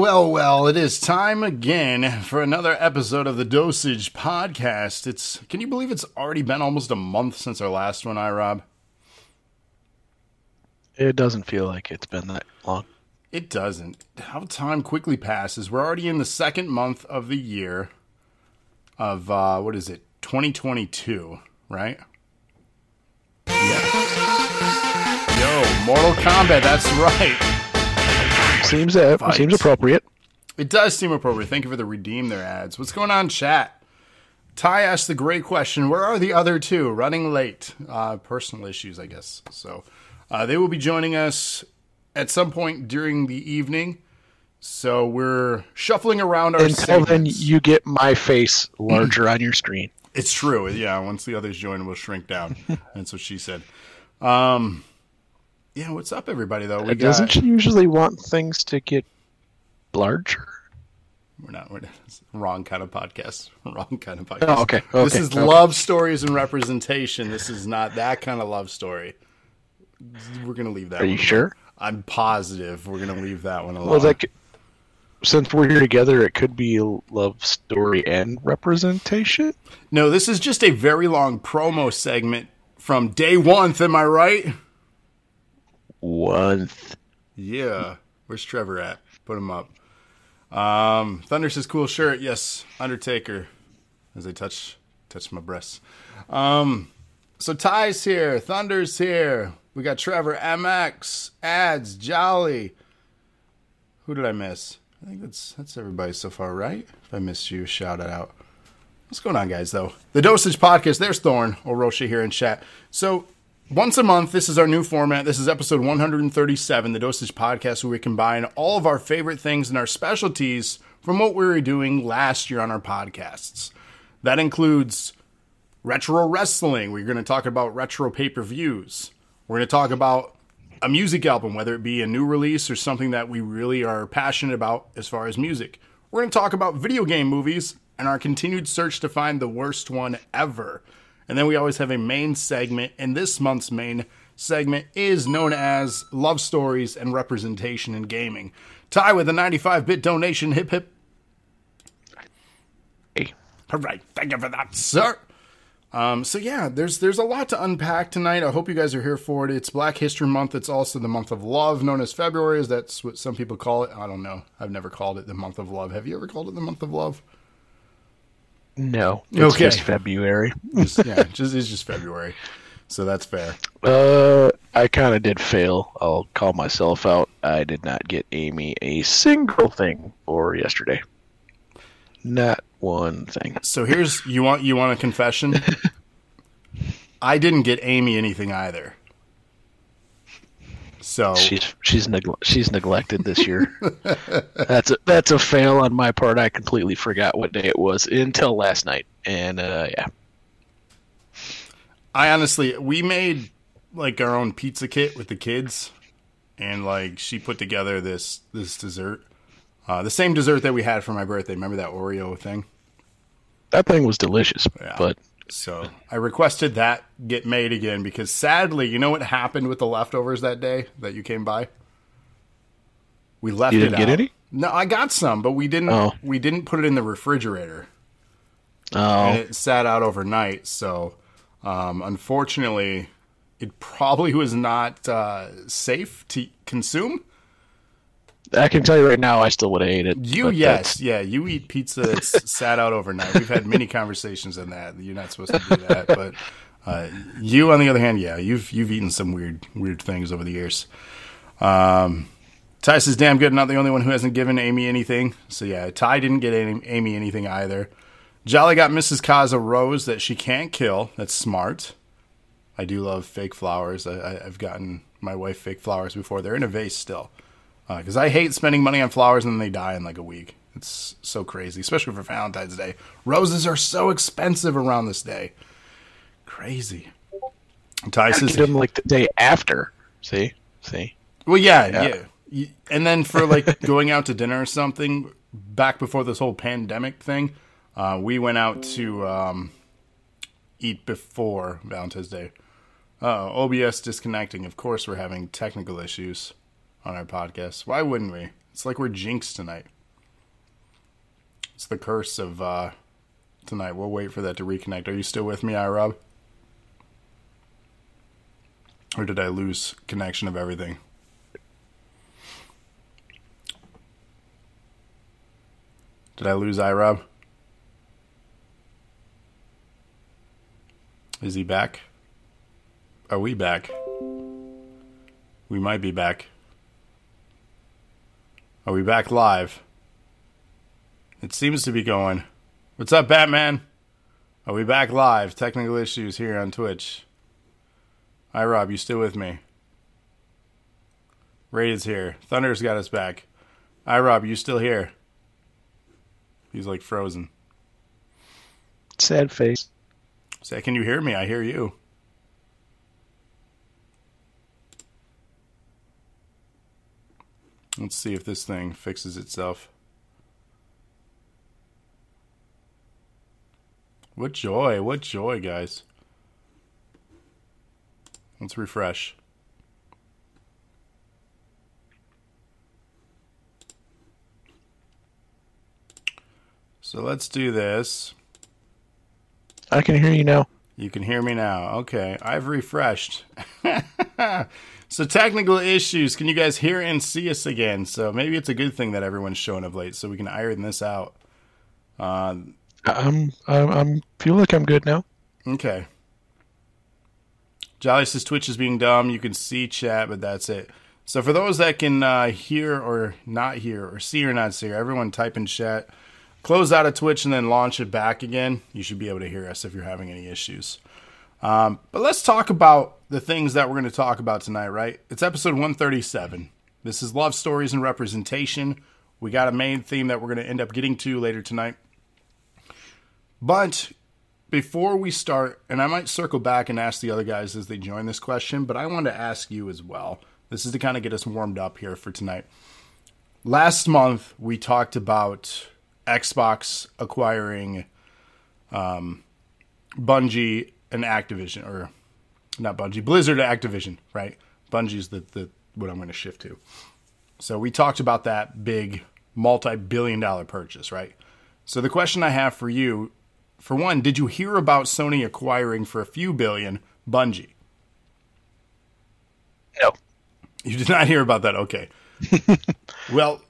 Well, well, well, it is time again for another episode of the Dosage Podcast. It's can you believe it's already been almost a month since our last one, iRob? It doesn't feel like it's been that long. It doesn't. How time quickly passes. We're already in the second month of the year of uh what is it? 2022, right? Yeah. Yo, Mortal Kombat, that's right. Seems uh, seems appropriate. It does seem appropriate. Thank you for the redeem their ads. What's going on, chat? Ty asked the great question: Where are the other two? Running late, uh, personal issues, I guess. So uh, they will be joining us at some point during the evening. So we're shuffling around our. Until then, you get my face larger on your screen. It's true. Yeah, once the others join, we'll shrink down. That's what she said. Um, yeah, what's up, everybody? Though we Doesn't got she usually want things to get larger? we're not we're not, wrong kind of podcast. Wrong kind of podcast. Oh, okay. this is Okay. love stories and representation. This is not that kind of love story. We're gonna leave that. Are you one sure? I'm positive we're gonna leave that one alone. Well, that could, since we're here together, it could be a love story and representation. no, this is just a very long promo segment from day one. Am I right? One. Yeah. Where's Trevor at? Put him up. Um, Thunder says cool shirt. Yes, Undertaker. As I touch touch my breasts. Um, so Ty's here. Thunder's here. We got Trevor, MX, Ads, Jolly. Who did I miss? I think that's that's everybody so far, right? If I missed you, shout it out. What's going on, guys? Though the Dosage Podcast. There's Thorn or Roshi here in chat. So once a month, this is our new format. This is episode 137, the Dosage Podcast, where we combine all of our favorite things and our specialties from what we were doing last year on our podcasts. That includes retro wrestling. We're going to talk about retro pay per views. We're going to talk about a music album, whether it be a new release or something that we really are passionate about as far as music. We're going to talk about video game movies and our continued search to find the worst one ever. And then we always have a main segment, and this month's main segment is known as Love Stories and Representation in Gaming. Ty with a 95 bit donation, hip hip. hey, All right, thank you for that, sir. Um, so yeah, there's there's a lot to unpack tonight. I hope you guys are here for it. It's Black History Month. It's also the month of love, known as February. Is that's what some people call it? I don't know. I've never called it the month of love. Have you ever called it the month of love? No, it's Okay. just February. Just, yeah, just it's just February, so that's fair. Uh, I kind of did fail. I'll call myself out. I did not get Amy a single thing for yesterday. Not one thing. So here's you want you want a confession. I didn't get Amy anything either. So She's she's negle- she's neglected this year. that's a that's a fail on my part. I completely forgot what day it was until last night, and uh, yeah, I honestly, we made like our own pizza kit with the kids, and like she put together this this dessert, uh, the same dessert that we had for my birthday. Remember that Oreo thing? that thing was delicious. Yeah. But So I requested that get made again because sadly, you know what happened with the leftovers that day that you came by? We left You it didn't get out. any? No, I got some, but we didn't. Oh. We didn't put it in the refrigerator. oh, and it sat out overnight. So, um, unfortunately, it probably was not uh, safe to consume. I can tell you right now, I still would have ate it. You, yes, yeah, you eat pizza that's sat out overnight. We've had many conversations on that. You're not supposed to do that, but uh, you, on the other hand, yeah, you've you've eaten some weird weird things over the years. Um, Ty says, "Damn good." Not the only one who hasn't given Amy anything. So yeah, Ty didn't get any, Amy anything either. Jolly got Mrs. Kaz a rose that she can't kill. That's smart. I do love fake flowers. I, I, I've gotten my wife fake flowers before. They're in a vase still because I hate spending money on flowers and then they die in like a week. It's so crazy, especially for Valentine's Day. Roses are so expensive around this day. Crazy. Ty says, them like the day after. See, see. well, yeah, Yeah. yeah, And then for like going out to dinner or something, back before this whole pandemic thing, uh, we went out to um, eat before Valentine's Day. Uh, OBS disconnecting. Of course, we're having technical issues on our podcast. Why wouldn't we? It's like we're jinxed tonight. It's the curse of uh, tonight. We'll wait for that to reconnect. Are you still with me, iRob? Or did I lose connection of everything? Did I lose iRob? Is he back? Are we back? We might be back. Are we back live? It seems to be going. What's up, Batman? Are we back live? Technical issues here on Twitch. Hi, Rob. You still with me? Raid's here. Thunder's got us back. Hi, Rob. You still here? He's like frozen. Sad face. Say, can you hear me? I hear you. Let's see if this thing fixes itself. What joy, what joy, guys. Let's refresh. So let's do this. I can hear you now. You can hear me now. Okay, I've refreshed. so technical issues. Can you guys hear and see us again? So maybe it's a good thing that everyone's showing up late, so we can iron this out. Uh, I'm I'm I'm feel like I'm good now. okay. Jolly says Twitch is being dumb. You can see chat, but that's it. So for those that can uh, hear or not hear, or see or not see, everyone type in chat. Close out of Twitch and then launch it back again. You should be able to hear us if you're having any issues. Um, but let's talk about the things that we're going to talk about tonight, right? It's episode 137. This is love stories and representation. We got a main theme that we're going to end up getting to later tonight. But before we start, and I might circle back and ask the other guys as they join this question, but I want to ask you as well. This is to kind of get us warmed up here for tonight. Last month, we talked about Xbox acquiring um, Bungie and Activision, or not Bungie, Blizzard Activision, right? Bungie's the, the what I'm going to shift to. So we talked about that big multi-billion dollar purchase, right? So the question I have for you, for one, did you hear about Sony acquiring for a few billion Bungie? No. You did not hear about that. Okay. well,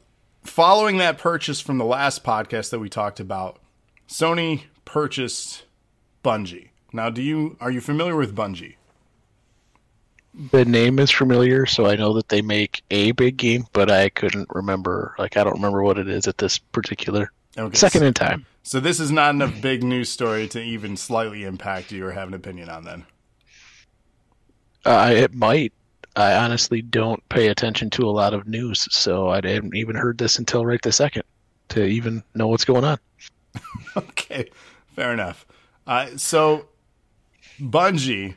following that purchase from the last podcast that we talked about, Sony purchased Bungie. Now, do you are you familiar with Bungie? The name is familiar, so I know that they make a big game, but I couldn't remember. Like I don't remember what it is at this particular Okay. second in time. So this is not enough big news story to even slightly impact you or have an opinion on then. Uh, it might. I honestly don't pay attention to a lot of news, so I didn't even heard this until right this second to even know what's going on. okay, fair enough. Uh, so, Bungie,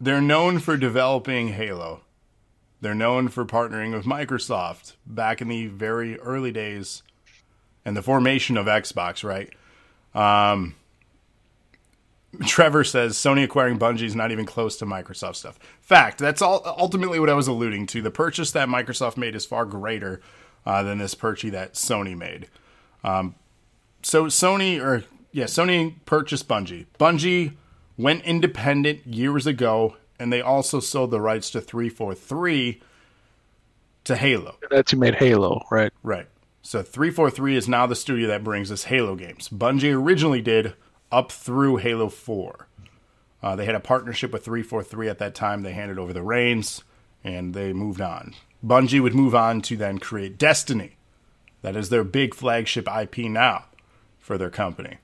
they're known for developing Halo. They're known for partnering with Microsoft back in the very early days and the formation of Xbox, right? Um, Trevor says Sony acquiring Bungie is not even close to Microsoft stuff. Fact. That's all, ultimately what I was alluding to. The purchase that Microsoft made is far greater uh, than this purchase that Sony made. Um, so Sony, or yeah, Sony purchased Bungie. Bungie went independent years ago, and they also sold the rights to 343 to Halo. That's who made Halo, right? Right. So 343 is now the studio that brings us Halo games. Bungie originally did up through Halo 4. Uh, they had a partnership with 343 at that time. They handed over the reins and they moved on. Bungie would move on to then create Destiny. That is their big flagship IP now for their company.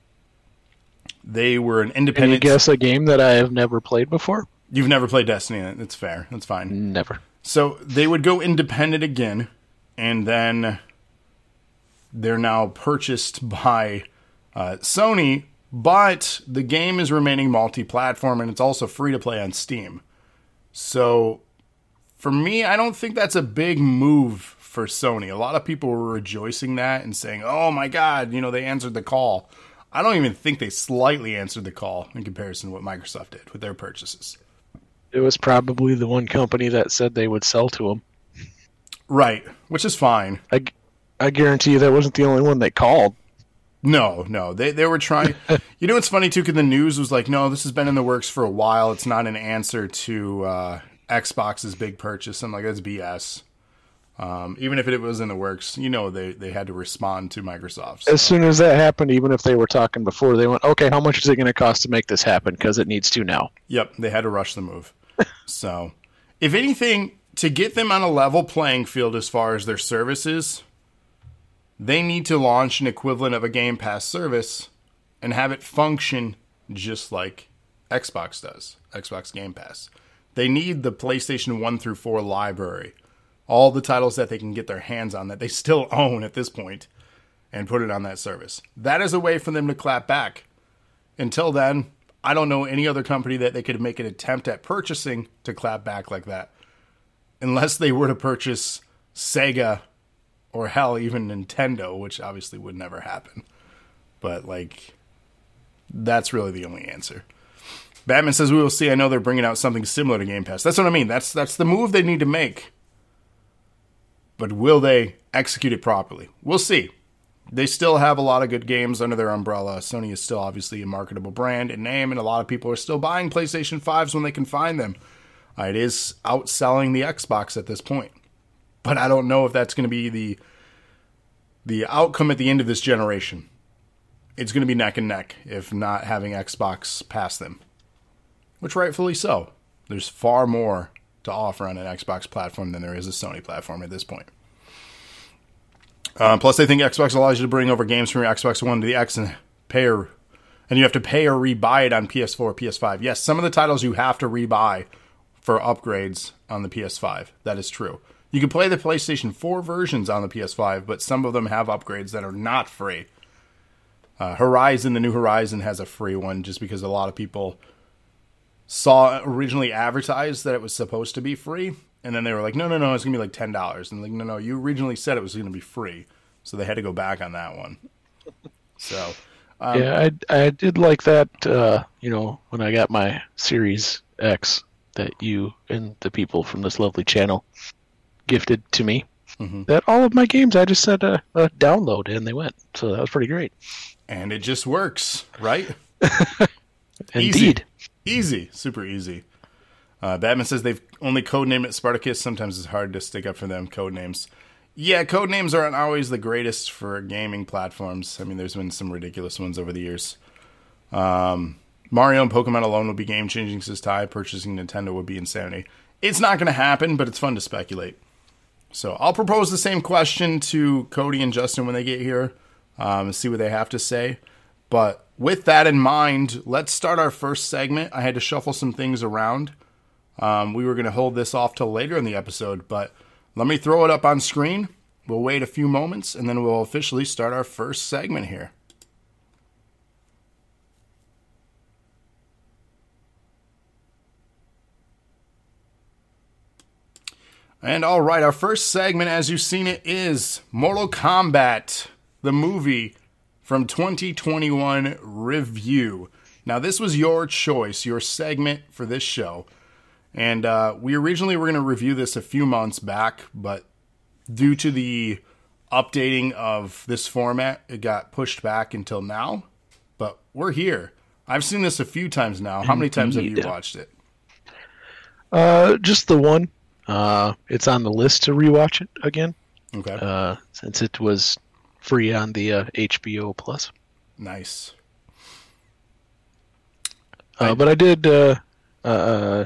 They were an independent. Can you guess a game that I have never played before? You've never played Destiny. That's fair. That's fine. Never. So they would go independent again, and then they're now purchased by uh, Sony. But the game is remaining multi-platform, and it's also free to play on Steam. So for me, I don't think that's a big move for Sony. A lot of people were rejoicing that and saying, "Oh my God, you know they answered the call." I don't even think they slightly answered the call in comparison to what Microsoft did with their purchases. It was probably the one company that said they would sell to them. Right, which is fine. I, I guarantee you that wasn't the only one they called. No, no, they they were trying. you know what's funny too? Because the news was like, no, this has been in the works for a while. It's not an answer to uh, Xbox's big purchase. I'm like, that's BS. Um, even if it was in the works, you know, they they had to respond to Microsoft. so. As soon as that happened, even if they were talking before, they went, "Okay, how much is it going to cost to make this happen? Because it needs to now." Yep, they had to rush the move. so, if anything, to get them on a level playing field as far as their services, they need to launch an equivalent of a Game Pass service and have it function just like Xbox does, Xbox Game Pass. They need the PlayStation 1 through 4 library, all the titles that they can get their hands on that they still own at this point, and put it on that service. That is a way for them to clap back. Until then, I don't know any other company that they could make an attempt at purchasing to clap back like that. Unless they were to purchase Sega or hell, even Nintendo, which obviously would never happen. But, like, that's really the only answer. Batman says we will see. I know they're bringing out something similar to Game Pass. That's what I mean. That's that's the move they need to make. But will they execute it properly? We'll see. They still have a lot of good games under their umbrella. Sony is still obviously a marketable brand and name, and a lot of people are still buying PlayStation 5s when they can find them. Uh, it is outselling the Xbox at this point. But I don't know if that's going to be the the outcome at the end of this generation. It's going to be neck and neck if not having Xbox pass them. Which rightfully so. There's far more to offer on an Xbox platform than there is a Sony platform at this point. Uh, plus, they think Xbox allows you to bring over games from your Xbox One to the X and pay or, and you have to pay or rebuy it on PS4 or PS5. Yes, some of the titles you have to rebuy for upgrades on the PS5. That is true. You can play the PlayStation 4 versions on the PS5, but some of them have upgrades that are not free. Uh, Horizon, the new Horizon, has a free one just because a lot of people saw originally advertised that it was supposed to be free, and then they were like, "No, no, no, it's gonna be like ten dollars." And like, "No, no, you originally said it was gonna be free," so they had to go back on that one. So, um, yeah, I I did like that. Uh, you know, when I got my Series X, that you and the people from this lovely channel gifted to me. Mhm. That all of my games I just said uh, uh, download and they went. So that was pretty great. and it just works, right? Indeed. Easy, super easy. Uh, Batman says they've only codenamed it Spartacus. Sometimes it's hard to stick up for them code names. Yeah, code names aren't always the greatest for gaming platforms. I mean, there's been some ridiculous ones over the years. Um, Mario and Pokemon alone would be game changing, says Ty. Purchasing Nintendo would be insanity. It's not going to happen, but it's fun to speculate. So I'll propose the same question to Cody and Justin when they get here um, and see what they have to say. But with that in mind, let's start our first segment. I had to shuffle some things around. Um, we were going to hold this off till later in the episode, but let me throw it up on screen. We'll wait a few moments and then we'll officially start our first segment here. And all right, our first segment, as you've seen it, is Mortal Kombat, the movie from 2021 review. Now, this was your choice, your segment for this show. And uh, we originally were going to review this a few months back, but due to the updating of this format, it got pushed back until now. But we're here. I've seen this a few times now. How many times have you watched it? Uh, just the one. Uh, it's on the list to rewatch it again. Okay. Uh, since it was free on the uh, HBO Plus. nice. Uh, but I did. Uh, uh,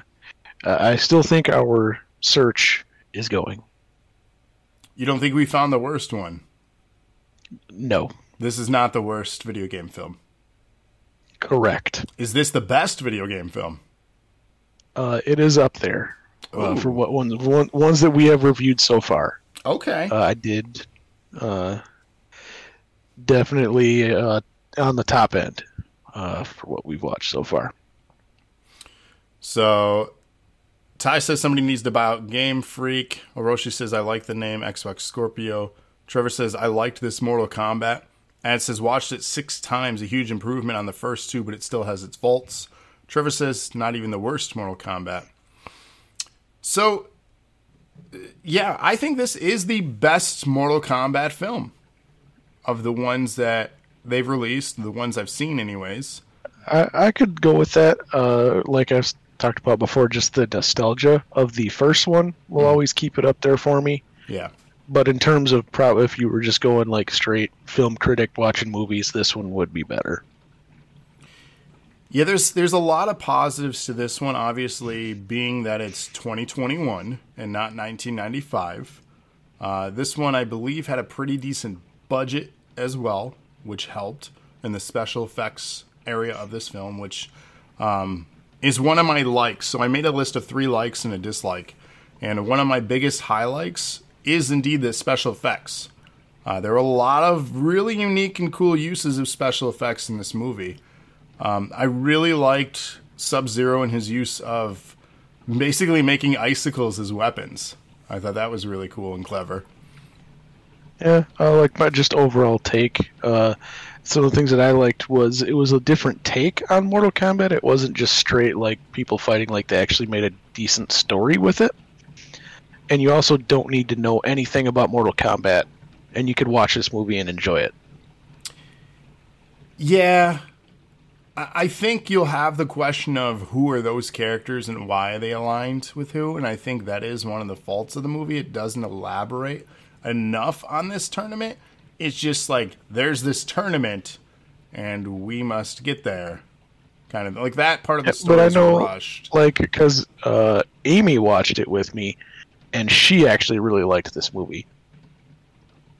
uh, I still think our search is going. You don't think we found the worst one? No, This is not the worst video game film. correct. Is this the best video game film? Uh, it is up there uh, for what ones one, ones that we have reviewed so far. Okay. Uh, I did uh, definitely uh, on the top end uh, for what we've watched so far. So Ty says somebody needs to buy out Game Freak. Orochi says I like the name Xbox Scorpio. Trevor says I liked this Mortal Kombat. And says watched it six times, a huge improvement on the first two, but it still has its faults. Trevor says not even the worst Mortal Kombat. So yeah, I think this is the best Mortal Kombat film of the ones that they've released, the ones I've seen, anyways. I, I could go with that. Uh, like I've talked about before, just the nostalgia of the first one will always keep it up there for me. Yeah. But in terms of pro, if you were just going like straight film critic watching movies, this one would be better. Yeah, there's there's a lot of positives to this one. Obviously, being that it's 2021 and not 1995. Uh, this one, I believe, had a pretty decent budget as well, which helped in the special effects area of this film, which um, is one of my likes. So I made a list of three likes and a dislike, and one of my biggest highlights is indeed the special effects. Uh, there are a lot of really unique and cool uses of special effects in this movie. Um, I really liked Sub Zero and his use of basically making icicles as weapons. I thought that was really cool and clever. Yeah, I like my just overall take. Uh, some of the things that I liked was it was a different take on Mortal Kombat. It wasn't just straight like people fighting; like they actually made a decent story with it. And you also don't need to know anything about Mortal Kombat, and you could watch this movie and enjoy it. Yeah, I I think you'll have the question of who are those characters and why are they aligned with who, and I think that is one of the faults of the movie. It doesn't elaborate enough on this tournament. It's just like there's this tournament, and we must get there. Kind of like that part of the Yeah, story but I know, rushed. like, because uh, Amy watched it with me, and she actually really liked this movie.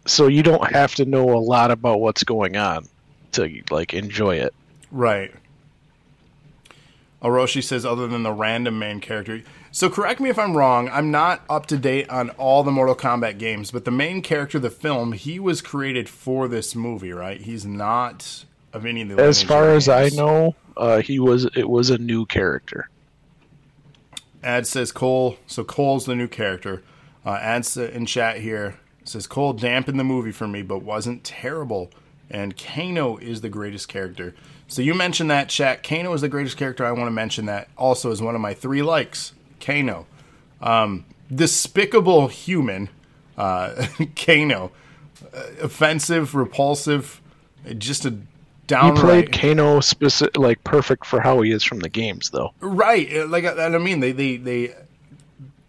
So you don't have to know a lot about what's going on to like enjoy it. Right. Orochi says, other than the random main character. So correct me if I'm wrong. I'm not up to date on all the Mortal Kombat games, but the main character of the film, he was created for this movie, right? He's not of any of the. As far of as I know, uh, he was it was a new character. Ad says Cole. So Cole's the new character. Uh, Ad in chat here says Cole dampened the movie for me, but wasn't terrible. And Kano is the greatest character. So you mentioned that chat. Kano is the greatest character. I want to mention that also as one of my three likes. Kano, um, despicable human. Uh, Kano, uh, offensive, repulsive, just a He played Kano specific, like perfect for how he is from the games, though. Right, uh, like I, I mean, they they they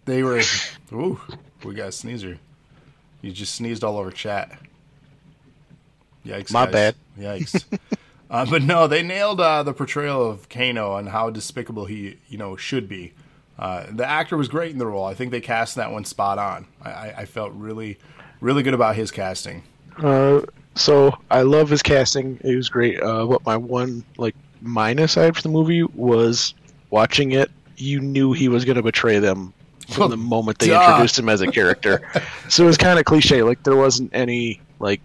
they were. Ooh, we got a sneezer. You just sneezed all over chat. Yikes! My guys. bad. Yikes! uh, but no, they nailed uh, the portrayal of Kano and how despicable he, you know, should be. Uh, the actor was great in the role. I think they cast that one spot on. I, I, felt really, really good about his casting. Uh, so I love his casting. It was great. Uh, what my one like minus I had for the movie was watching it. You knew he was going to betray them from the moment they duh. introduced him as a character. so it was kind of cliche. Like there wasn't any like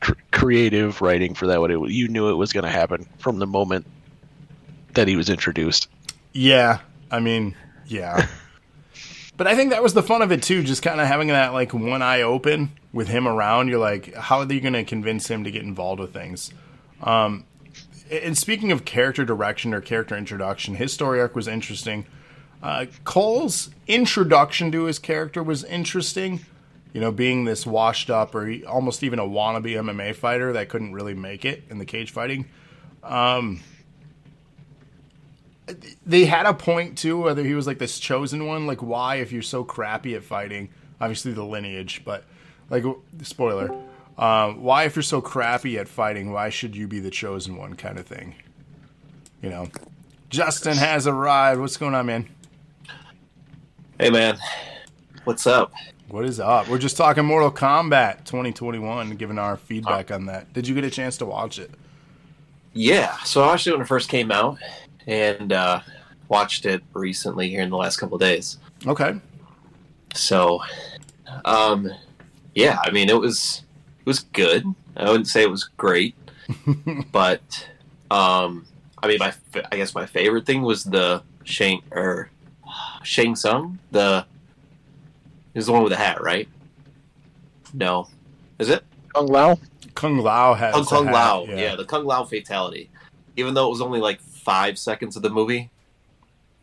cr- creative writing for that. What it you knew it was going to happen from the moment that he was introduced. Yeah, I mean, yeah. but I think that was the fun of it too, just kind of having that like one eye open with him around. You're like, how are they going to convince him to get involved with things? Um, and speaking of character direction or character introduction, his story arc was interesting. Uh, Cole's introduction to his character was interesting. You know, being this washed up or almost even a wannabe MMA fighter that couldn't really make it in the cage fighting they had a point too, whether he was like this chosen one. Like, why, if you're so crappy at fighting, obviously the lineage, but like, spoiler, um, why, if you're so crappy at fighting, why should you be the chosen one, kind of thing? You know, Justin has arrived. What's going on, man? Hey man, what's up? What is up? We're just talking Mortal Kombat 2021, giving our feedback on that. Did you get a chance to watch it? Yeah, so I watched it when it first came out, and uh, watched it recently here in the last couple of days. Okay. So, um, yeah, I mean it was it was good. I wouldn't say it was great, but um, I mean my I guess my favorite thing was the Shang or Shang Tsung. The is the one with the hat, right? No, is it? Kung Lao. Kung Lao has Kung, Kung hat, Lao, yeah. the Kung Lao fatality. Even though it was only like five seconds of the movie,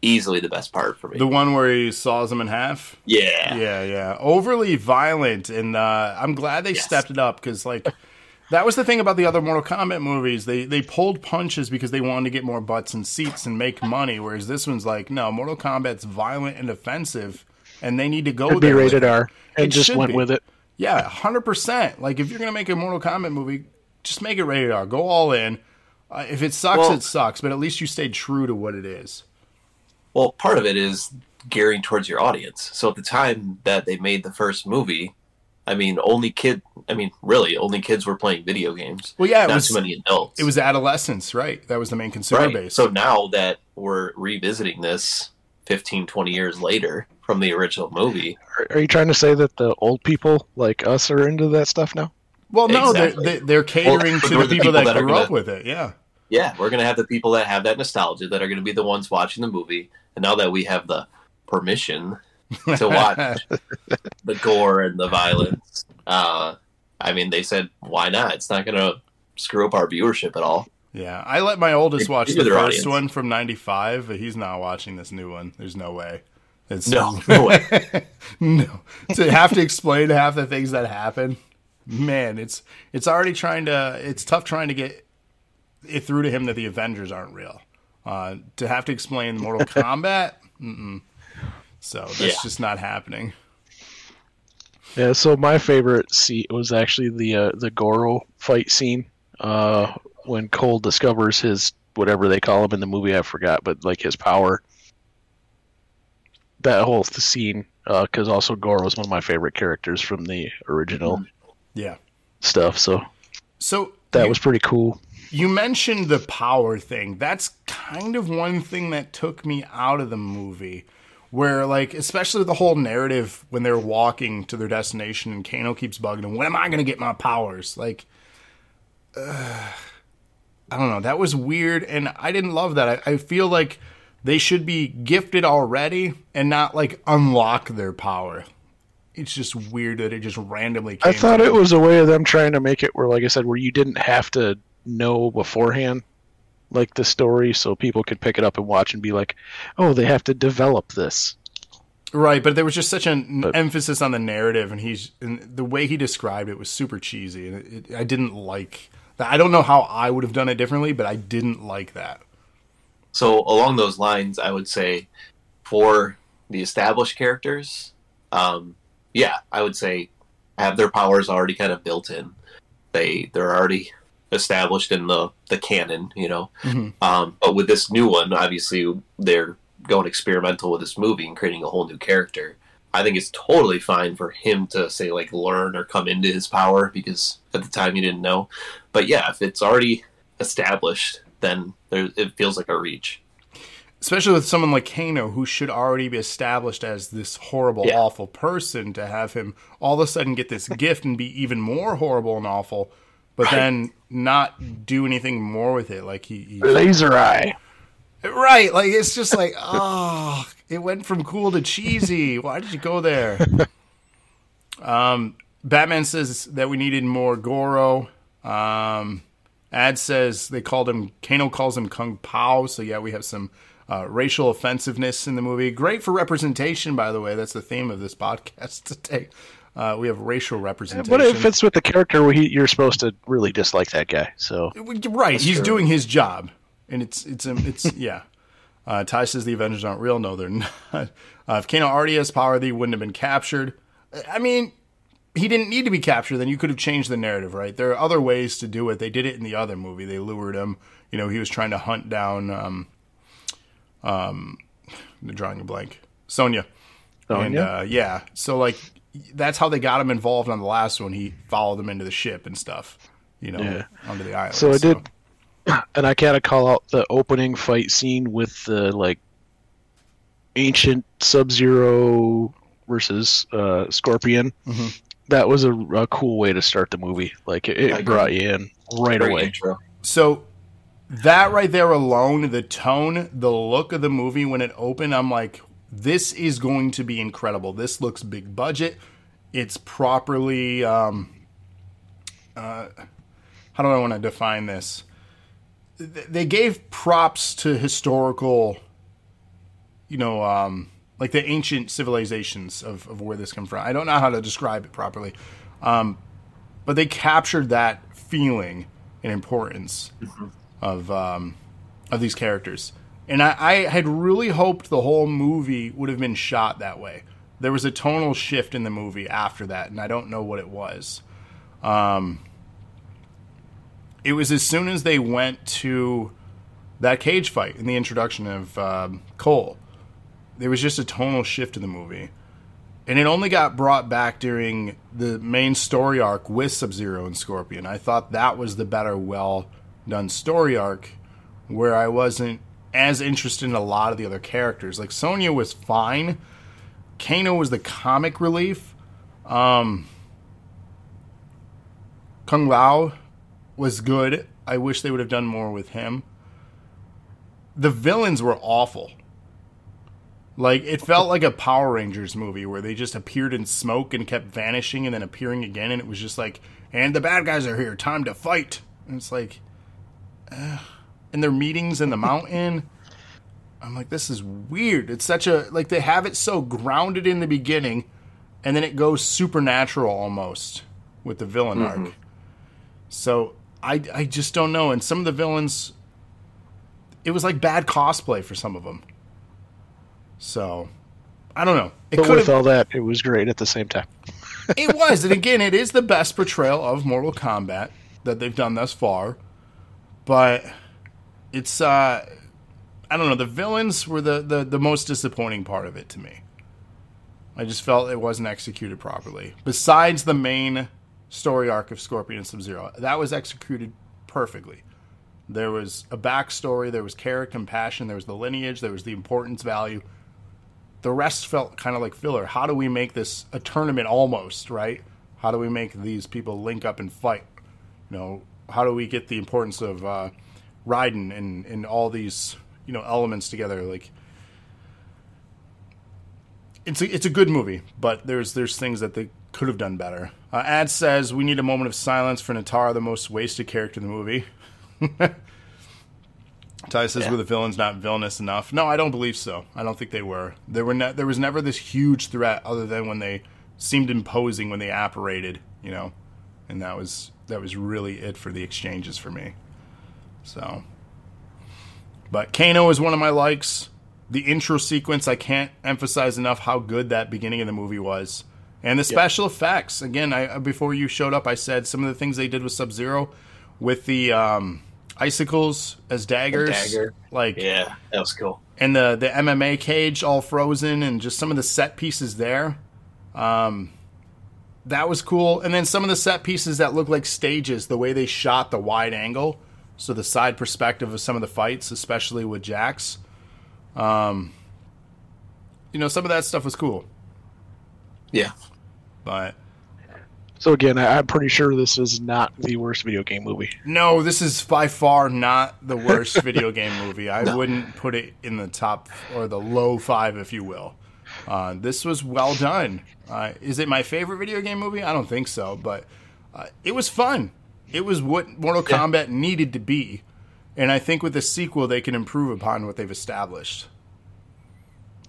easily the best part for me. The one where he saws him in half. yeah. Yeah, yeah. Overly violent, and uh, I'm glad they Yes. stepped it up because, like, that was the thing about the other Mortal Kombat movies. They they pulled punches because they wanted to get more butts and seats and make money. Whereas this one's like, no, Mortal Kombat's violent and offensive, and they need to go It'd be there. rated. R, and It just went be. with it. Yeah, hundred percent. Like, if you're gonna make a Mortal Kombat movie, just make it rated R. Go all in. Uh, if it sucks, Well- it sucks. But at least you stayed true to what it is. Well, part of it is gearing towards your audience. So at the time that they made the first movie, I mean, only kid. I mean, really, only kids were playing video games. Well, yeah, it not was too many adults. it was adolescence, right? That was the main consumer right. base. So now that we're revisiting this 15, 20 years later from the original movie, Are, are you trying to say that the old people like us are into that stuff now? Well, no, Exactly. they're, they're catering Well, to there are the the people, people that, that grew gonna- up with it. Yeah. yeah, we're gonna have the people that have that nostalgia that are gonna be the ones watching the movie. And now that we have the permission to watch the gore and the violence, uh, I mean, they said, why not? It's not gonna screw up our viewership at all. yeah. I let my oldest watch the first audience. one from 95, but he's not watching this new one. There's no way. It's No, no way. no. To have to explain half the things that happen, man, it's it's already trying to it's tough trying to get it through to him that the Avengers aren't real. Uh, to have to explain Mortal Kombat, mm-mm. so that's Yeah. just not happening. Yeah, so my favorite scene was actually the uh, the Goro fight scene uh, when Cole discovers his whatever they call him in the movie. I forgot, but like his power. That whole th- scene, because also Goro is one of my favorite characters from the original Yeah. stuff. So So that you- was pretty cool. You mentioned the power thing. That's kind of one thing that took me out of the movie. Where, like, especially the whole narrative when they're walking to their destination and Kano keeps bugging them, when am I going to get my powers? Like, uh, I don't know. That was weird, and I didn't love that. I, I feel like they should be gifted already and not, like, unlock their power. It's just weird that it just randomly came I thought it them. was a way of them trying to make it where, like I said, where you didn't have to know beforehand, like the story, so people could pick it up and watch and be like, "Oh, they have to develop this." Right, but there was just such an But- emphasis on the narrative, and he's and the way he described it was super cheesy, and it, it, I didn't like that. I don't know how I would have done it differently, but I didn't like that. So along those lines, I would say for the established characters, um, yeah, I would say have their powers already kind of built in. They they're already established in the the canon, you know. Mhm. Um, but with this new one, obviously they're going experimental with this movie and creating a whole new character. I think it's totally fine for him to say like learn or come into his power because at the time he didn't know. But yeah, if it's already established, then there, it feels like a reach. Especially with someone like Kano, who should already be established as this horrible, Yeah. awful person, to have him all of a sudden get this gift and be even more horrible and awful, but Right. then not do anything more with it. Like he, he Laser eye. Right, like it's just like, oh, it went from cool to cheesy. Why did you go there? Um, Batman says that we needed more Goro. Um, Ad says they called him Kano calls him Kung Pao. So yeah, we have some uh, racial offensiveness in the movie. Great for representation, by the way. That's the theme of this podcast today. Uh, we have racial representation. But it fits with the character where he, you're supposed to really dislike that guy. So Right, he's true. doing his job, and it's it's um, it's yeah. Uh, Ty says the Avengers aren't real. No, they're not. Uh, if Kano already has power, they wouldn't have been captured. I mean, he didn't need to be captured. Then you could have changed the narrative, right? There are other ways to do it. They did it in the other movie. They lured him. You know, he was trying to hunt down. Um, um, I'm drawing a blank. Sonya. And uh, yeah, so like that's how they got him involved on the last one. He followed them into the ship and stuff. You know, Yeah. onto the island. So I did, and I gotta call out the opening fight scene with the like ancient Sub Zero versus uh, Scorpion. Mhm. That was a, a cool way to start the movie. Like it, it brought you in right Great away. intro. So that right there alone, the tone, the look of the movie when it opened, I'm like, this is going to be incredible. This looks big budget. It's properly. Um, uh, how do I want to define this? They gave props to historical you know, um, like the ancient civilizations of, of where this come from. I don't know how to describe it properly, um, but they captured that feeling and importance of um, of these characters. And I, I had really hoped the whole movie would have been shot that way. There was a tonal shift in the movie after that, and I don't know what it was. Um, it was as soon as they went to that cage fight in the introduction of um, Cole. There was just a tonal shift in the movie. And it only got brought back during the main story arc with Sub Zero and Scorpion. I thought that was the better, well done story arc where I wasn't as interested in a lot of the other characters. Like Sonya was fine. Kano was the comic relief. Um, Kung Lao was good. I wish they would have done more with him. The villains were awful. Like it felt like a Power Rangers movie where they just appeared in smoke and kept vanishing and then appearing again, and it was just like, and the bad guys are here, time to fight. And it's like, uh, and their meetings in the mountain. I'm like, this is weird. It's such a like they have it so grounded in the beginning, and then it goes supernatural almost with the villain arc. So I I just don't know. And some of the villains, it was like bad cosplay for some of them. So I don't know. It But with all that, it was great at the same time. it was, and again, it is the best portrayal of Mortal Kombat that they've done thus far. But it's uh I don't know, the villains were the, the, the most disappointing part of it to me. I just felt it wasn't executed properly. Besides the main story arc of Scorpion and Sub Zero, that was executed perfectly. There was a backstory, there was character compassion, there was the lineage, there was the importance value. The rest felt kind of like filler. How do we make this a tournament almost, right? How do we make these people link up and fight? You know, how do we get the importance of uh, Raiden and, and all these, you know, elements together? Like, it's a, it's a good movie, but there's there's things that they could have done better. Uh, Ad says we need a moment of silence for Nitara, the most wasted character in the movie. Ty says, Yeah. "Were the villains not villainous enough?" No, I don't believe so. I don't think they were. There were ne- there was never this huge threat, other than when they seemed imposing when they apparated, you know, and that was that was really it for the exchanges for me. So, but Kano is one of my likes. The intro sequence, I can't emphasize enough how good that beginning of the movie was. And the special effects. Again, I before you showed up, I said some of the things they did with Sub Zero, with the um, icicles as daggers, dagger. like Yeah, that was cool. and the the MMA cage all frozen, and just some of the set pieces there. Um, that was cool. And then some of the set pieces that look like stages, the way they shot the wide angle, so the side perspective of some of the fights, especially with Jax. Um, you know, some of that stuff was cool, Yeah. but So again, I, I'm pretty sure this is not the worst video game movie. no, this is by far not the worst video game movie. I No. wouldn't put it in the top or the low five, if you will. Uh, this was well done. Uh, is it my favorite video game movie? I don't think so, but uh, it was fun. It was what Mortal Yeah. Kombat needed to be, and I think with the sequel they can improve upon what they've established.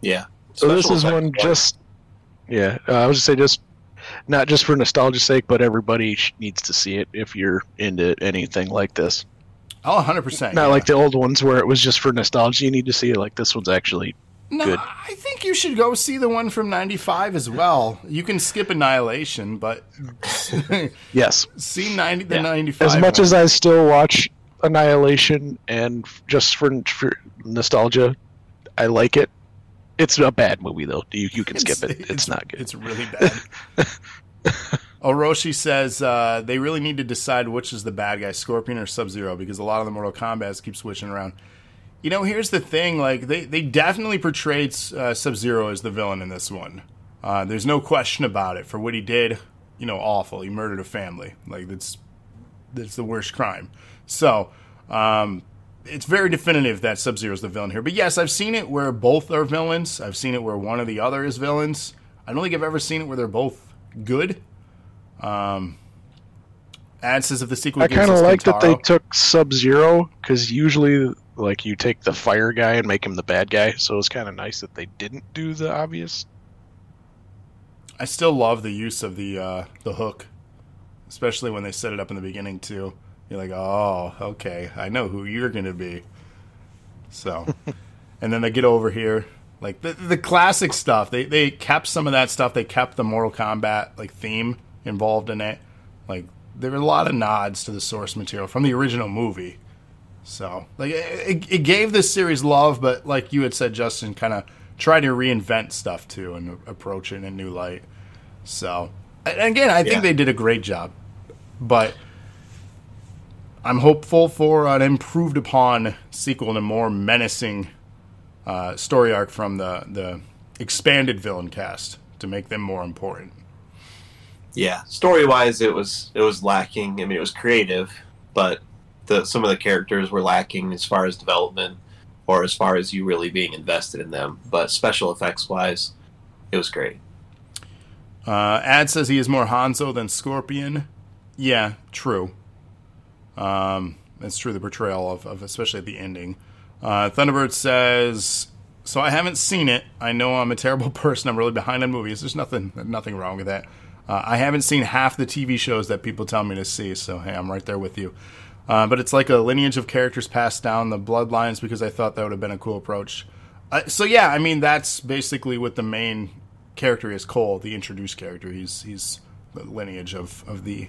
Yeah. So this is one wise. just, yeah. Uh, I was just say just not just for nostalgia's sake, but everybody needs to see it if you're into anything like this. Oh, 100 percent. Not like the old ones where it was just for nostalgia. You need to see it. Like this one's actually No, Good. I think you should go see the one from '95 as well. You can skip Annihilation, but yes. see 90 the Yeah. '95. As much one. as I still watch Annihilation and just for, for nostalgia, I like it. It's a bad movie though. You you can skip it. It's, not good. It's really bad. Orochi says uh, they really need to decide which is the bad guy, Scorpion or Sub Zero, because a lot of the Mortal Kombat's keep switching around. You know, here's the thing: like they they definitely portrayed uh, Sub Zero as the villain in this one. Uh, there's no question about it for what he did. You know, awful. He murdered a family. Like that's that's the worst crime. So, um, it's very definitive that Sub Zero is the villain here. But yes, I've seen it where both are villains. I've seen it where one or the other is villains. I don't think I've ever seen it where they're both good. Um, Ad says if the sequel, I kind of like that they took Sub Zero because usually Like you take the fire guy and make him the bad guy. So it was kind of nice that they didn't do the obvious. I still love the use of the uh, the hook, especially when they set it up in the beginning too. You're like, oh, okay, I know who you're gonna be. So, and then they get over here, like the the classic stuff. They they kept some of that stuff. They kept the Mortal Kombat like theme involved in it. Like there were a lot of nods to the source material from the original movie. So like it, it gave this series love, but like you had said, Justin, kind of tried to reinvent stuff too and approach it in a new light. So and again, I think Yeah. they did a great job, but I'm hopeful for an improved upon sequel and a more menacing uh, story arc from the the expanded villain cast to make them more important. Yeah, story wise, it was it was lacking. I mean, it was creative, but the some of the characters were lacking as far as development or as far as you really being invested in them. But special effects wise, it was great. Uh, Ad says he is more Hanzo than Scorpion. Yeah, true. Um, it's true. The portrayal of, of especially at the ending. Uh, Thunderbird says, "So I haven't seen it. I know I'm a terrible person. I'm really behind on movies. There's nothing nothing wrong with that. Uh, I haven't seen half the TV shows that people tell me to see. So hey, I'm right there with you. Uh, but it's like a lineage of characters passed down the bloodlines because I thought that would have been a cool approach. Uh, so yeah, I mean that's basically what the main character is. Cole, the introduced character. He's he's the lineage of of the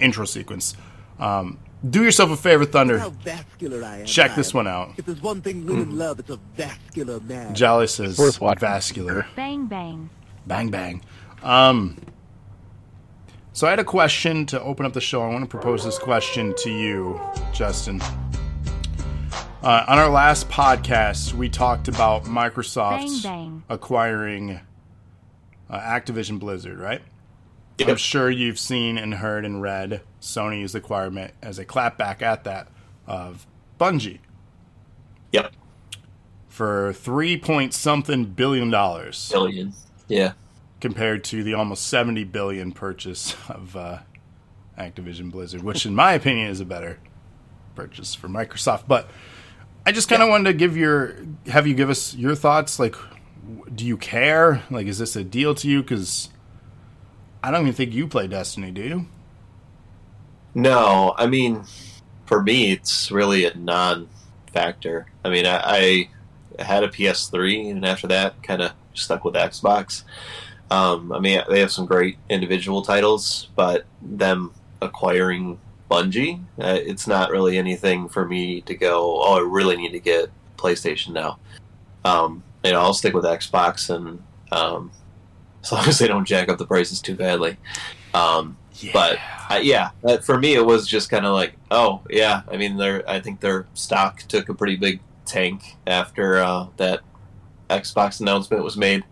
intro sequence. Um, do yourself a favor, Thunder. How vascular I am. Check I this one out. If there's one thing women love, it's a vascular man. Jolly says Worth watching. vascular. Bang bang. Bang bang. Um, so I had a question to open up the show. I want to propose this question to you, Justin. Uh, on our last podcast, we talked about Microsoft Bang, bang. acquiring uh, Activision Blizzard, right? Yep. I'm sure you've seen and heard and read Sony's acquirement as a clapback at that of Bungie Yep, for three point something billion dollars. billion. Yeah, compared to the almost 70 billion purchase of uh, Activision Blizzard, which in my opinion is a better purchase for Microsoft. But I just kind of wanted to give your have you give us your thoughts. Like, do you care? Like, is this a deal to you? Because I don't even think you play Destiny, do you? No, I mean, for me, it's really a non-factor. I mean, I, I had a PS3, and after that, kind of stuck with Xbox. Um, I mean, they have some great individual titles, but them acquiring Bungie, uh, it's not really anything for me to go. Oh, I really need to get PlayStation now. Um, you know, I'll stick with Xbox, and um, as long as they don't jack up the prices too badly. Um, Yeah. but uh, yeah, uh, for me, it was just kind of like, oh yeah. I mean, their I think their stock took a pretty big tank after uh, that Xbox announcement was made.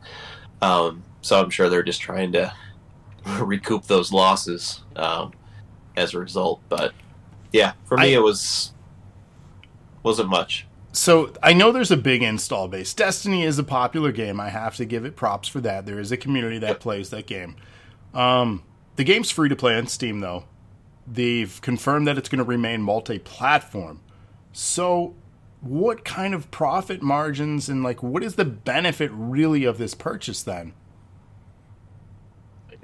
Um, so I'm sure they're just trying to recoup those losses um, as a result. But yeah, for me, I- it was wasn't much. So I know there's a big install base. Destiny is a popular game. I have to give it props for that. There is a community that Yep. plays that game. Um, the game's free to play on Steam, though. They've confirmed that it's going to remain multi-platform. So, what kind of profit margins and like what is the benefit really of this purchase then?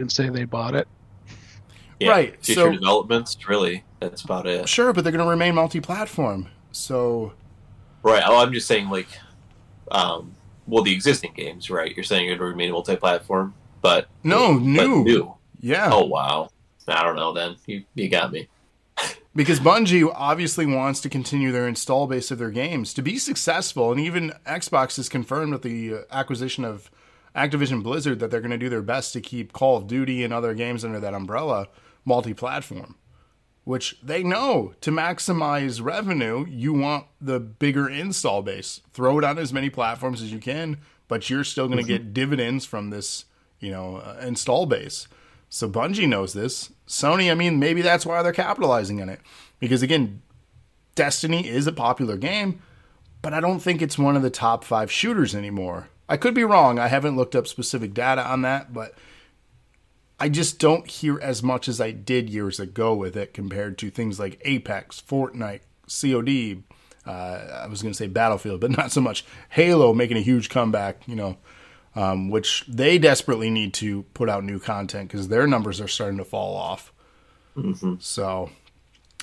I can say they bought it. Yeah, Right, Future so- developments, really, that's about it. Sure, but they're going to remain multi-platform. So, Right. Oh, I'm just saying, like, um, well, the existing games, right? You're saying it would remain multi-platform, but No, but new. new. yeah. Oh wow. I don't know. Then you you got me. Because Bungie obviously wants to continue their install base of their games to be successful, and even Xbox has confirmed with the uh, acquisition of Activision Blizzard that they're going to do their best to keep Call of Duty and other games under that umbrella multi-platform. Which they know to maximize revenue, you want the bigger install base. Throw it on as many platforms as you can, but you're still going to get dividends from this, you know, uh, install base. So Bungie knows this. Sony, I mean, maybe that's why they're capitalizing on it. Because again, Destiny is a popular game, but I don't think it's one of the top five shooters anymore. I could be wrong. I haven't looked up specific data on that, but I just don't hear as much as I did years ago with it compared to things like Apex, Fortnite, COD, uh, I was going to say Battlefield, but not so much. Halo making a huge comeback, you know, um, which they desperately need to put out new content because their numbers are starting to fall off. Mm-hmm. So,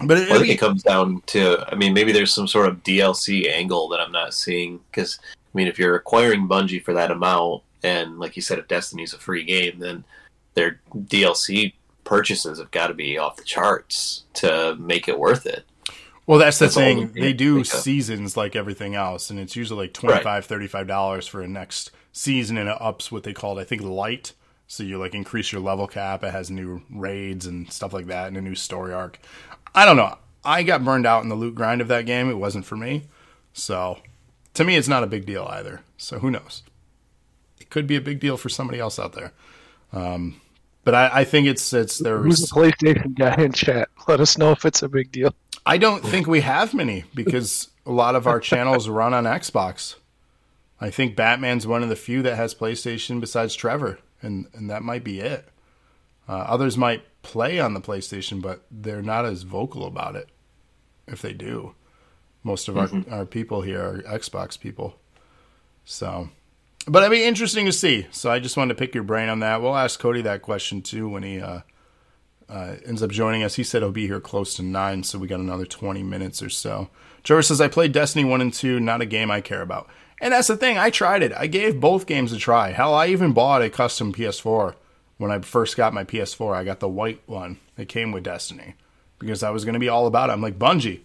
but it, Well, I think it comes down to, I mean, maybe there's some sort of DLC angle that I'm not seeing. Because, I mean, if you're acquiring Bungie for that amount, and like you said, if Destiny's a free game, then their DLC purchases have got to be off the charts to make it worth it. well, that's the that's all thing. They do seasons like everything else, and it's usually like $25, $35 for a next season, and it ups what they called, I think, light. So you like increase your level cap. It has new raids and stuff like that, and a new story arc. I don't know. I got burned out in the loot grind of that game. It wasn't for me. So to me, it's not a big deal either. So who knows? It could be a big deal for somebody else out there. Um, but I, I think it's it's there's. Who's the PlayStation guy in chat? Let us know if it's a big deal. I don't think we have many because a lot of our channels run on Xbox. I think Batman's one of the few that has PlayStation besides Trevor, and and that might be it. Uh, others might play on the PlayStation, but they're not as vocal about it. If they do, most of our our people here are Xbox people. So, but it'd be interesting to see. So I just wanted to pick your brain on that. We'll ask Cody that question too when he uh, uh, ends up joining us. He said he'll be here close to nine, so we got another 20 minutes or so. Trevor says, I played Destiny 1 and 2, not a game I care about. And that's the thing, I tried it. I gave both games a try. Hell, I even bought a custom PS4 when I first got my PS4. I got the white one that came with Destiny because I was going to be all about it. I'm like, Bungie,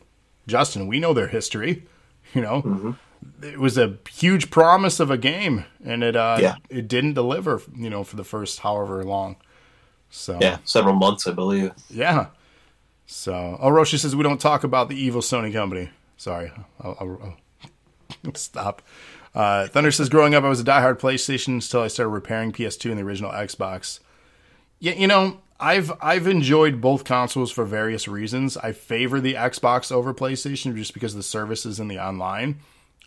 Justin, we know their history. You know, it was a huge promise of a game, and it uh, Yeah. it didn't deliver. You know, for the first however long. So Yeah, several months, I believe. yeah. So, oh, Roshi says we don't talk about the evil Sony company. Sorry, I'll, I'll, I'll stop. Uh, Thunder says, growing up, I was a diehard PlayStation until I started repairing PS2 and the original Xbox. Yeah, you know, I've I've enjoyed both consoles for various reasons. I favor the Xbox over PlayStation just because of the services and the online.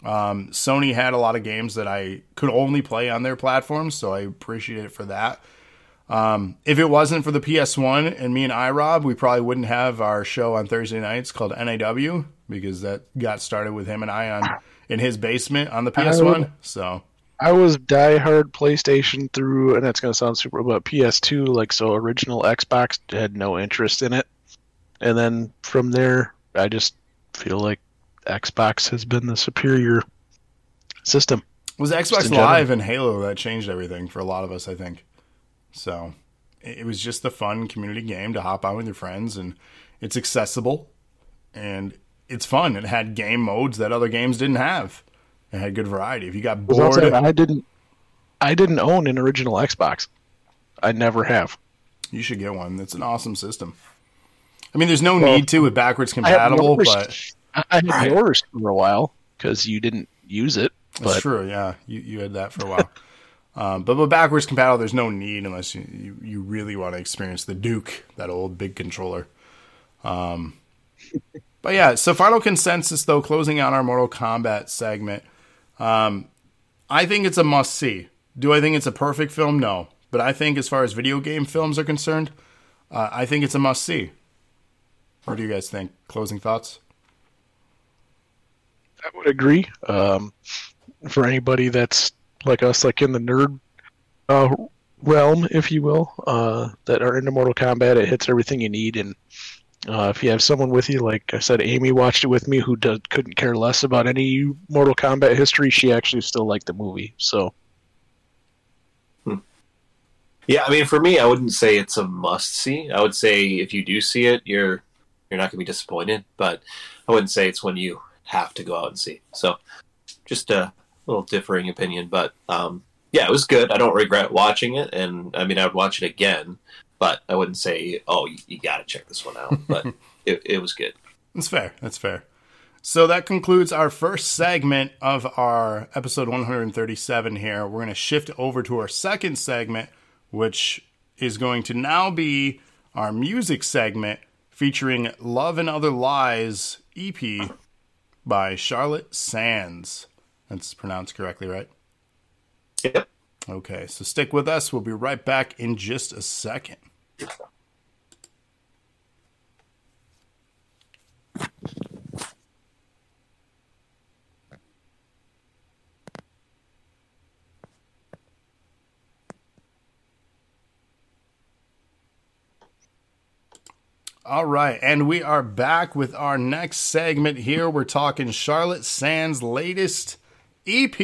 Um, Sony had a lot of games that I could only play on their platform, so I appreciate it for that. Um, if it wasn't for the PS1 and me and iRob, we probably wouldn't have our show on Thursday nights called NAW because that got started with him and I on in his basement on the PS1. So I was diehard PlayStation through, and that's going to sound super, but PS2, like so, original Xbox had no interest in it, and then from there, I just feel like Xbox has been the superior system. was Xbox. Live and Halo that changed everything for a lot of us, I think. So it it was just a fun community game to hop on with your friends, and it's accessible and it's fun. It had game modes that other games didn't have. It had good variety. If you got bored, outside, I didn't, I didn't own an original Xbox. I never have. You should get one. It's an awesome system. I mean, there's no Well, need to with backwards compatible, yours- but I, I had Right. yours for a while because you didn't use it. that's But true. Yeah, you, you had that for a while. um, but with backwards compatible, there's no need unless you, you, you really want to experience the Duke, that old big controller. Um, but yeah, so final consensus though, closing out our Mortal Kombat segment. Um, I think it's a must see. Do I think it's a perfect film? No. But I think as far as video game films are concerned, uh, I think it's a must see. What do you guys think? Closing thoughts? I would agree. Um, for anybody that's like us, like in the nerd uh, realm, if you will, uh, that are into Mortal Kombat, it hits everything you need. And uh, if you have someone with you, like I said, Amy watched it with me, who couldn't care less about any Mortal Kombat history. She actually still liked the movie. So Yeah, I mean, for me, I wouldn't say it's a must see. I would say if you do see it, you're you're not going to be disappointed. But I wouldn't say it's one you have to go out and see. So, just a little differing opinion. But um, yeah, it was good. I don't regret watching it, and I mean, I would watch it again. But I wouldn't say, oh, you, you got to check this one out. But it, it was good. That's fair. That's fair. So that concludes our first segment of our episode 137 here. We're going to shift over to our second segment, which is going to now be our music segment featuring Love and Other Lies EP by Charlotte Sands. That's pronounced correctly, right? Yep. Okay, so stick with us. We'll be right back in just a second. All right, and we are back with our next segment here. We're talking Charlotte Sand's latest EP,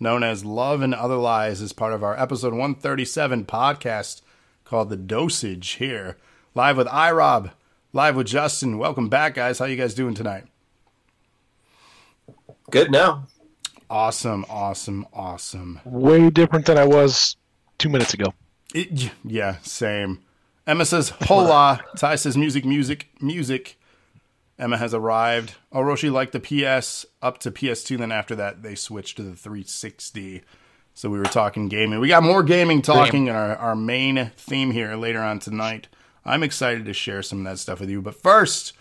known as Love and Other Lies, is part of our episode 137 podcast called The Dosage here. Live with iRob, live with Justin. Welcome back, guys. How you guys doing tonight? Good now. Awesome, awesome, awesome. Way different than I was two minutes ago. It, yeah, same. Emma says, hola. Ty says, music, music, music. Emma has arrived. Orochi liked the PS up to PS2, then after that, they switched to the 360. So we were talking gaming. We got more gaming talking in our, our main theme here later on tonight. I'm excited to share some of that stuff with you. But first,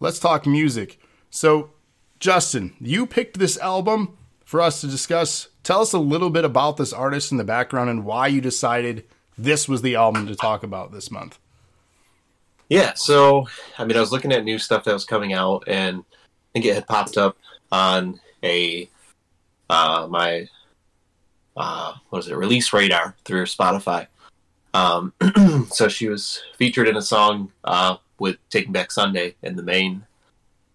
let's talk music. So, Justin, you picked this album for us to discuss. Tell us a little bit about this artist in the background and why you decided this was the album to talk about this month. Yeah, so I mean, I was looking at new stuff that was coming out, and I think it had popped up on a uh, my uh, what is it release radar through Spotify. Um, so she was featured in a song uh, with Taking Back Sunday in the main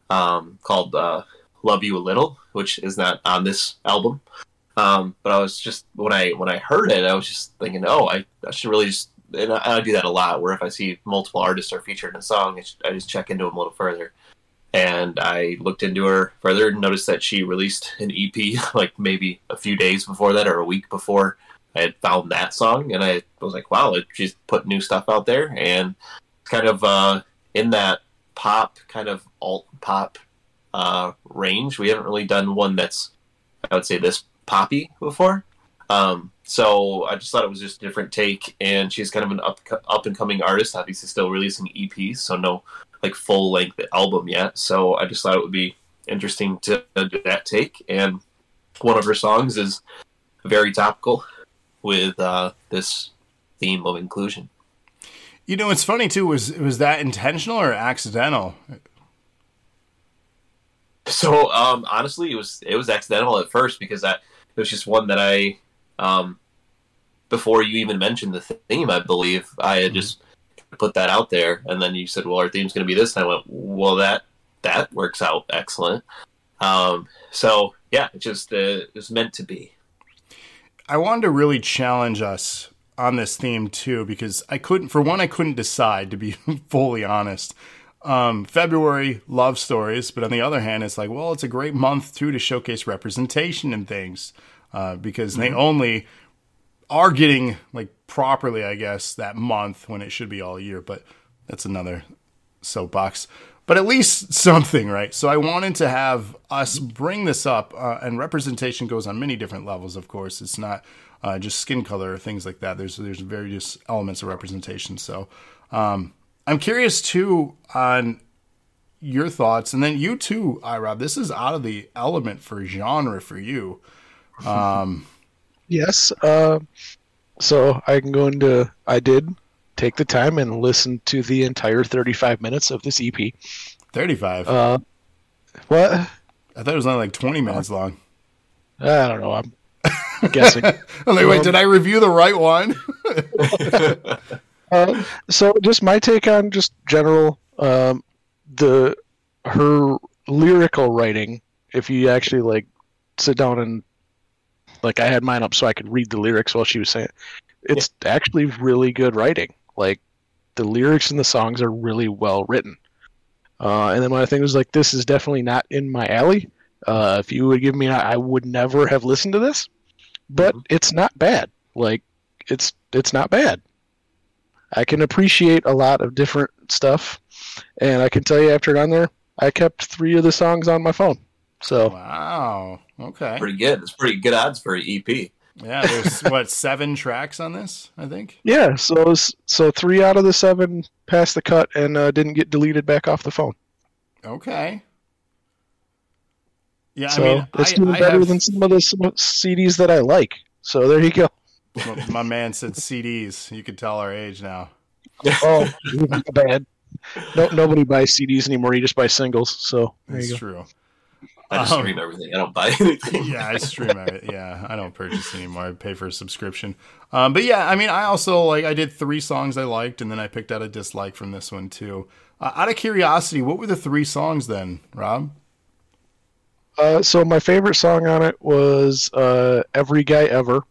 um, called uh, "Love You a Little," which is not on this album. Um, but I was just when I when I heard it, I was just thinking, oh, I, I should really just and I, I do that a lot. Where if I see multiple artists are featured in a song, I, just- check into them a little further. And I looked into her further and noticed that she released an EP like maybe a few days before that or a week before I had found that song, and I was like, wow, she's put new stuff out there, and kind of uh, in that pop kind of alt pop uh, range. We haven't really done one that's I would say this poppy before. Um, so I just thought it was just a different take, and she's kind of an up up and coming artist. Obviously, still releasing EPs, so no like full length album yet. So I just thought it would be interesting to do that take. And one of her songs is very topical with uh, this theme of inclusion. You know, what's funny too was was that intentional or accidental? So um, honestly, it was it was accidental at first because that it was just one that I um, before you even mentioned the theme, I believe I had just put that out there, and then you said, "Well, our theme's going to be this," and I went, "Well, that that works out excellent." Um, so yeah, it just uh, it was meant to be. I wanted to really challenge us on this theme too because I couldn't, for one, I couldn't decide to be fully honest. Um, February love stories, but on the other hand, it's like, well, it's a great month too to showcase representation and things uh, because they only are getting like properly, I guess, that month when it should be all year. But that's another soapbox. But at least something, right? So I wanted to have us bring this up, uh, and representation goes on many different levels. Of course, it's not uh, just skin color or things like that. There's there's various elements of representation. So um, I'm curious too on your thoughts, and then you too, iRob. This is out of the element for genre for you. Yes. Uh, so I can go into. I did take the time and listen to the entire 35 minutes of this EP. 35. Uh, what? I thought it was only like 20 minutes long. I don't know. I'm guessing. I'm like, wait, did I review the right one? Uh, so just my take on just general um, the her lyrical writing. If you actually like sit down and like I had mine up so I could read the lyrics while she was saying, it's actually really good writing. Like the lyrics in the songs are really well written. Uh, and then my thing was like, this is definitely not in my alley. Uh, if you would give me, I would never have listened to this. But it's not bad. Like it's it's not bad. I can appreciate a lot of different stuff, and I can tell you after it on there, I kept three of the songs on my phone. So wow. Okay. pretty good. It's pretty good odds for an EP. Yeah, there's what seven tracks on this, I think. yeah, so it was- so three out of the seven passed the cut and uh, didn't get deleted back off the phone. Okay. Yeah, So I mean, it's doing I better have, than some of the CDs that I like. So there you go. my, my man said CDs. You can tell our age now. Oh, not bad. No, nobody buys CDs anymore. You just buy singles. So there That's you go. true. I just Um, stream everything. I don't buy anything. yeah, I stream it. Yeah, I don't purchase anymore. I pay for a subscription. Um, but yeah, I mean, I also like I did three songs I liked, and then I picked out a dislike from this one too. Uh, out of curiosity, what were the three songs then, Rob? Uh, so my favorite song on it was uh, "Every Guy Ever."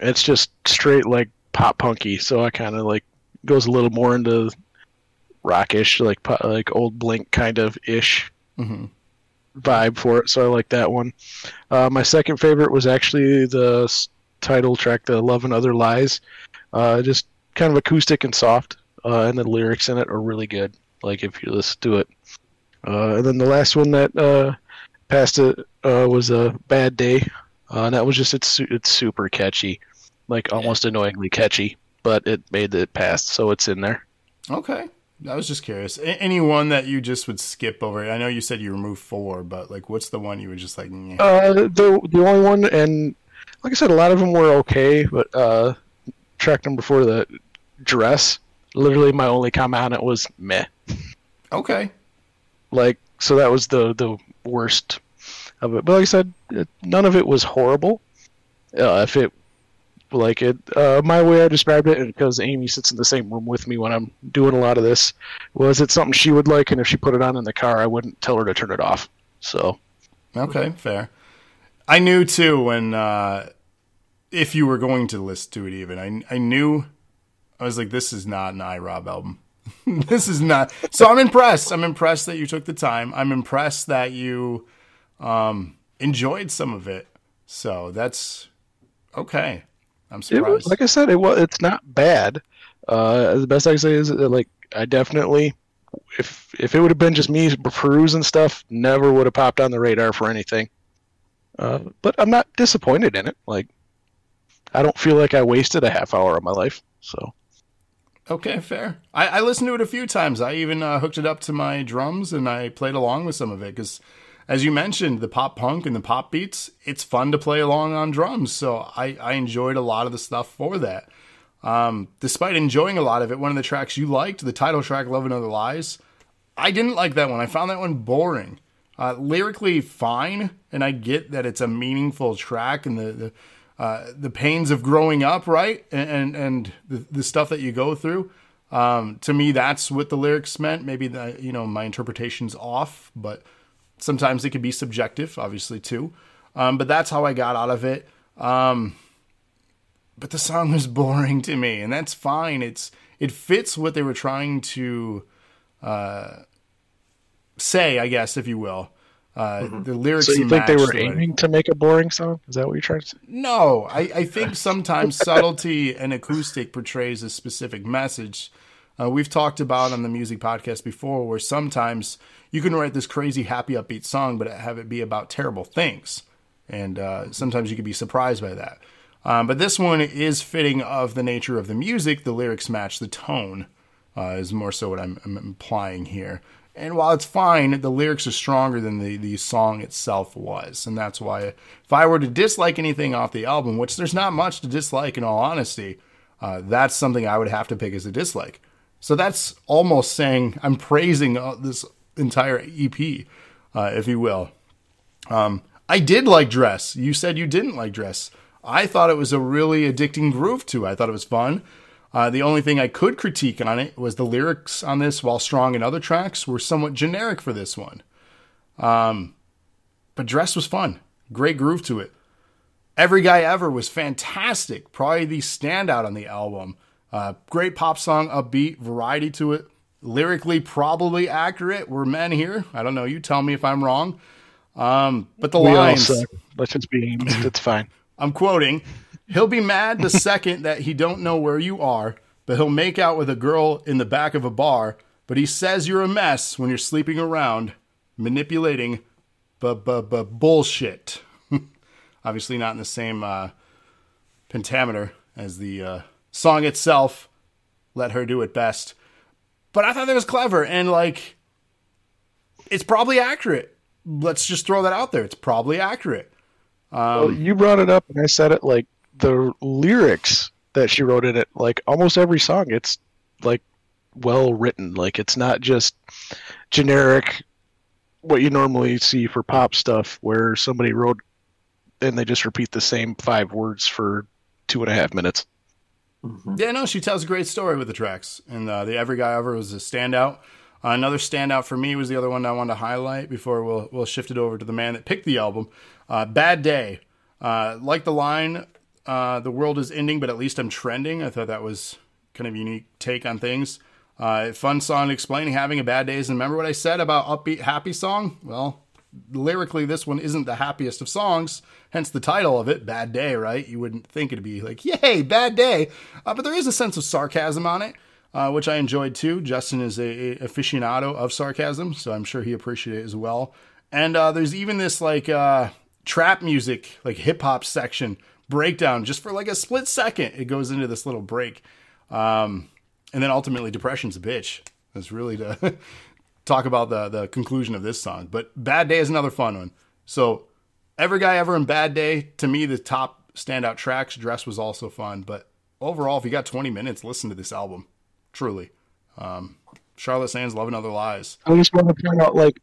It's just straight like pop punky, so I kind of like goes a little more into rockish, like like old Blink kind of ish hmm vibe for it. So I like that one. Uh, my second favorite was actually the title track, "The Love and Other Lies." Uh, just kind of acoustic and soft, uh, and the lyrics in it are really good. Like if you listen to it. Uh, and then the last one that uh, passed it uh, was a "Bad Day," and that was just it's it's super catchy, like almost annoyingly catchy, but it made it pass, so it's in there. Okay, I was just curious. A- any one that you just would skip over? I know you said you removed four, but like, what's the one you would just like? "Nyeh." Uh, the the only one, and like I said, a lot of them were okay, but uh, track number four, the dress, literally my only comment on it was meh. Okay, Like, so that was the the worst of it. But like I said, it, none of it was horrible. Uh, if it like it, uh, my way I described it, and because Amy sits in the same room with me when I'm doing a lot of this, was it something she would like, and if she put it on in the car, I wouldn't tell her to turn it off. So okay, fair. I knew too when uh, if you were going to listen to it, even I I knew I was like, this is not an iRob album. this is not. So I'm impressed. I'm impressed that you took the time. I'm impressed that you um, enjoyed some of it. So that's okay. I'm surprised. was, like I said, it was. It's not bad. Uh, the best I can say is that, like I definitely, if if it would have been just me perusing stuff, never would have popped on the radar for anything. Uh, but I'm not disappointed in it. Like I don't feel like I wasted a half hour of my life. So Okay, fair. I, I listened to it a few times. I even uh, hooked it up to my drums and I played along with some of it because, as you mentioned, the pop punk and the pop beats, it's fun to play along on drums. So I, I enjoyed a lot of the stuff for that. Um, despite enjoying a lot of it, one of the tracks you liked, the title track, Love and Other Lies, I didn't like that one. I found that one boring. Uh, lyrically, fine, and I get that it's a meaningful track and the, the uh, the pains of growing up, right, and and, and the, the stuff that you go through. Um, to me, that's what the lyrics meant. Maybe the you know my interpretation's off, but sometimes it can be subjective, obviously too. Um, but that's how I got out of it. Um, but the song was boring to me, and that's fine. It's it fits what they were trying to uh, say, I guess, if you will. Uh, The lyrics. so you think they were the aiming to make a boring song? Is that what you're trying to say? No, I, I think sometimes subtlety and acoustic portrays a specific message. Uh, we've talked about on the music podcast before where sometimes you can write this crazy, happy, upbeat song, but have it be about terrible things. And uh, sometimes you can be surprised by that. Um, but this one is fitting of the nature of the music. The lyrics match the tone, uh, is more so what I'm, I'm implying here. And while it's fine, the lyrics are stronger than the, the song itself was. And that's why, if I were to dislike anything off the album, which there's not much to dislike in all honesty, uh, that's something I would have to pick as a dislike. So that's almost saying I'm praising uh, this entire EP, uh, if you will. Um, I did like Dress. You said you didn't like Dress. I thought it was a really addicting groove to. I thought it was fun. Uh, the only thing I could critique on it was the lyrics on this, while strong in other tracks, were somewhat generic for this one. Um, but Dress was fun. Great groove to it. Every Guy Ever was fantastic. Probably the standout on the album. Uh, great pop song, upbeat, variety to it. Lyrically, probably accurate. We're men here. I don't know. You tell me if I'm wrong. Um, but the We lines. Let's just be honest. It's fine. I'm quoting, he'll be mad the second that he don't know where you are, but he'll make out with a girl in the back of a bar, but he says you're a mess when you're sleeping around, manipulating bu- bu- bu- bullshit. Obviously not in the same uh, pentameter as the uh, song itself. Let her do it best. But I thought that was clever and like it's probably accurate. Let's just throw that out there. It's probably accurate. well, um, you brought it up, and I said it like the lyrics that she wrote in it. Like almost every song, it's like well written. Like it's not just generic what you normally see for pop stuff, where somebody wrote and they just repeat the same five words for two and a half minutes. Mhm. Yeah, no, she tells a great story with the tracks, and uh, the Every Guy Ever was a standout. Uh, another standout for me was the other one I wanted to highlight before we'll we'll shift it over to the man that picked the album. Uh, Bad Day, uh, like the line, uh, "The world is ending, but at least I'm trending." I thought that was kind of a unique take on things. Uh, fun song explaining having a bad day. And remember what I said about upbeat, happy song? Well, lyrically, this one isn't the happiest of songs, hence the title of it, Bad Day, right? You wouldn't think it'd be like, yay, bad day. Uh, but there is a sense of sarcasm on it, uh, which I enjoyed too. Justin is a, a aficionado of sarcasm, so I'm sure he appreciated it as well. And uh, there's even this like uh, trap music, like hip hop section breakdown, just for like a split second. It goes into this little break. Um, and then ultimately, depression's a bitch. That's really to talk about the the conclusion of this song. But Bad Day is another fun one. So every guy ever in Bad Day, to me, the top standout tracks. Dress was also fun, but overall, if you got 20 minutes, listen to this album. Truly, um, Charlotte Sands, Love and Other Lies. I just want to point out, like,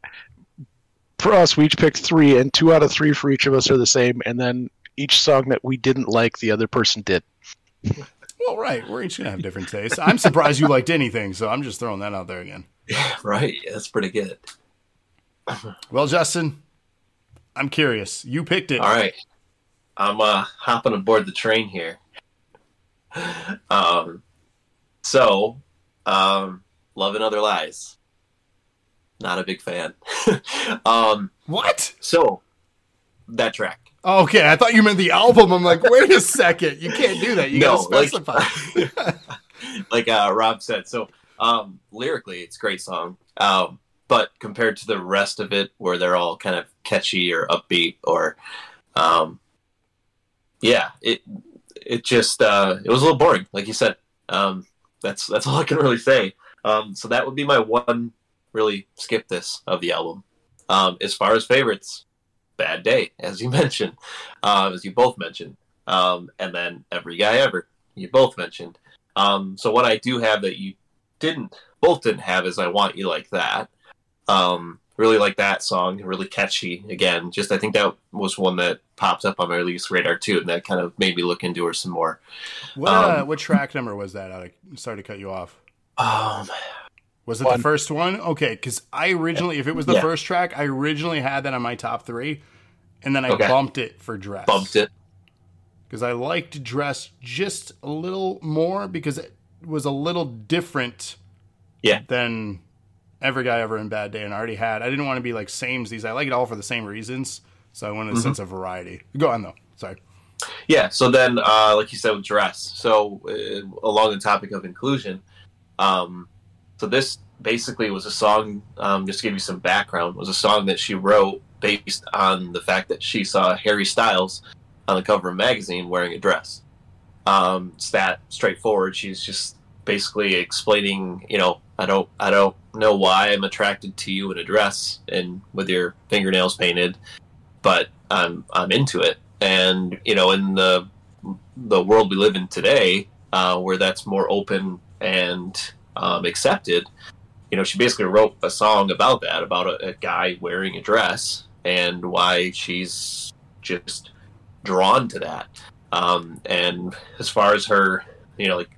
for us, we each picked three, and two out of three for each of us are the same, and then each song that we didn't like, the other person did. Well, right, we're each gonna have different tastes. I'm surprised you liked anything, so I'm just throwing that out there again. Yeah, Right. Yeah, that's pretty good. Well, Justin, I'm curious. You picked it. All right. I'm uh, hopping aboard the train here. Um, so, um, Love and Other Lies. Not a big fan. um, What? so, that track. Okay, I thought you meant the album. I'm like, wait a second, you can't do that. You No, gotta like- specify. like uh, Rob said. So um, lyrically, it's a great song. Um, but compared to the rest of it, where they're all kind of catchy or upbeat, or um, yeah, it it just uh, it was a little boring, like you said. Um, that's that's all I can really say. Um, so that would be my one really skip this of the album. Um, as far as favorites, Bad Day, as you mentioned, uh, as you both mentioned, um, and then Every Guy Ever, you both mentioned. Um, so what I do have that you didn't, both didn't have is I Want You Like That. Um, really like that song, really catchy. Again, just I think that was one that popped up on my release radar too, and that kind of made me look into her some more. What uh, Um, what track number was that? I sorry to cut you off. Um, Was it One. the first one? Okay, because I originally, if it was the Yeah. first track, I originally had that on my top three, and then I Okay. bumped it for dress. bumped it. because I liked dress just a little more because it was a little different. Yeah. Than every guy ever in Bad Day, and I already had. I didn't want to be like samesies. I like it all for the same reasons, so I wanted a Mhm. sense of variety. Go on though. Sorry. Yeah. So then, uh, like you said, with dress. So uh, along the topic of inclusion, um, so this basically was a song. Um, just to give you some background, was a song that she wrote based on the fact that she saw Harry Styles on the cover of a magazine wearing a dress. Um, it's that straightforward. She's just basically explaining, you know, I don't, I don't know why I'm attracted to you in a dress and with your fingernails painted, but I'm, I'm into it. And you know, in the the world we live in today, uh, where that's more open and um, accepted, you know, she basically wrote a song about that, about a, a guy wearing a dress and why she's just drawn to that. Um, and as far as her, you know, like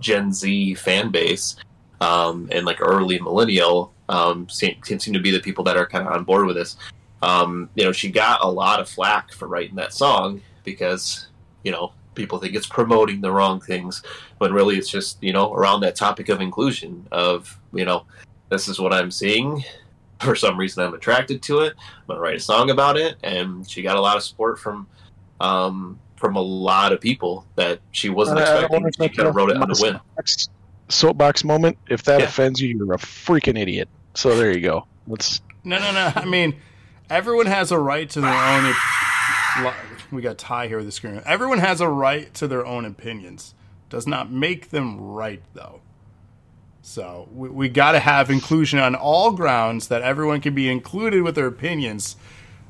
Gen Z fan base um, and like early millennial um, seem, seem to be the people that are kind of on board with this. Um, you know, she got a lot of flack for writing that song because, you know, people think it's promoting the wrong things, when really it's just, you know, around that topic of inclusion of, you know, this is what I'm seeing. For some reason, I'm attracted to it. I'm gonna write a song about it, and she got a lot of support from um, from a lot of people that she wasn't Uh, expecting. She kind of wrote it on the whim. Soapbox- moment. If that Yeah. offends you, you're a freaking idiot. So there you go. Let's. No, no, no. I mean, everyone has a right to their own. We got Ty here with the screen. Everyone has a right to their own opinions. Does not make them right, though. So we, we got to have inclusion on all grounds that everyone can be included with their opinions.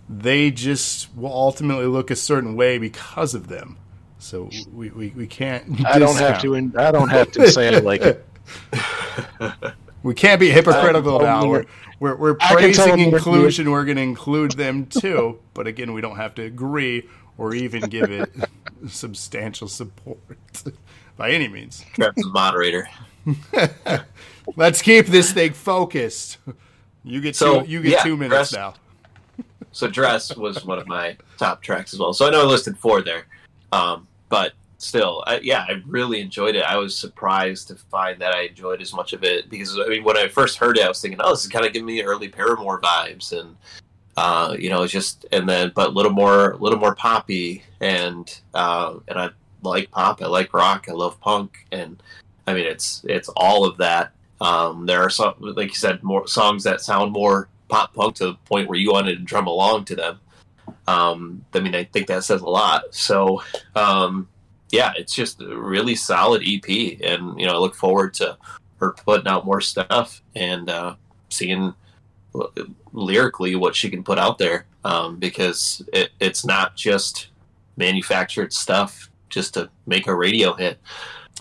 They just will ultimately look a certain way because of them. So we, we, we can't. I don't have discount. to. I don't have to say I like it. We can't be hypocritical now. We're we're, we're I can tell praising inclusion. We're going to include them too. But again, we don't have to agree or even give it substantial support by any means. Travis is moderator. Let's keep this thing focused. You get So, two. You get yeah, two minutes dress- now. So dress was one of my top tracks as well. So I know I listed four there, um, but still, I, yeah, I really enjoyed it. I was surprised to find that I enjoyed as much of it because I mean, when I first heard it, I was thinking, oh, this is kind of giving me early Paramore vibes, and uh, you know, just and then but a little more, a little more poppy, and uh, and I like pop, I like rock, I love punk, and I mean, it's it's all of that. Um, there are some, like you said, more songs that sound more pop punk to the point where you wanted to drum along to them. Um, I mean, I think that says a lot. So, um, yeah, it's just a really solid EP, and you know, I look forward to her putting out more stuff and uh, seeing l- lyrically what she can put out there um, because it, it's not just manufactured stuff just to make a radio hit.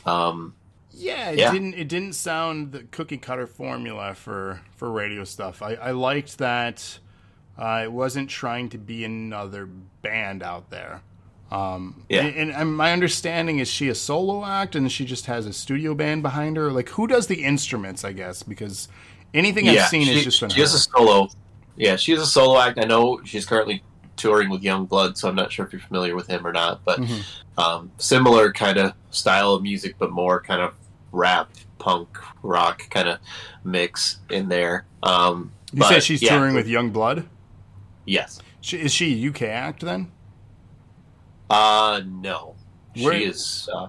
Um, Yeah, it Yeah. didn't. It didn't sound the cookie cutter formula for for radio stuff. I, I liked that uh, it wasn't trying to be another band out there. Um, Yeah. And, and my understanding is she a solo act, and she just has a studio band behind her. Like, who does the instruments? I guess because anything I've seen she, is just been she is a solo. Yeah, she is a solo act. I know she's currently touring with Yungblud, so I'm not sure if you're familiar with him or not. But Mhm. um, similar kind of style of music, but more kind of rap, punk, rock kind of mix in there. Um, You but, say she's yeah, touring with Yungblud. Yes. She, is she a UK act then? Uh, no. Where- She is. Uh,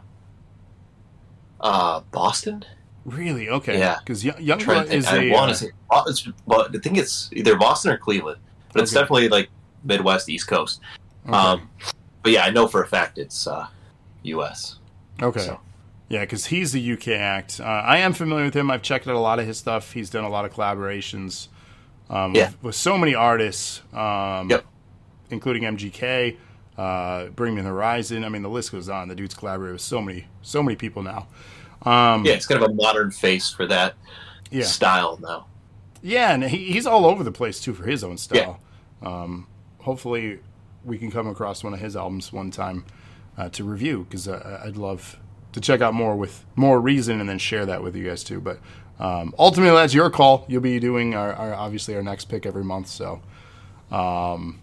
uh, Boston. Really? Okay. Yeah. Because Young trying to think. is I a. want uh, to say, it's, but I think it's either Boston or Cleveland, but it's Okay. definitely like Midwest, East Coast. okay. Um, but yeah, I know for a fact it's uh, U.S. Okay. So- Yeah, because he's a UK act. Uh, I am familiar with him. I've checked out a lot of his stuff. He's done a lot of collaborations um, Yeah. with, with so many artists, um, Yep. including MGK, uh, Bring Me the Horizon. I mean, the list goes on. The dude's collaborated with so many, so many people now. Um, Yeah, it's kind of a modern face for that yeah, style now. yeah, and he, he's all over the place too for his own style. Um, hopefully, we can come across one of his albums one time uh, to review because uh, I'd love to check out more with more reason and then share that with you guys too. But um, ultimately, that's your call. You'll be doing our, our obviously our next pick every month. So, um,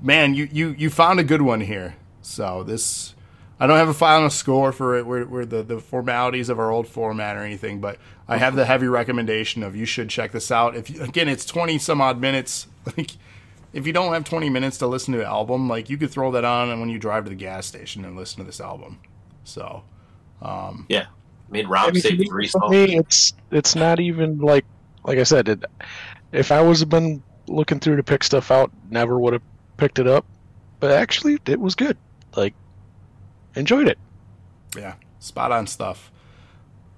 man, you you you found a good one here. So this. I don't have a final score for it. We're, we're the, the formalities of our old format or anything, but I have the heavy recommendation of you should check this out. If you, again, it's twenty some odd minutes. Like, if you don't have twenty minutes to listen to an album, like you could throw that on and when you drive to the gas station and listen to this album. So, Yeah, I mean Rob I mean, saved three for songs. me, it's it's not even like like I said. It, if I was been looking through to pick stuff out, never would have picked it up. But actually, it was good. Like, enjoyed it. yeah, spot on stuff.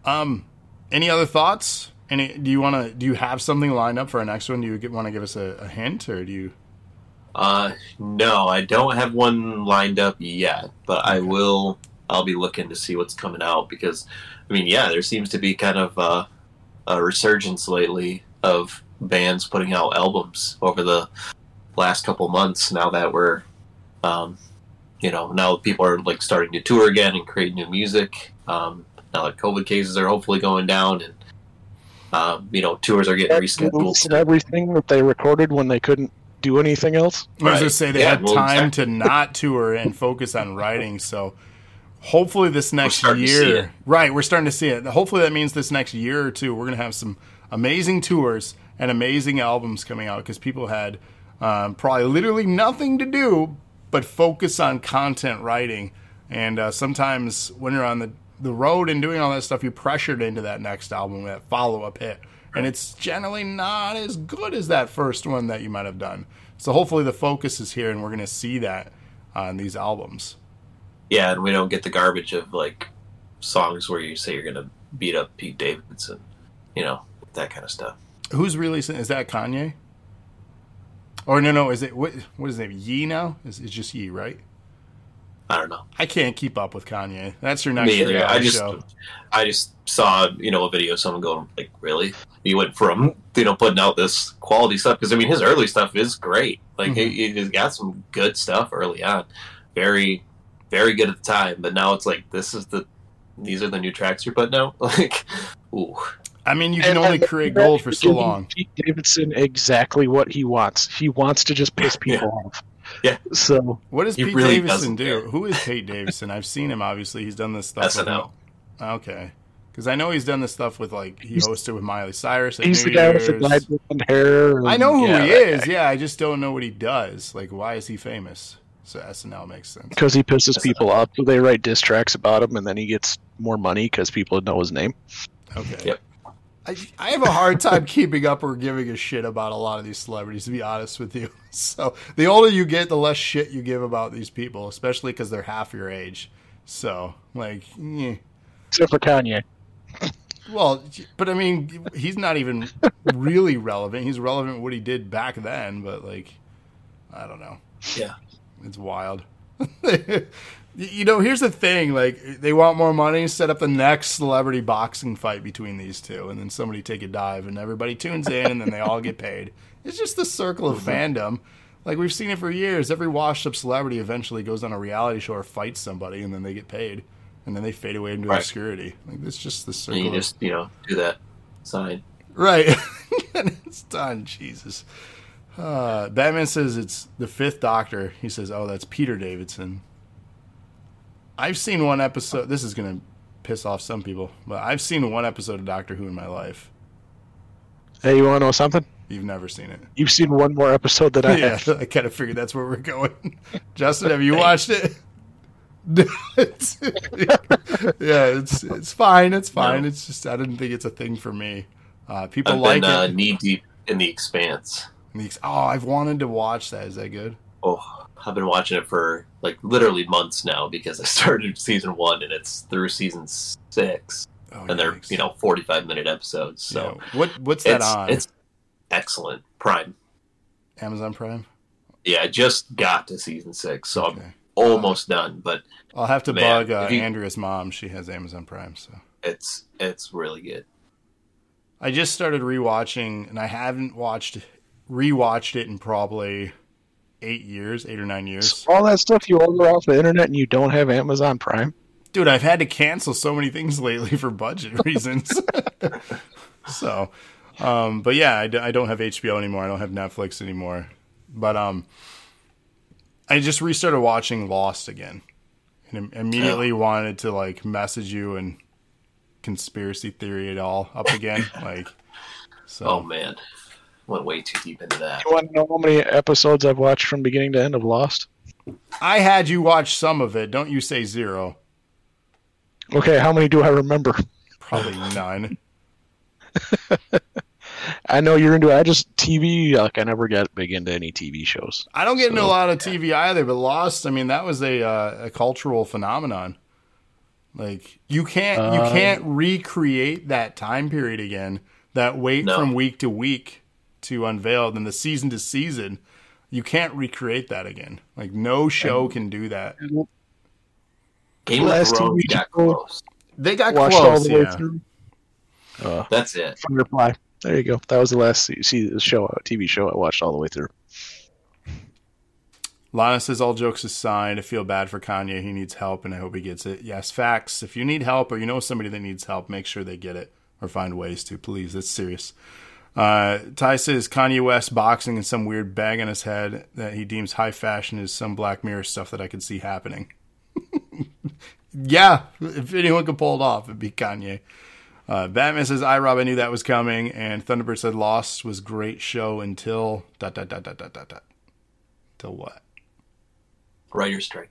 Um, any other thoughts? Any? Do you want to? Do you have something lined up for our next one? Do you want to give us a, a hint, or do you? Uh, no, I don't have one lined up yet, but I will. I'll be looking to see what's coming out because, I mean, yeah, there seems to be kind of uh, a resurgence lately of bands putting out albums over the last couple months. Now that we're, um, you know, now people are like starting to tour again and create new music. Um, now that COVID cases are hopefully going down and. Um, you know, tours are getting And rescheduled. everything that they recorded when they couldn't do anything else. I was gonna say they Yeah, had well, time exactly. to not tour and focus on writing. So hopefully this next to year, right? We're starting to see it. Hopefully that means this next year or two, we're gonna have some amazing tours and amazing albums coming out because people had um, probably literally nothing to do but focus on content writing. And uh, sometimes when you're on the the road and doing all that stuff, you're pressured into that next album, that follow up hit. And it's generally not as good as that first one that you might have done. So hopefully the focus is here and we're going to see that on these albums. Yeah, and we don't get the garbage of like songs where you say you're gonna beat up Pete Davidson, you know, that kind of stuff. Who's releasing? Is that Kanye? Or no, no, is it, what, what is his name? Ye now? Is It's just Ye, right? I don't know. I can't keep up with Kanye. That's your next Me I just show. I just saw you know a video of someone going like, really? He went from you know putting out this quality stuff because I mean his early stuff is great. Like Mhm. he, he's got some good stuff early on, very very good at the time. But now it's like this is the these are the new tracks you're putting out. Like, ooh, I mean, you can And- only and create gold for so long. Pete Davidson exactly what he wants. He wants to just piss people off. Yeah. So What does Pete really Davidson do? care. Who is Pete Davidson? I've seen him. Obviously, he's done this stuff. with- SNL. Okay, because I know he's done this stuff with like he He's- hosted with Miley Cyrus. At he's New the guy with the dyed blonde hair. I know who yeah, he is. guy. Yeah, I just don't know what he does. Like, why is he famous? So SNL makes sense. Because he pisses That's people off, so they write diss tracks about him, and then he gets more money because people know his name. Okay. Yep. I, I have a hard time keeping up or giving a shit about a lot of these celebrities, to be honest with you. So the older you get, the less shit you give about these people, especially because they're half your age. So, like, eh. Except for Kanye. well, but I mean, he's not even really relevant. He's relevant what he did back then, but like, I don't know. yeah. It's wild. you know, here's the thing: like, they want more money, set up the next celebrity boxing fight between these two, and then somebody take a dive, and everybody tunes in, and then they all get paid. It's just the circle of mm-hmm. fandom. Like we've seen it for years. Every washed-up celebrity eventually goes on a reality show or fights somebody, and then they get paid, and then they fade away into Right. obscurity. Like it's just the circle. And you of- just you know do that sign. Right. and it's done. Jesus. Uh, Batman says it's the fifth Doctor. He says, "Oh, that's Peter Davidson." I've seen one episode. This is gonna piss off some people, but I've seen one episode of Doctor Who in my life. Hey, you want to know something? You've never seen it. You've seen one more episode than I yeah, have. I kind of figured that's where we're going. Justin, have you watched it? It's- yeah, it's it's fine. It's fine. No. It's just I didn't think it's a thing for me. Uh, people I've like been uh, it. knee deep in the expanse. Oh, I've wanted to watch that. Is that good? Oh, I've been watching it for like literally months now because I started season one and it's through season six, Oh, and they're you know forty five minute episodes. So Yeah. what what's that it's on? it's excellent. Prime. Amazon Prime. Yeah, I just got to season six, so I'm Okay. almost done. But I'll have to Man, bug uh, you- Andrea's mom. She has Amazon Prime, so it's it's really good. I just started rewatching, and I haven't watched rewatched it in probably eight years, eight or nine years. All that stuff you order off the internet and you don't have Amazon Prime. Dude, I've had to cancel so many things lately for budget reasons. so, um, but yeah, I, d- I don't have HBO anymore. I don't have Netflix anymore. But um, I just restarted watching Lost again, and im- immediately wanted to like message you and conspiracy theory it all up again. like, so Oh man, went way too deep into that. You want to know how many episodes I've watched from beginning to end of Lost? I had you watch some of it. Don't you say zero? Okay, how many do I remember? Probably none. I know you're into. I just TV. Like I never got big into any TV shows. I don't get into a lot of TV either, but Lost, I mean, that was a uh, a cultural phenomenon. Like you can't you Uh, can't recreate that time period again. That wait No. from week to week to unveil, then the season to season. You can't recreate that again. Like no show can do that. Game of Last Thrones got close. They got Watched all close, the way yeah. through. Uh, That's it. Firefly. There you go. That was the last se- see the show TV show I watched all the way through. Lana says all jokes aside, I feel bad for Kanye. He needs help, and I hope he gets it. Yes, facts. If you need help or you know somebody that needs help, make sure they get it or find ways to. Please, that's serious. Uh, Ty says Kanye West boxing and some weird bag on his head that he deems high fashion is some Black Mirror stuff that I could see happening. yeah, if anyone could pull it off, it'd be Kanye. Uh, Batman says, "iRob, I knew that was coming." And Thunderbird said, "Lost was great show until dot dot dot dot dot dot dot." Till what? Writer's strike.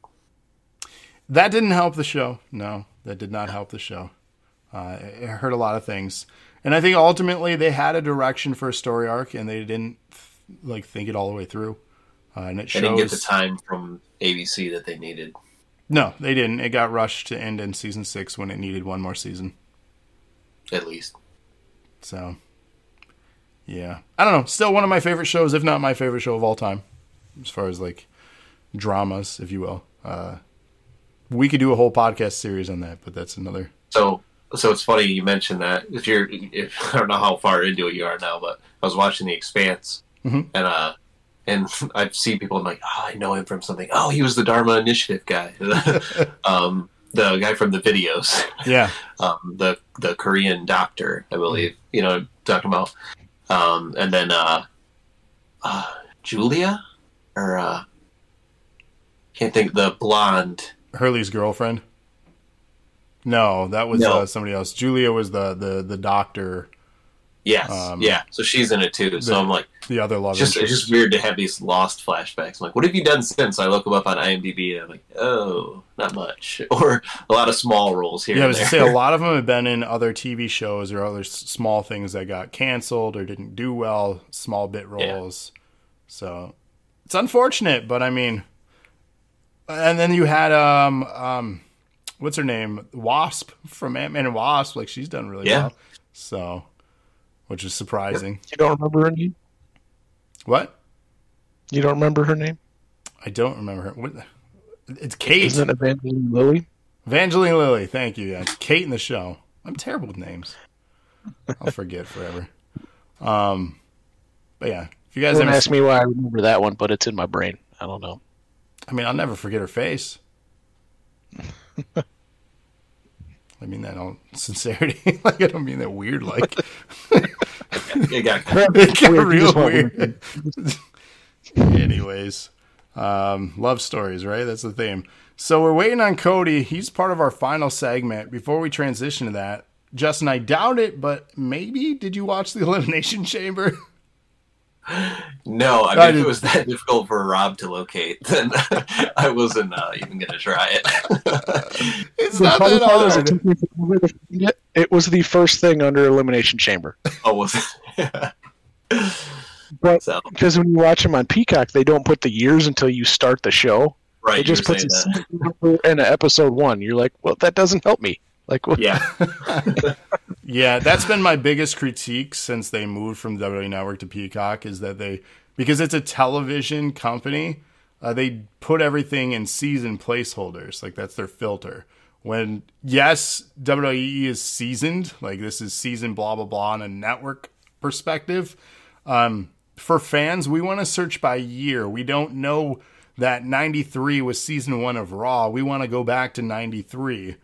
That didn't help the show. No, that did not help the show. Uh, it hurt a lot of things, and I think ultimately they had a direction for a story arc, and they didn't like think it all the way through. Uh, and it They didn't get the time from ABC that they needed. No, they didn't. It got rushed to end in season six when it needed one more season. At least. So, yeah, I don't know. Still one of my favorite shows, if not my favorite show of all time, as far as like dramas, if you will. Uh, we could do a whole podcast series on that, but that's another. So, so it's funny you mentioned that. If you're, if, I don't know how far into it you are now, but I was watching The Expanse, Mhm. and uh, and I've seen people. I'm like, oh, I know him from something. Oh, he was the Dharma Initiative guy, um, the guy from the videos, Yeah, um, the the Korean doctor, I believe. You know, talking about. Um, and then uh, uh, Julia, or uh, can't think the blonde. Hurley's girlfriend. No, that was No. Uh, somebody else. Julia was the the the doctor, Yes, Um, yeah. So she's in it too. So the- I'm like. the other love It's just, it's just weird to have these lost flashbacks. I'm like, what have you done since? I look them up on IMDb and I'm like, oh, not much. Or a lot of small roles here. Yeah, I was to say a lot of them have been in other TV shows or other small things that got canceled or didn't do well, small bit Yeah. roles. So it's unfortunate, but I mean, and then you had um um, what's her name, Wasp from Ant Man and Wasp. Like she's done really Yeah. well. So, which is surprising. You don't remember her name? What? You don't remember her name? I don't remember her. What? It's Kate. Isn't it Evangeline Lilly? Evangeline Lilly, thank you. Yeah, it's Kate in the show. I'm terrible with names. I'll forget forever. Um, but yeah, if you guys Don't haven't, ask me why I remember that one, but it's in my brain. I don't know. I mean, I'll never forget her face. I mean that all sincerity. like I don't mean that weird. Like It got- it got Weird, real weird. Anyways, um, love stories, right? That's the theme. So we're waiting on Cody. He's part of our final segment. Before we transition to that, Justin, I doubt it, but maybe did you watch the Elimination Chamber? No, I mean, I if it was that difficult for Rob to locate, then I wasn't uh, even going to try it. It's The not that part is it hard. took me forever to find it. It was the first thing under Elimination Chamber. oh, was it? But so, because when you watch them on Peacock, they don't put the years until you start the show. right, It just puts a saying that. second number in episode one. You're like, well, that doesn't help me. Like, what? Yeah, Yeah, that's been my biggest critique since they moved from WWE Network to Peacock is that they because it's a television company, uh, they put everything in season placeholders. Like that's their filter. When yes, WWE is seasoned, like this is season blah blah blah on a network perspective. Um, for fans, we want to search by year. We don't know that 93 was season one of Raw. We want to go back to 93.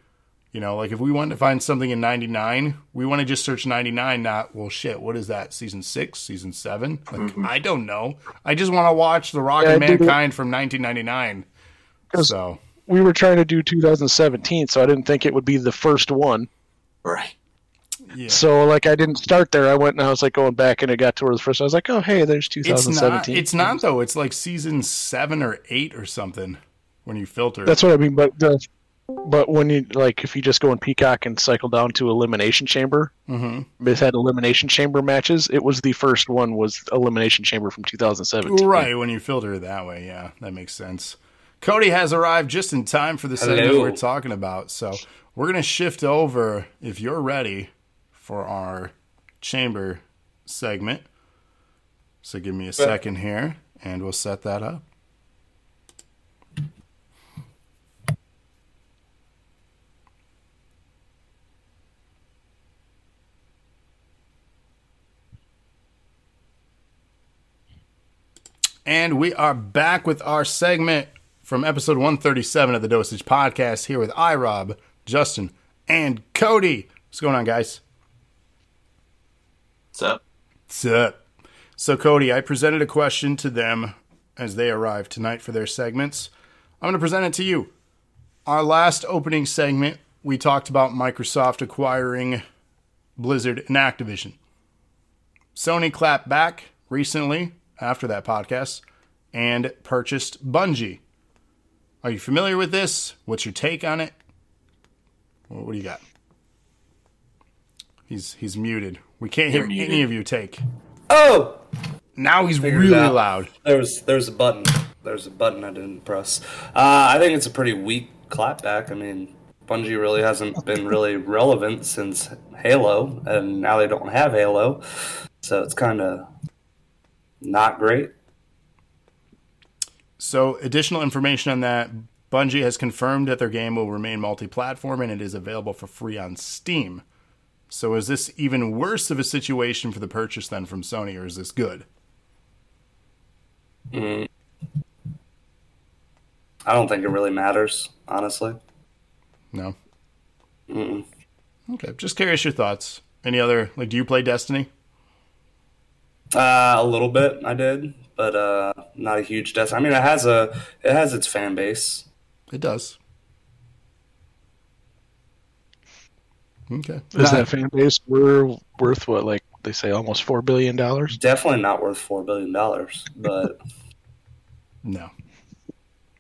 You know, like if we want to find something in 99, we want to just search 99, not, well, shit, what is that? Season six, season seven? Like, mm-hmm. I don't know. I just want to watch The Rock Yeah, and I did it- Mankind from 1999. So, We were trying to do 2017, so I didn't think it would be the first one. right. yeah. So, like, I didn't start there. I went and I was like going back, and it got to where the first. I was like, oh, hey, there's It's not, 2017. it's not, though. It's like season seven or eight or something when you filter. That's what I mean. But the, but when you like, if you just go in Peacock and cycle down to Elimination Chamber, mm-hmm. it had Elimination Chamber matches. It was the first one was Elimination Chamber from 2017. Right, when you filter it that way, yeah, that makes sense. Cody has arrived just in time for the segment Hello. we're talking about. So we're going to shift over, if you're ready, for our chamber segment. So give me a second here, and we'll set that up. And we are back with our segment from episode 137 of the Dosage Podcast here with iRob, Justin, and Cody. What's going on, guys? What's up? What's up? So, Cody, I presented a question to them as they arrived tonight for their segments. I'm going to present it to you. Our last opening segment, we talked about Microsoft acquiring Blizzard and Activision. Sony clapped back recently after that podcast and purchased Bungie. Are you familiar with this? What's your take on it? What do you got? He's he's muted. We can't hear You're muted. any of your take. Oh, Now he's really out. loud. there was there's a button. There's a button I didn't press. Uh, I think it's a pretty weak clapback. I mean, Bungie really hasn't been really relevant since Halo, and now they don't have Halo, so it's kind of not great. So, additional information on that Bungie has confirmed that their game will remain multi platform and it is available for free on Steam. So is this even worse of a situation for the purchase than from Sony, or is this good? Mm. I don't think it really matters, honestly. No. Mm-mm. Okay, just curious your thoughts. Any other like? Do you play Destiny? Uh, a little bit, I did, but uh, not a huge Destiny. I mean, it has a it has its fan base. It does. Okay. Is Nah, that fan base were worth what? Like they say, almost four billion dollars. Definitely not worth four billion dollars, but no.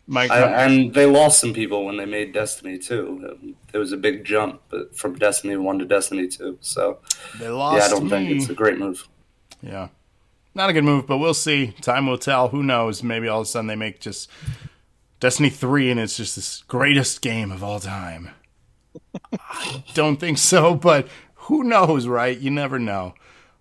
Mike, I, and they lost some people when they made Destiny two. It was a big jump from Destiny one to Destiny two. So they lost yeah, I don't me. think it's a great move. Yeah. Not a good move, but we'll see. Time will tell. Who knows? Maybe all of a sudden they make just Destiny 3 and it's just this greatest game of all time. I don't think so, but who knows, right? You never know.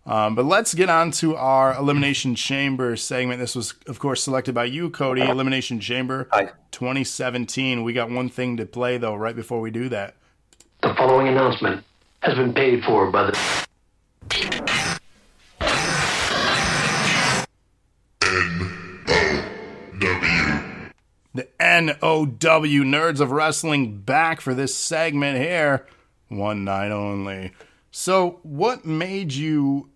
Um, but let's get on to our Elimination Chamber segment. This was, of course, selected by you, Cody. Elimination Chamber Hi. 2017. We got one thing to play, though, right before we do that. The following announcement has been paid for by the. The NOW Nerds of Wrestling back for this segment here. One night only. So, what made you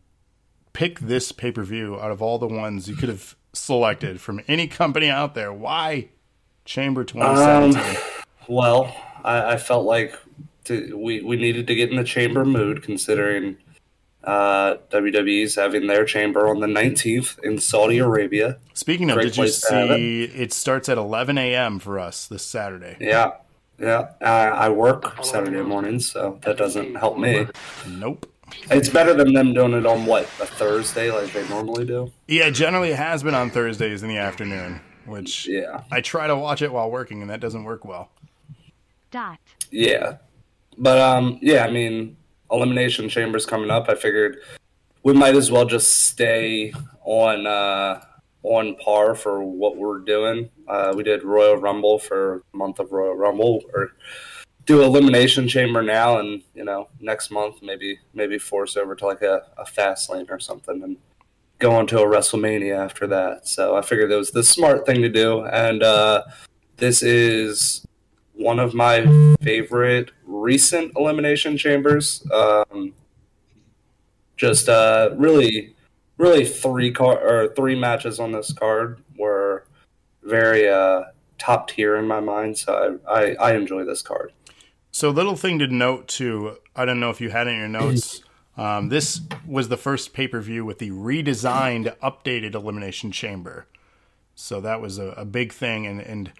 pick this pay per view out of all the ones you could have selected from any company out there? Why Chamber 2017? Um, well, I, I felt like to, we we needed to get in the chamber mood, considering uh, WWE's having their chamber on the 19th in Saudi Arabia. Speaking of, great did you place to have see it starts at 11 a.m. for us this Saturday? Yeah, yeah. I, I work Saturday mornings, so that doesn't help me. Nope. It's better than them doing it on what a Thursday like they normally do. Yeah, generally it has been on Thursdays in the afternoon, which Yeah, I try to watch it while working, and that doesn't work well. Dot. yeah. But um, yeah. I mean, elimination chambers coming up. I figured we might as well just stay on uh, on par for what we're doing. Uh, we did Royal Rumble for month of Royal Rumble, or do elimination chamber now, and you know next month maybe maybe force over to like a, a fast lane or something, and go on to a WrestleMania after that. So I figured it was the smart thing to do, and uh, this is one of my favorite recent elimination chambers. Um, just uh, really, really three car or three matches on this card were very uh, top tier in my mind. So I, I, I enjoy this card. So, little thing to note too. I don't know if you had it in your notes. Um, this was the first pay per view with the redesigned, updated Elimination Chamber. So that was a, a big thing, and and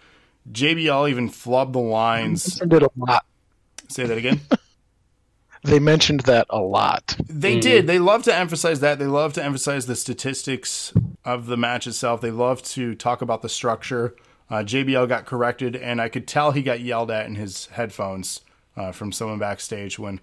JBL even flubbed the lines. Mentioned it a lot. Say that again. They mentioned that a lot. They did. They love to emphasize that. They love to emphasize the statistics of the match itself. They love to talk about the structure. Uh, JBL got corrected, and I could tell he got yelled at in his headphones uh, from someone backstage when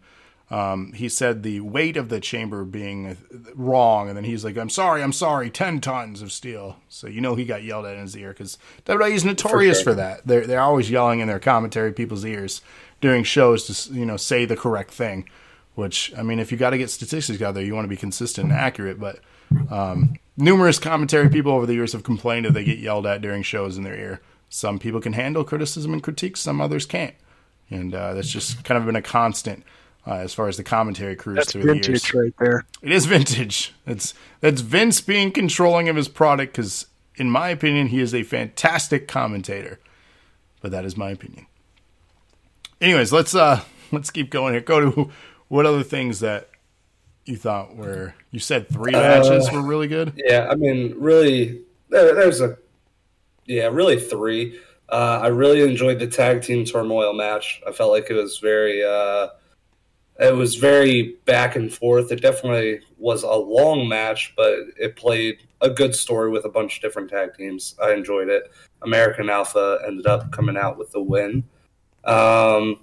um, he said the weight of the chamber being wrong, and then he's like, "I'm sorry, I'm sorry, ten tons of steel." So you know he got yelled at in his ear because WWE is notorious for, sure. that. They're they're always yelling in their commentary people's ears during shows to you know say the correct thing. Which I mean, if you got to get statistics out there, you want to be consistent and accurate. But um, numerous commentary people over the years have complained that they get yelled at during shows in their ear. Some people can handle criticism and critiques, some others can't, and uh, that's just kind of been a constant uh, as far as the commentary crews That's through the years. vintage right there. It is vintage. It's that's Vince being controlling of his product because, in my opinion, he is a fantastic commentator. But that is my opinion. Anyways, let's uh let's keep going here. Go to what other things that you thought were you said three matches were really good. Yeah, I mean, really, there, there's a yeah, really three. Uh, I really enjoyed the tag team turmoil match. I felt like it was very, uh, it was very back and forth. It definitely was a long match, but it played a good story with a bunch of different tag teams. I enjoyed it. American Alpha ended up coming out with the win. Um,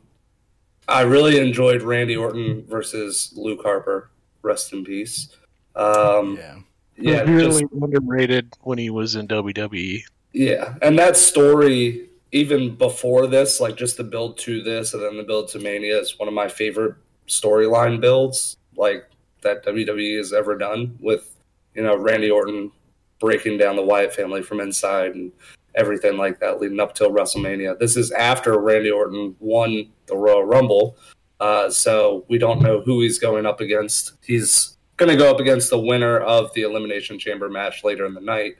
I really enjoyed Randy Orton versus Luke Harper. Rest in peace. Um, Yeah. yeah, he was just- really underrated when he was in. WWE. yeah, and that story even before this, like just the build to this and then the build to Mania is one of my favorite storyline builds like that WWE has ever done with you know Randy Orton breaking down the Wyatt family from inside and everything like that leading up till WrestleMania. This is after Randy Orton won the Royal Rumble, uh, so we don't know who he's going up against. He's going to go up against the winner of the Elimination Chamber match later in the night.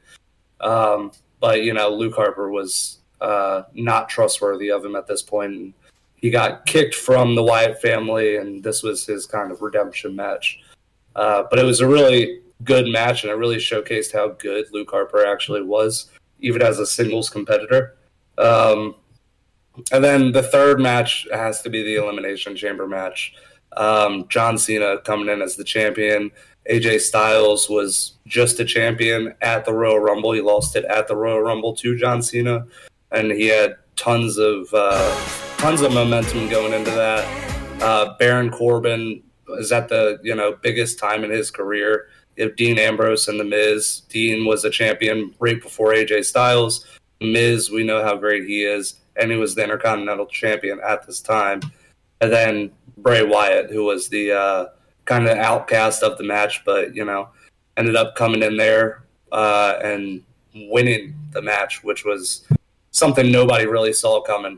Um, but you know, Luke Harper was uh, not trustworthy of him at this point. And he got kicked from the Wyatt family, and this was his kind of redemption match. Uh, but it was a really good match, and it really showcased how good Luke Harper actually was, even as a singles competitor. Um, and then the third match has to be the Elimination Chamber match. Um, John Cena coming in as the champion. AJ Styles was just a champion at the Royal Rumble. He lost it at the Royal Rumble to John Cena, and he had tons of uh, tons of momentum going into that. Uh, Baron Corbin is at the you know biggest time in his career. If Dean Ambrose and The Miz, Dean was a champion right before AJ Styles. Miz, we know how great he is, and he was the Intercontinental Champion at this time. And then Bray Wyatt, who was the uh, kind of outcast of the match, but you know, ended up coming in there uh, and winning the match, which was something nobody really saw coming.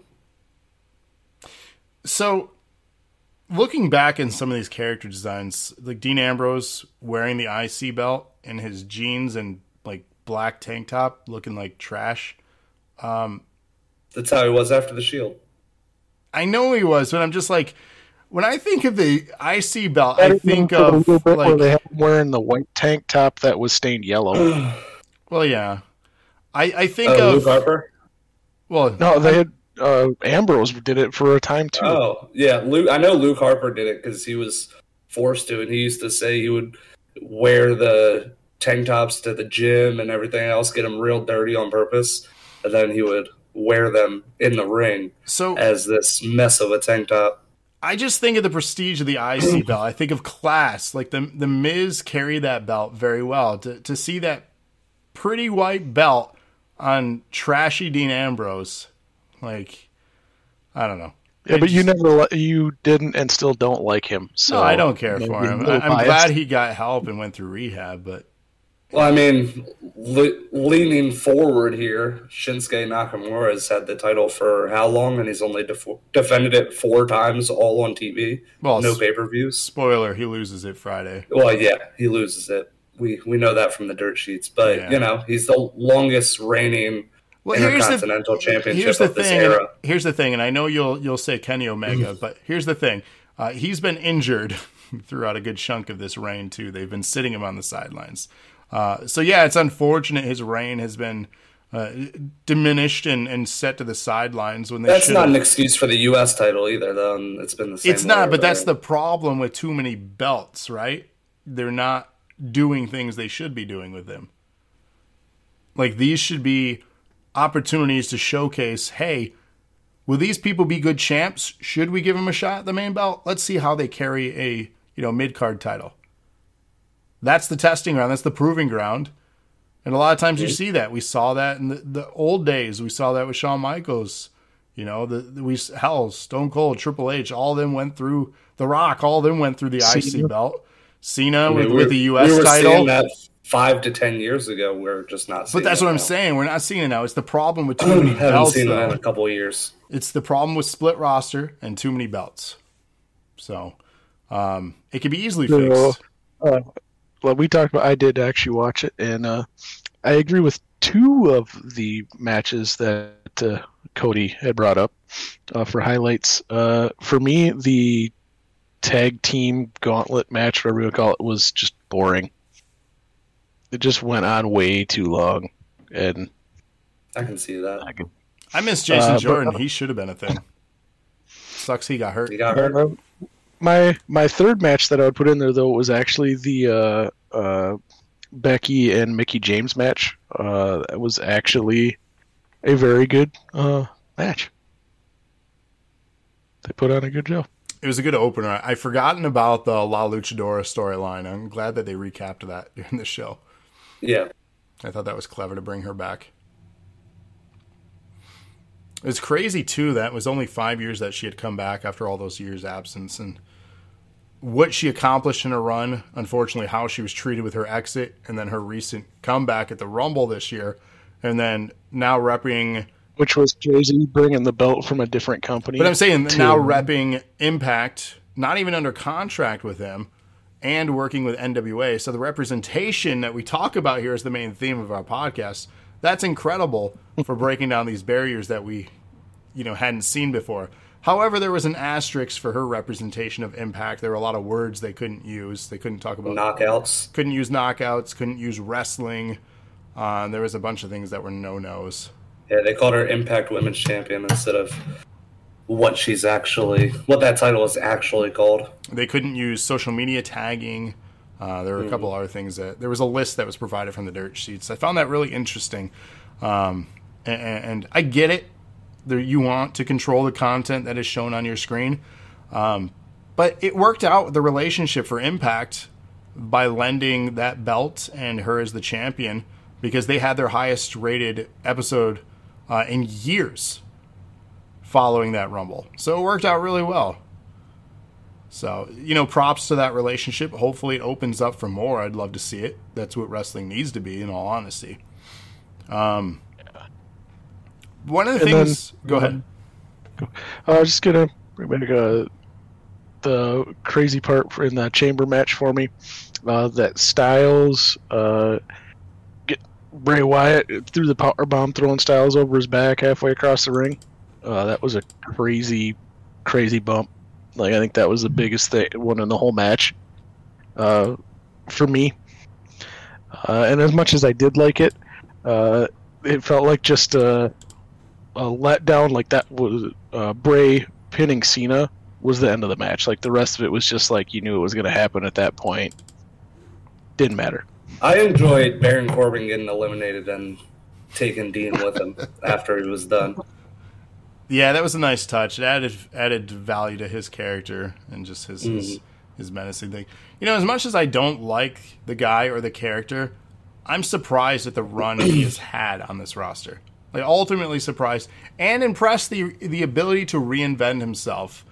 So, looking back in some of these character designs, like Dean Ambrose wearing the IC belt and his jeans and like black tank top, looking like trash. Um, That's how he was after the Shield. I know he was, but I'm just like, when I think of the IC belt, I think of like, they had him wearing the white tank top that was stained yellow. well, yeah. I, I think Oh, of Luke Harper. well, no, they had uh, Ambrose did it for a time too. Oh, yeah. Luke. I know Luke Harper did it because he was forced to, and he used to say he would wear the tank tops to the gym and everything else, get them real dirty on purpose, and then he would wear them in the ring so as this mess of a tank top. I just think of the prestige of the IC belt. I think of class. Like the the Miz carried that belt very well. To to see that pretty white belt on trashy Dean Ambrose, like I don't know. yeah, I but you never li- you didn't and still don't like him. So No, I don't care maybe for him. I, I'm glad he got help and went through rehab, but Well, I mean, le- leaning forward here, Shinsuke Nakamura has had the title for how long, and he's only def- defended it four times, all on TV, Well, no s- pay per views. spoiler, he loses it Friday. Well, yeah, he loses it. We we know that from the dirt sheets, but Yeah. you know he's the longest reigning Well, here's the championship here's the of this thing. era. Here's the thing, and I know you'll you'll say Kenny Omega, but here's the thing. Uh, he's been injured throughout a good chunk of this reign too. They've been sitting him on the sidelines. Uh, so yeah, it's unfortunate his reign has been uh, diminished and, and set to the sidelines when they That's should. not an excuse for the U.S. title either, though. and It's been the same. It's not, but that's the problem with too many belts, right? They're not doing things they should be doing with them. Like these should be opportunities to showcase, hey, will these people be good champs? Should we give them a shot at the main belt? Let's see how they carry a, you know, mid-card title. That's the testing ground, that's the proving ground. And a lot of times you see that. We saw that in the, the old days. We saw that with Shawn Michaels. You know, the, the we hell, Stone Cold, Triple H, all of them went through The Rock, all of them went through the Cena. IC belt. Cena mean, with, with the US we title. Seeing that five to ten years ago. We're just not. But that's it what I'm saying. We're not seeing it now. It's the problem with too many Haven't belts. seen it in a couple of years. It's the problem with split roster and too many belts. So um, it could be easily So, fixed. uh, well, we talked about. I did actually watch it, and uh, I agree with two of the matches that uh, Cody had brought up uh, for highlights. Uh, for me, the tag team gauntlet match, whatever you call it, was just boring. It just went on way too long, and I can see that. I miss Jason uh, but- Jordan. he should have been a thing. Sucks he got hurt. He got hurt. Uh, my my third match that I would put in there though was actually the uh, uh, Becky and Mickie James match. Uh, that was actually a very good uh, match. They put on a good show. It was a good opener. I've forgotten about the La Luchadora storyline. I'm glad that they recapped that during the show. Yeah. I thought that was clever to bring her back. It's crazy too that it was only five years that she had come back after all those years absence and what she accomplished in her run. Unfortunately, how she was treated with her exit and then her recent comeback at the Rumble this year, and then now repping. Which was Jay Z bringing the belt from a different company. But I'm saying to- now repping Impact, not even under contract with them, and working with NWA. So the representation that we talk about here is the main theme of our podcast. That's incredible for breaking down these barriers that we, you know, hadn't seen before. However, there was an asterisk for her representation of Impact. There were a lot of words they couldn't use. They couldn't talk about Knockouts. couldn't use knockouts, couldn't use wrestling. Uh, there was a bunch of things that were no nos. Yeah, they called her Impact Women's Champion instead of what she's actually, what that title is actually called. They couldn't use social media tagging. Uh, there were a couple other things that there was a list that was provided from the dirt sheets. I found that really interesting, um, and, and I get it. There, you want to control the content that is shown on your screen, um, but it worked out the relationship for Impact by lending that belt and her as the champion because they had their highest rated episode uh, in years following that Rumble. So it worked out really well. So, you know, props to that relationship. Hopefully it opens up for more. I'd love to see it. That's what wrestling needs to be, in all honesty. Um, one of the And things. then- go ahead. I was just gonna bring back uh, the crazy part in that chamber match for me. Uh, that Styles uh, get Bray Wyatt threw the power bomb, throwing Styles over his back halfway across the ring. Uh, that was a crazy, crazy bump. Like I think that was the biggest thing, one in the whole match, uh, for me. Uh, and as much as I did like it, uh, it felt like just a, a letdown. Like that was uh, Bray pinning Cena was the end of the match. Like the rest of it was just like you knew it was going to happen at that point. Didn't matter. I enjoyed Baron Corbin getting eliminated and taking Dean with him after he was done. Yeah, that was a nice touch. It added added value to his character and just his his, his menacing thing. You know, as much as I don't like the guy or the character, I'm surprised at the run he has had on this roster. Like ultimately surprised and impressed the the ability to reinvent himself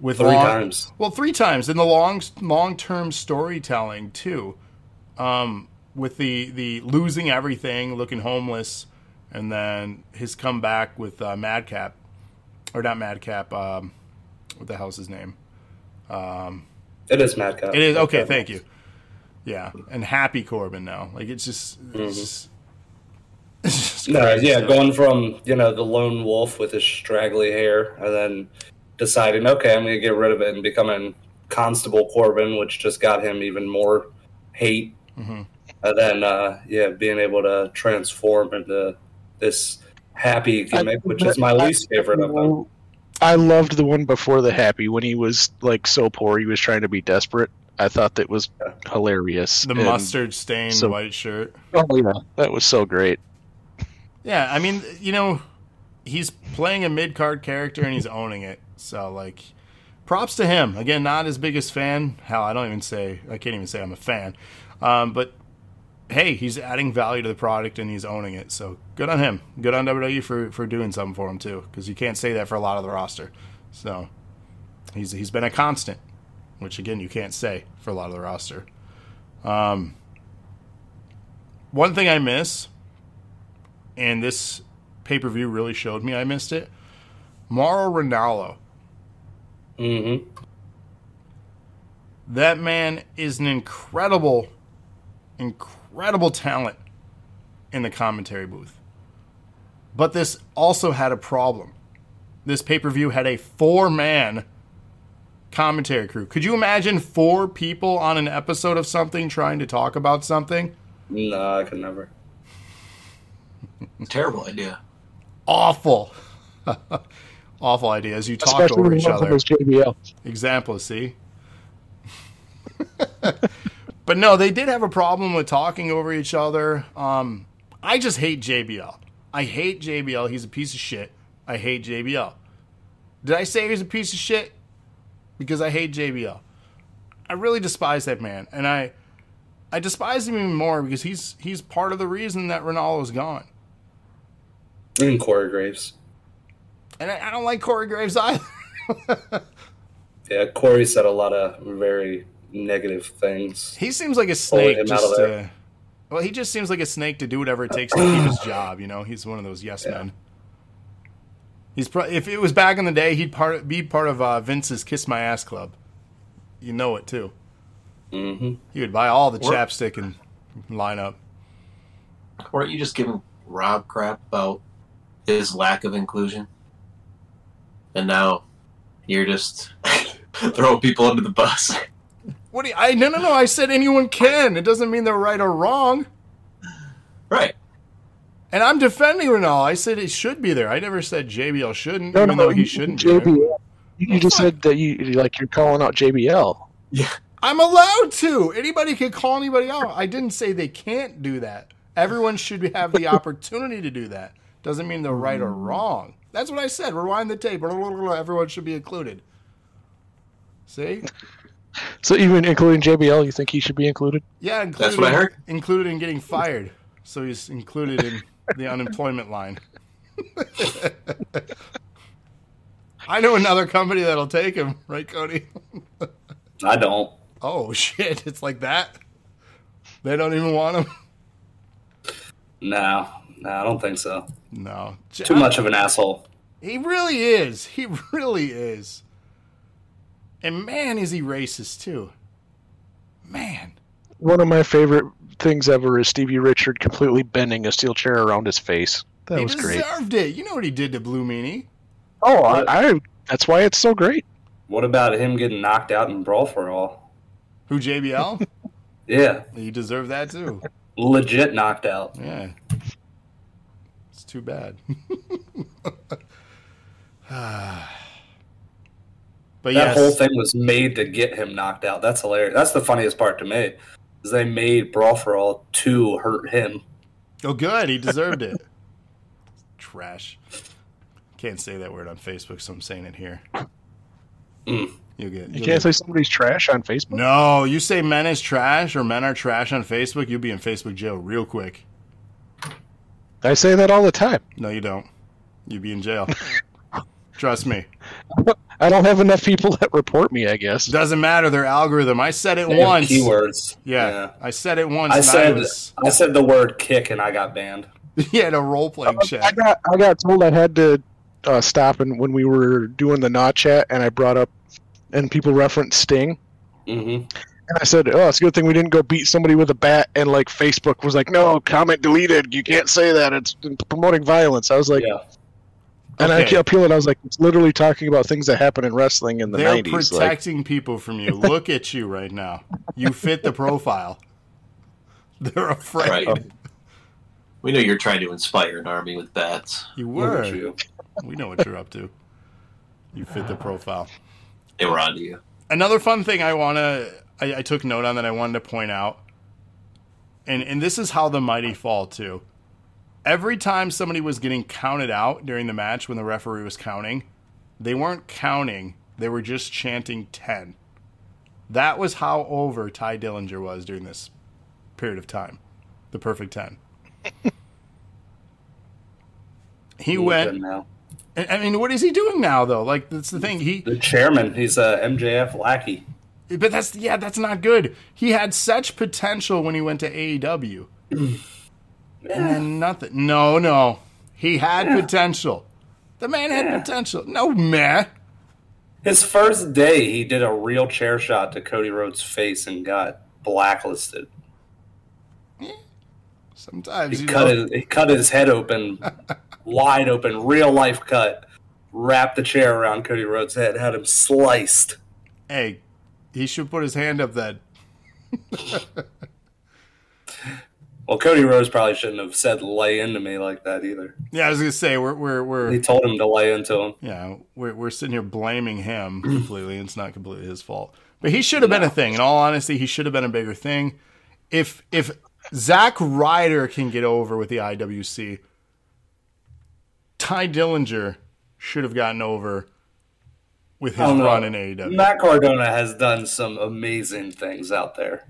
with Three long, times. Well, three times in the long long term storytelling too. Um, with the the losing everything, looking homeless, and then his comeback with uh, Madcap, or not Madcap. Um, what the hell's his name? It is Madcap. It is okay. Thank you. Yeah, and Happy Corbin now. Like it's just, it's just, it's just No, yeah, stuff. going from you know the lone wolf with his straggly hair, and then deciding, okay, I'm going to get rid of it and becoming Constable Corbin, which just got him even more hate. Mm-hmm. And then, uh, yeah, being able to transform into this happy gimmick, which is my least favorite of them. I loved the one before the happy when he was like so poor he was trying to be desperate. I thought that was hilarious. the And- mustard stained so- white shirt. Oh yeah, that was so great. Yeah, I mean, you know, he's playing a mid card character and he's owning it. So like, props to him. Again, not his biggest fan. Hell, I don't even say I can't even say I'm a fan. Um, but hey, he's adding value to the product and he's owning it. So good on him. Good on WWE for for doing something for him too, because you can't say that for a lot of the roster. So he's he's been a constant, which again you can't say for a lot of the roster. Um, one thing I miss, and this pay per view really showed me I missed it. Mauro Ranallo. hmm That man is an incredible, incredible talent in the commentary booth. But this also had a problem. This pay per view had a four man commentary crew. Could you imagine four people on an episode of something trying to talk about something? No, I could never. Terrible idea. Awful. Awful ideas. You talk Especially over each one of them other. JBL. Example, see? but no, they did have a problem with talking over each other. Um, I just hate JBL. I hate JBL. He's a piece of shit. I hate JBL. Did I say he's a piece of shit? Because I hate JBL. I really despise that man, and I, I despise him even more because he's he's part of the reason that Ranallo's gone. And Corey Graves. And I, I don't like Corey Graves either. Yeah, Corey said a lot of very negative things. He seems like a snake. Just to, well, he just seems like a snake to do whatever it takes to keep his job. You know, he's one of those yes Yeah. men. He's pro- if it was back in the day, he'd part be part of uh, Vince's Kiss My Ass Club. You know it too. hmm He would buy all the Or- chapstick and line up. Weren't you just giving Rob crap about his lack of inclusion? And now you're just throwing people under the bus. What do you, I no no no? I said anyone can. It doesn't mean they're right or wrong. Right. And I'm defending Renal. I said it should be there. I never said JBL shouldn't, No, even no, though he you- shouldn't be there. JBL. You you just said that you like you're calling out JBL. Yeah. I'm allowed to. Anybody can call anybody out. I didn't say they can't do that. Everyone should have the opportunity to do that. Doesn't mean they're right or wrong. That's what I said. Rewind the tape. Everyone should be included. See? So even including JBL, you think he should be included? Yeah, included, what I heard. Included in getting fired. So he's included in the unemployment line. I know another company that'll take him, right, Cody? I don't. Oh shit! It's like that. They don't even want him. No, no, I don't think so. No, Too much of an asshole. He really is. He really is. And man, is he racist too. Man, One of my favorite things ever is Stevie Richard completely bending a steel chair around his face. That he was great. He deserved it. You know what he did to Blue Meanie? Oh, I, I. That's why it's so great. What about him getting knocked out in Brawl for All? Who JBL? Yeah, he deserved that too. legit knocked out. Yeah. It's too bad. Ah. But That yes, whole thing was made to get him knocked out. That's hilarious. That's the funniest part to me. Is they made Brawl for All to hurt him. Oh, good. He deserved it. Trash. Can't say that word on Facebook, so I'm saying it here. Mm. You'll get. You you'll can't get- say somebody's trash on Facebook. No, you say men is trash or men are trash on Facebook, you'll be in Facebook jail real quick. I say that all the time. No, you don't. You'd be in jail. Trust me. I don't have enough people that report me. I guess. Doesn't matter their algorithm. I said it They have once. Keywords. Yeah, I said it once. I said I was, I said the word kick and I got banned. yeah, had a role playing I chat. got I got told I had to uh, stop and when we were doing the not chat and I brought up and people referenced Sting hmm and I said, "Oh, it's a good thing we didn't go beat somebody with a bat." And like Facebook was like, "No, comment deleted. You can't say that. It's promoting violence." I was like, yeah. And Okay. I kept appealing. I was like, "It's literally talking about things that happen in wrestling in the They're '90s." Like, protecting people from you. Look at you right now. You fit the profile. They're afraid. Right. We know you're trying to inspire an army with bats. You were. at you. We know what you're up to. You fit the profile. They were onto you. Another fun thing I want to, I, I took note on that I wanted to point out, and and this is how the mighty fall too. Every time somebody was getting counted out during the match when the referee was counting, they weren't counting; they were just chanting ten. That was how over Tye Dillinger was during this period of time, the perfect ten. he Look at him went. now. I I mean, what is he doing now, though? Like, that's the thing. He The chairman. He's uh, a MJF lackey. But that's yeah, that's not good. He had such potential when he went to AEW. and then nothing. No, no. He had potential. The man had potential. No, man. His first day, he did a real chair shot to Cody Rhodes' face and got blacklisted. Yeah. Sometimes He you cut know, his he cut his head open, wide open, real life cut. Wrapped the chair around Cody Rhodes' head, had him sliced. hey, he should put his hand up then. Well, Cody Rhodes probably shouldn't have said "lay into me" like that either. Yeah, I was gonna say we're we're we're He told him to lay into him. yeah we're we're sitting here blaming him completely. It's not completely his fault, but he should have been a thing. In all honesty, he should have been a bigger thing. If if Zack Ryder can get over with the IWC, Tye Dillinger should have gotten over with his don't know. run in AEW. Matt Cardona has done some amazing things out there.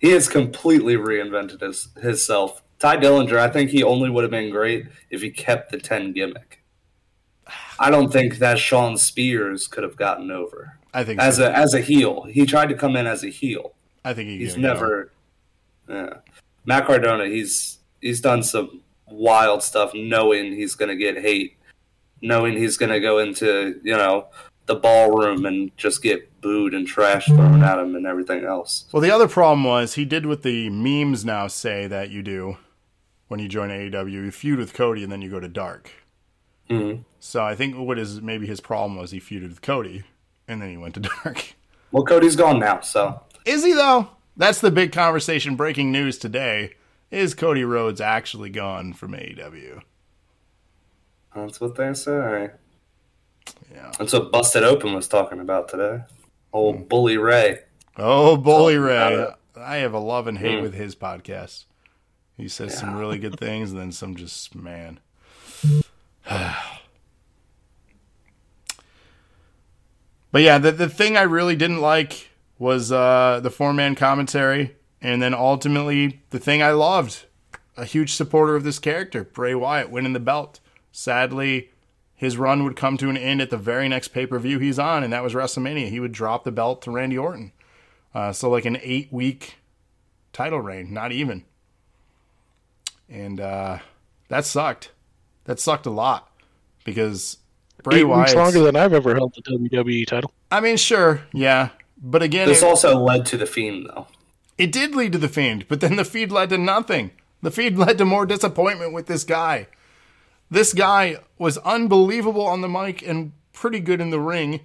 He has completely reinvented his himself. Tye Dillinger, I think he only would have been great if he kept the ten gimmick. I don't think that Shawn Spears could have gotten over I think as so. a as a heel. He tried to come in as a heel. I think he He's never. Yeah, Matt Cardona. He's he's done some wild stuff, knowing he's going to get hate, knowing he's going to go into you know the ballroom and just get booed and trash thrown at him and everything else. Well, the other problem was he did what the memes now say that you do when you join AEW. You feud with Cody and then you go to Dark. Mhm. So I think what is maybe his problem was he feuded with Cody and then he went to Dark. Well, Cody's gone now, so Is he though? That's the big conversation. Breaking news today: Is Cody Rhodes actually gone from AEW? that's what they say. Yeah. That's what Busted Open was talking about today. Old Bully Ray. Oh, Bully Talking Ray! about I have a love and hate Mm. with his podcast. He says some really good things, and then some just man. but yeah, the the thing I really didn't like was uh, the four man commentary, and then ultimately the thing I loved. A huge supporter of this character, Bray Wyatt, winning the belt. Sadly, his run would come to an end at the very next pay per view he's on, and that was WrestleMania. He would drop the belt to Randy Orton. Uh, so, like an eight week title reign, not even. And uh, that sucked. That sucked a lot because Bray Eight weeks Wyatt. longer than I've ever held the WWE title. I mean, sure, yeah. But again, This it, also led to the Fiend, though. it did lead to the Fiend, but then the Fiend led to nothing. The Fiend led to more disappointment with this guy. This guy was unbelievable on the mic and pretty good in the ring,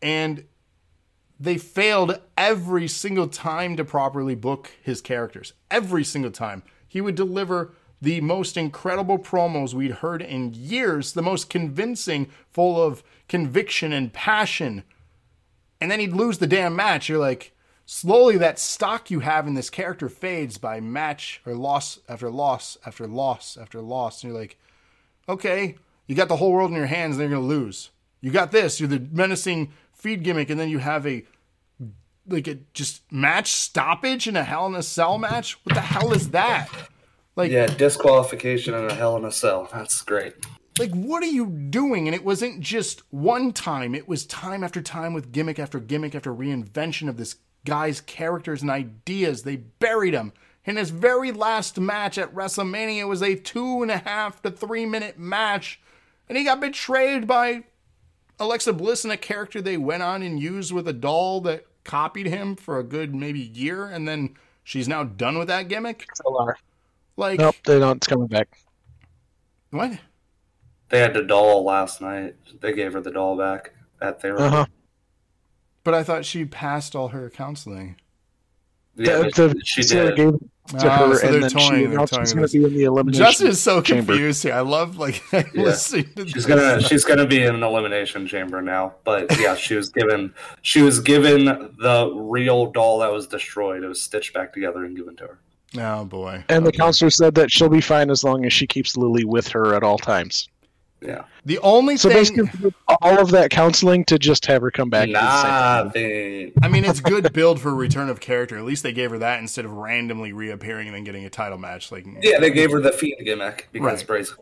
and they failed every single time to properly book his characters. Every single time. He would deliver the most incredible promos we'd heard in years, the most convincing, full of conviction and passion. And then he'd lose the damn match. You're like, slowly that stock you have in this character fades by match or loss after loss after loss after loss. And you're like, okay, you got the whole world in your hands and they're going to lose. You got this, you're the menacing Fiend gimmick, and then you have a like a just match stoppage in a Hell in a Cell match. What the hell is that? Like, Yeah, disqualification and a Hell in a Cell. That's great. like what are you doing? And it wasn't just one time; it was time after time with gimmick after gimmick after reinvention of this guy's characters and ideas. They buried him. In his very last match at WrestleMania was a two and a half to three minute match, and he got betrayed by Alexa Bliss in a character they went on and used with a doll that copied him for a good maybe year, and then she's now done with that gimmick. Like Nope, they don't. It's coming back. what? They had the doll last night. They gave her the doll back at therapy. Uh huh. But I thought she passed all her counseling. Yeah, the, but the, she did. gave to Oh, her, so and then toying- she announced she's going to be in the elimination. Justin is so chamber. confused here. I love like listening to She's gonna she's gonna be in an elimination chamber now. But yeah, she was given she was given the real doll that was destroyed. It was stitched back together and given to her. Oh boy. And the oh, Okay. counselor said that she'll be fine as long as she keeps Lily with her at all times. Yeah. The only So thing basically, all of that counseling to just have her come back. to the. Nothing. I mean, it's good build for return of character. At least they gave her that instead of randomly reappearing and then getting a title match. Like, Yeah, they gave her the fiend gimmick because Right. Bray's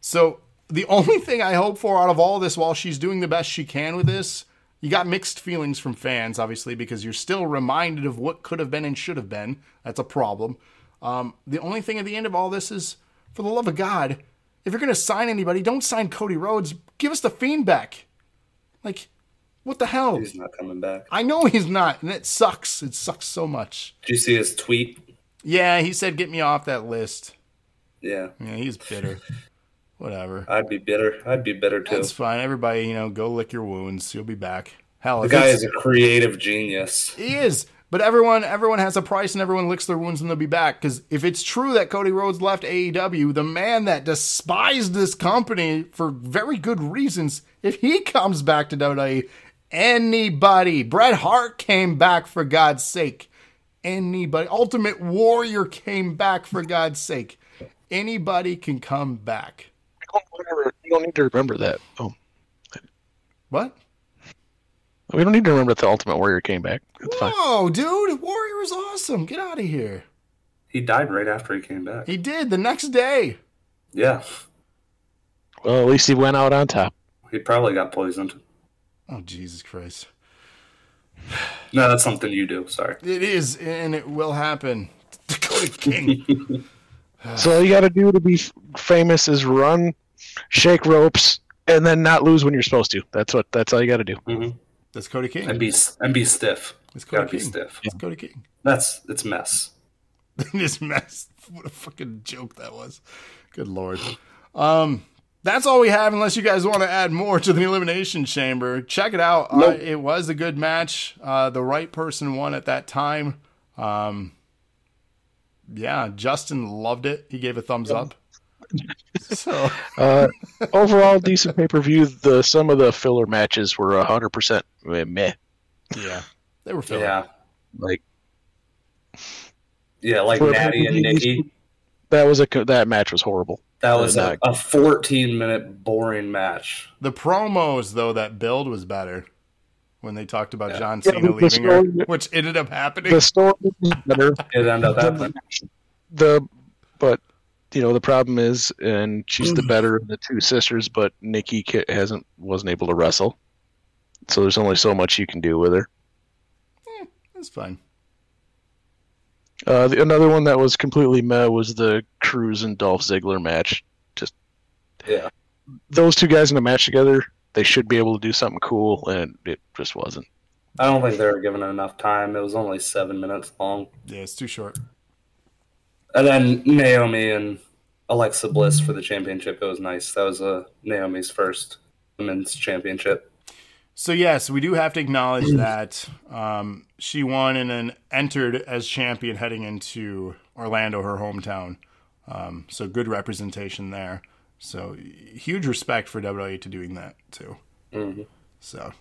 So the only thing I hope for out of all this, while she's doing the best she can with this, you got mixed feelings from fans, obviously, because you're still reminded of what could have been and should have been. That's a problem. Um, the only thing at the end of all this is, for the love of God, if you're going to sign anybody, don't sign Cody Rhodes. Give us the Fiend back. Like, what the hell? he's not coming back. I know he's not, and it sucks. It sucks so much. Did you see his tweet? Yeah, he said, get me off that list. Yeah. Yeah, he's bitter. Whatever. I'd be bitter. I'd be bitter too. That's fine. Everybody, you know, go lick your wounds. You'll be back. Hell, The guy is a creative genius. he is. But everyone, everyone has a price, and everyone licks their wounds, and they'll be back. Because if it's true that Cody Rhodes left AEW, the man that despised this company for very good reasons, if he comes back to WWE, anybody, Bret Hart came back for God's sake. Anybody, Ultimate Warrior came back for God's sake. Anybody can come back. You don't remember- you don't need to remember that. Oh, What? We don't need to remember that the Ultimate Warrior came back. It's fine. Whoa, dude! Warrior is awesome. Get out of here. He died right after he came back. He did the next day. Yeah. Well, at least he went out on top. He probably got poisoned. Oh Jesus Christ! No, that's something you do. Sorry. It is, and it will happen. Dakota King. So all you got to do to be famous is run, shake ropes, and then not lose when you're supposed to. That's what. That's all you got to do. hmm That's Cody King. And be and be stiff. It's Gotta Cody be stiff. It's Cody King. That's it's mess. this mess. What a fucking joke that was. Good lord. Um, that's all we have. Unless you guys want to add more to the elimination chamber, check it out. Uh, it was a good match. Uh, the right person won at that time. Um, yeah, Justin loved it. He gave a thumbs up. So Uh, overall, decent pay per view. The some of the filler matches were hundred percent meh. yeah, they were filled. Yeah. Like Yeah, like Natty and Nikki. that was a that match was horrible. That was a, a 14 minute boring match. The promos though that build was better when they talked about Yeah. John Cena but the leaving her, which ended up happening. The story was better. It ended up happening. the but you know the problem is, and she's the better of the two sisters, but Nikki hasn't wasn't able to wrestle, so there's only so much you can do with her. That's fine. Uh, the, another one that was completely meh was the Crews and Dolph Ziggler match. Just Yeah. those two guys in a match together, they should be able to do something cool, and it just wasn't. I don't think they were given enough time. It was only seven minutes long. Yeah, it's too short. And then Naomi and Alexa Bliss for the championship. It was nice. That was uh, Naomi's first women's championship. So yes, we do have to acknowledge that um, she won and then entered as champion heading into Orlando, her hometown. Um, so good representation there. So huge respect for WWE to doing that too. hmm So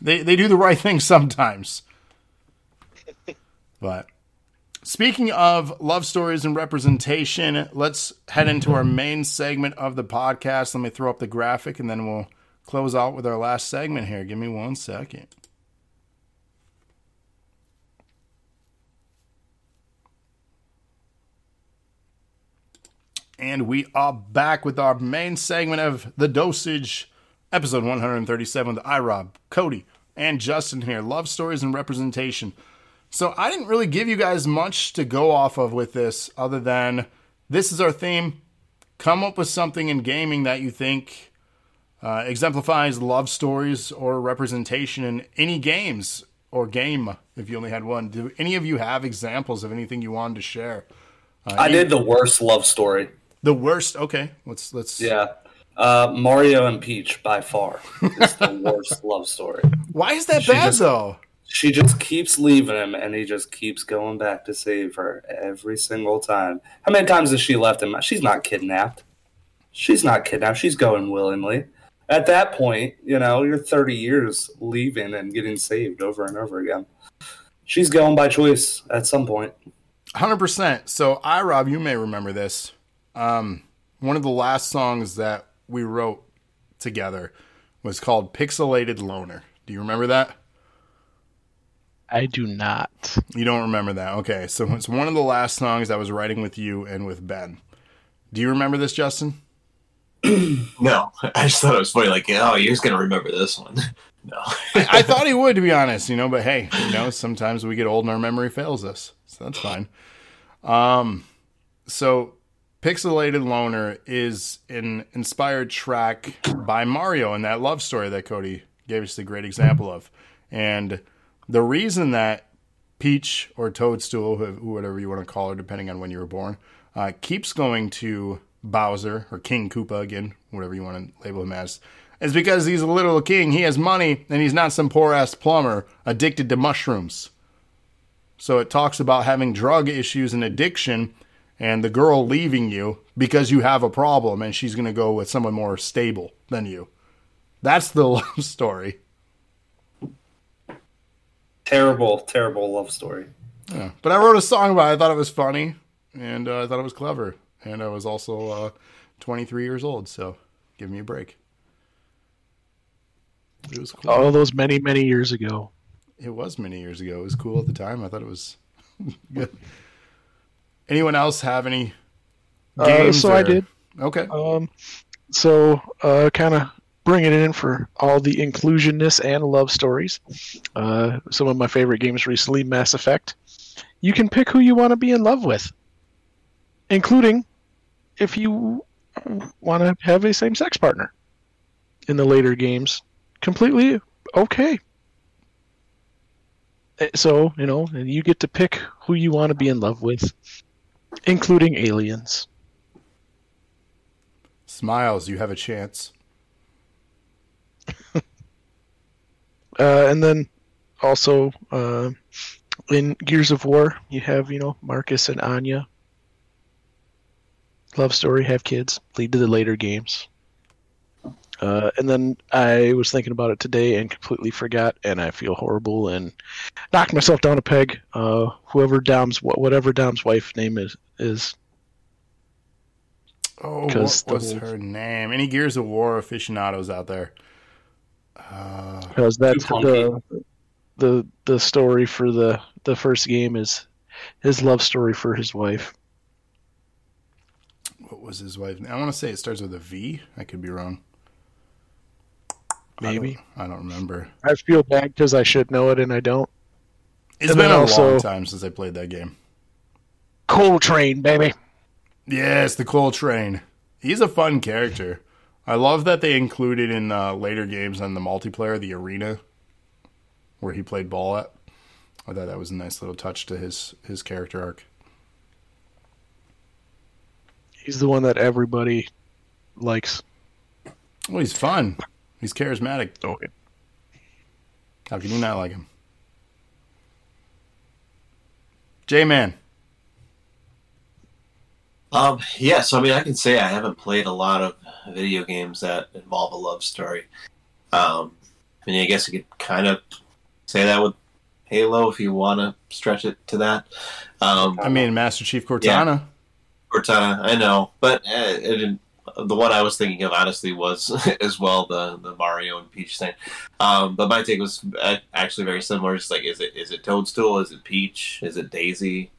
they they do the right thing sometimes. But speaking of love stories and representation, let's head into our main segment of the podcast. Let me throw up the graphic and then we'll close out with our last segment here. Give me one second. And we are back with our main segment of the dosage, episode 137 with iRob, Cody, and Justin here. Love stories and representation. So I didn't really give you guys much to go off of with this, other than this is our theme. Come up with something in gaming that you think uh, exemplifies love stories or representation in any games or game. If you only had one, do any of you have examples of anything you wanted to share? Uh, I any- did the worst love story. the worst. Okay, let's let's. Yeah. Uh, Mario and Peach by far is the worst love story. Why is that She bad just- though? She just keeps leaving him, and he just keeps going back to save her every single time. How many times has she left him? She's not kidnapped. She's not kidnapped. She's going willingly. At that point, you know, you're 30 years leaving and getting saved over and over again. She's going by choice at some point. Hundred percent. So, I Rob, you may remember this. Um, one of the last songs that we wrote together was called "Pixelated Loner." Do you remember that? I do not. You don't remember that? Okay, so it's one of the last songs I was writing with you and with Ben. Do you remember this, Justin? No, I just thought it was funny. Like, oh, you're just gonna remember this one. No, I thought he would, to be honest, you know. But hey, you know, sometimes we get old and our memory fails us, so that's fine. Um, so "Pixelated Loner" is an inspired track by Mario and that love story that Cody gave us the great example of, and the reason that Peach or Toadstool, whatever you want to call her, depending on when you were born, uh, keeps going to Bowser or King Koopa again, whatever you want to label him as, is because he's a little king. He has money, and he's not some poor ass plumber addicted to mushrooms. So it talks about having drug issues and addiction, and the girl leaving you because you have a problem, and she's going to go with someone more stable than you. That's the love story. Terrible, terrible love story. Yeah. But I wrote a song about it. I thought it was funny, and uh, I thought it was clever. And I was also uh, 23 years old, so give me a break. It was cool. All those many many years ago. It was many years ago. It was cool at the time. I thought it was good. Anyone else have any Uh, games? so I did. Okay. Um, so uh, kind of bringing it in for all the inclusionness and love stories. Uh, some of my favorite games recently, Mass Effect. You can pick who you want to be in love with, including if you want to have a same-sex partner. In the later games, completely okay. Uh, So you know, you get to pick who you want to be in love with, including aliens. Smiles, you have a chance. Uh, and then also uh, in Gears of War, you have you know Marcus and Anya. Love story, have kids, lead to the later games. Uh, and then I was thinking about it today and completely forgot, and I feel horrible and knocked myself down a peg. Uh, whoever Dom's, whatever Dom's wife name is, is Oh, what was the- her name? Any Gears of War aficionados out there? Oh, because that's the the the story for the the first game is his love story for his wife. What was his wife? I want to say it starts with a V. I could be wrong. I Maybe. don't, I don't remember. I feel bad because I should know it and I don't. It's And been a also- long time since I played that game. Cole Train, baby. Yes, the Cole Train. He's a fun character. I love that they included in uh, later games on the multiplayer the arena where he played ball at. I thought that was a nice little touch to his his character arc. He's the one that everybody likes. Well, he's fun. He's charismatic. Okay. How can you not like him? J Man. Um, yeah, so I mean, I can say I haven't played a lot of video games that involve a love story. Um, I mean, I guess you could kind of say that with Halo if you want to stretch it to that. Um, I mean, Master Chief Cortana. Cortana, I know, but uh, the one I was thinking of honestly was as well the the Mario and Peach thing. Um, but my take was uh, actually very similar. It's like, is it is it Toadstool? Is it Peach? Is it Daisy?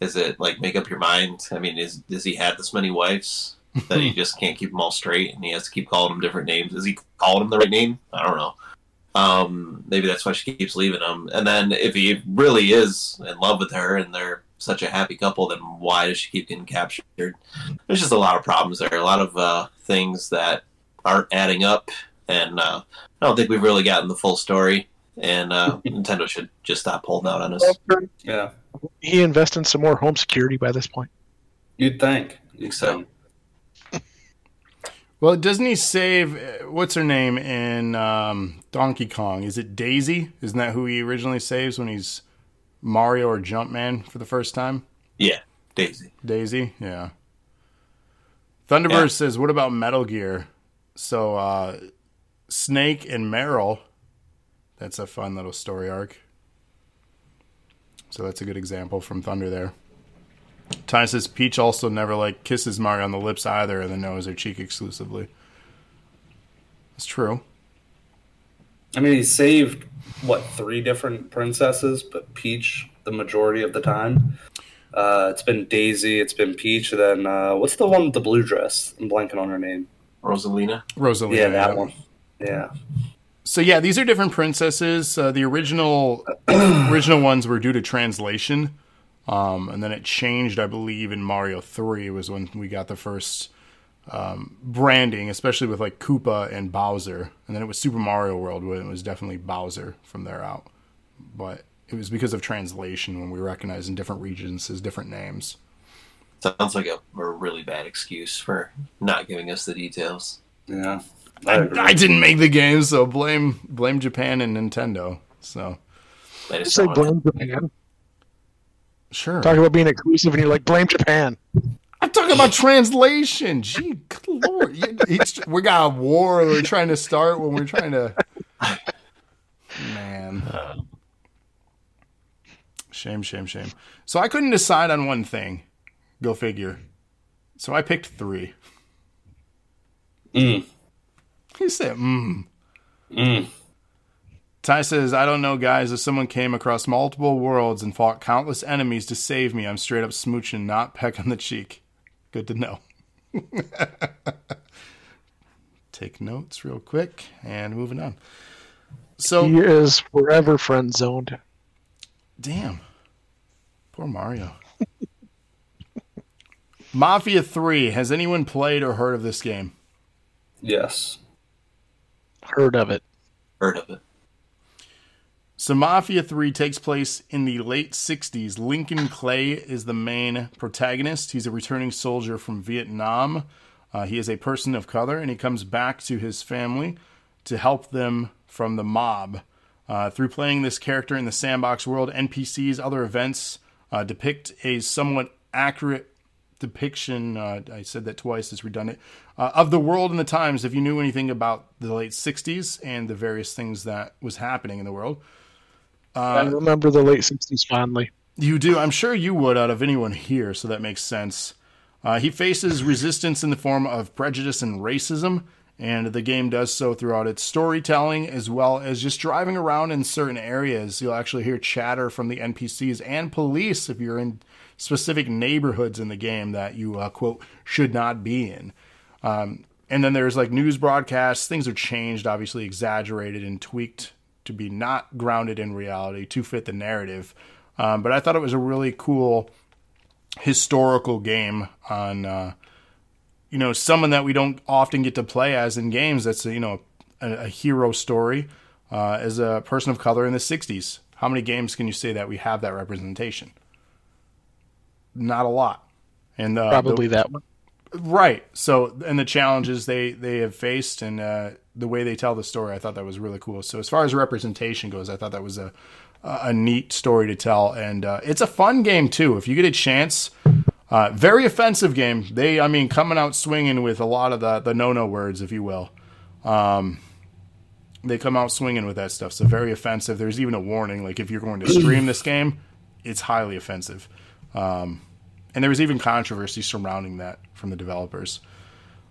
Is it like make up your mind? I mean, is does he have this many wives that he just can't keep them all straight and he has to keep calling them different names? Is he calling them the right name? I don't know. Um, maybe that's why she keeps leaving him. And then if he really is in love with her and they're such a happy couple, then why does she keep getting captured? There's just a lot of problems there, a lot of uh, things that aren't adding up, and uh, I don't think we've really gotten the full story. And uh, Nintendo should just stop holding out on us. Yeah, He invest in some more home security by this point. you'd think. You'd So- Well, doesn't he save uh, what's her name in um, Donkey Kong? Is it Daisy? Isn't that who he originally saves when he's Mario or Jumpman for the first time? Yeah, Daisy. Daisy, yeah. Thunderbird Yeah. says, "What about Metal Gear?" So uh, Snake and Meryl. That's a fun little story arc. So that's a good example from Thunder there. Ty says Peach also never like kisses Mario on the lips either, and the nose or cheek exclusively. That's true. I mean, he saved what three different princesses, but Peach the majority of the time. Uh, it's been Daisy, it's been Peach, then uh, what's the one with the blue dress? I'm blanking on her name. Rosalina. Rosalina. yeah, that yeah. one. Yeah, So yeah, these are different princesses. Uh, the original original ones were due to translation, um, and then it changed, I believe, in Mario Three was when we got the first um, branding, especially with like Koopa and Bowser, and then it was Super Mario World when it was definitely Bowser from there out. But it was because of translation when we recognized in different regions as different names. Sounds like a, a really bad excuse for not giving us the details. yeah. I, agree. I didn't make the game, so blame blame Japan and Nintendo. So I just Say blame Japan. sure. Talk about being exclusive, and you're like blame Japan. I'm talking about translation. Gee, good lord. It's- we got a war we're trying to start when we're trying to. Man. Shame, shame, shame. So I couldn't decide on one thing. Go figure. So I picked three. Mm. He said, mm. Mm. Ty says, I don't know, guys. If someone came across multiple worlds and fought countless enemies to save me, I'm straight up smooching, not peck on the cheek. Good to know. take notes real quick and moving on. So He is forever friend zoned. Damn. Poor Mario. Mafia 3. Has anyone played or heard of this game? Yes. Heard of it. Heard of it. So, Mafia 3 takes place in the late 60s. Lincoln Clay is the main protagonist. He's a returning soldier from Vietnam. Uh, he is a person of color, and he comes back to his family to help them from the mob. Uh, through playing this character in the sandbox world, NPCs, other events uh, depict a somewhat accurate depiction. Uh, I said that twice, it's redundant. Uh, of the world and the times, if you knew anything about the late 60s and the various things that was happening in the world. I remember the late 60s fondly. You do. I'm sure you would out of anyone here, so that makes sense. Uh, he faces resistance in the form of prejudice and racism, and the game does so throughout its storytelling as well as just driving around in certain areas. You'll actually hear chatter from the NPCs and police if you're in specific neighborhoods in the game that you, uh, quote, should not be in. Um, and then there's like news broadcasts. Things are changed, obviously exaggerated and tweaked to be not grounded in reality to fit the narrative. Um, but I thought it was a really cool historical game on, uh, you know, someone that we don't often get to play as in games. That's you know a, a hero story uh, as a person of color in the '60s. How many games can you say that we have that representation? Not a lot. And uh, Probably the- that one. Right. So, and the challenges they they have faced and uh, the way they tell the story, I thought that was really cool. So, as far as representation goes, I thought that was a a neat story to tell, and uh, it's a fun game too. If you get a chance, uh, very offensive game. They, I mean, coming out swinging with a lot of the the no no words, if you will. Um, they come out swinging with that stuff. So very offensive. There's even a warning, like if you're going to stream this game, it's highly offensive. Um, and there was even controversy surrounding that from the developers.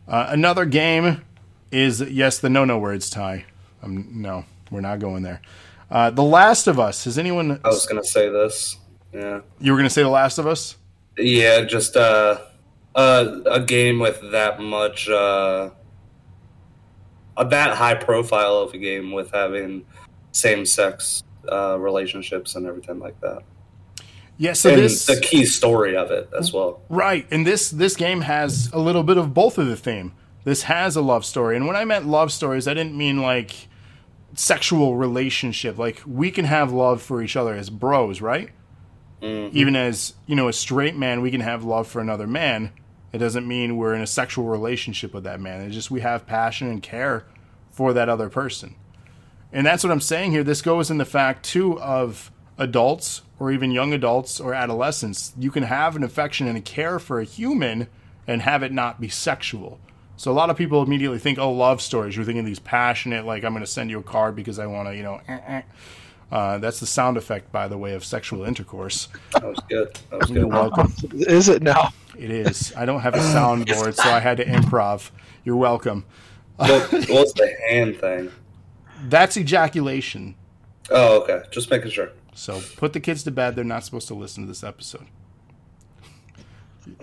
Uh, another game is yes, the no no words tie. Um, no, we're not going there. Uh, the Last of Us. Has anyone? I was gonna say this. Yeah. You were going to say The Last of Us? Yeah, just uh, uh, a game with that much, uh, a that high profile of a game with having same sex uh, relationships and everything like that. Yeah. So and this the key story of it as well. Right, and this this game has a little bit of both of the theme. This has a love story, and when I meant love stories, I didn't mean like sexual relationship. Like we can have love for each other as bros, right? Mm-hmm. Even as you know, a straight man, we can have love for another man. It doesn't mean we're in a sexual relationship with that man. It's just we have passion and care for that other person. And that's what I'm saying here. This goes in the fact too of adults or even young adults or adolescents. You can have an affection and a care for a human and have it not be sexual. So a lot of people immediately think, "Oh, love stories." You're thinking these passionate, like I'm going to send you a card because I want to, you know. eh, eh. Uh, that's the sound effect, by the way, of sexual intercourse. That was good. That was You're good. welcome. Is it now? It is. I don't have a soundboard, so I had to improv. You're welcome. What, what's the hand thing? That's ejaculation. Oh, okay. Just making sure. So put the kids to bed. They're not supposed to listen to this episode.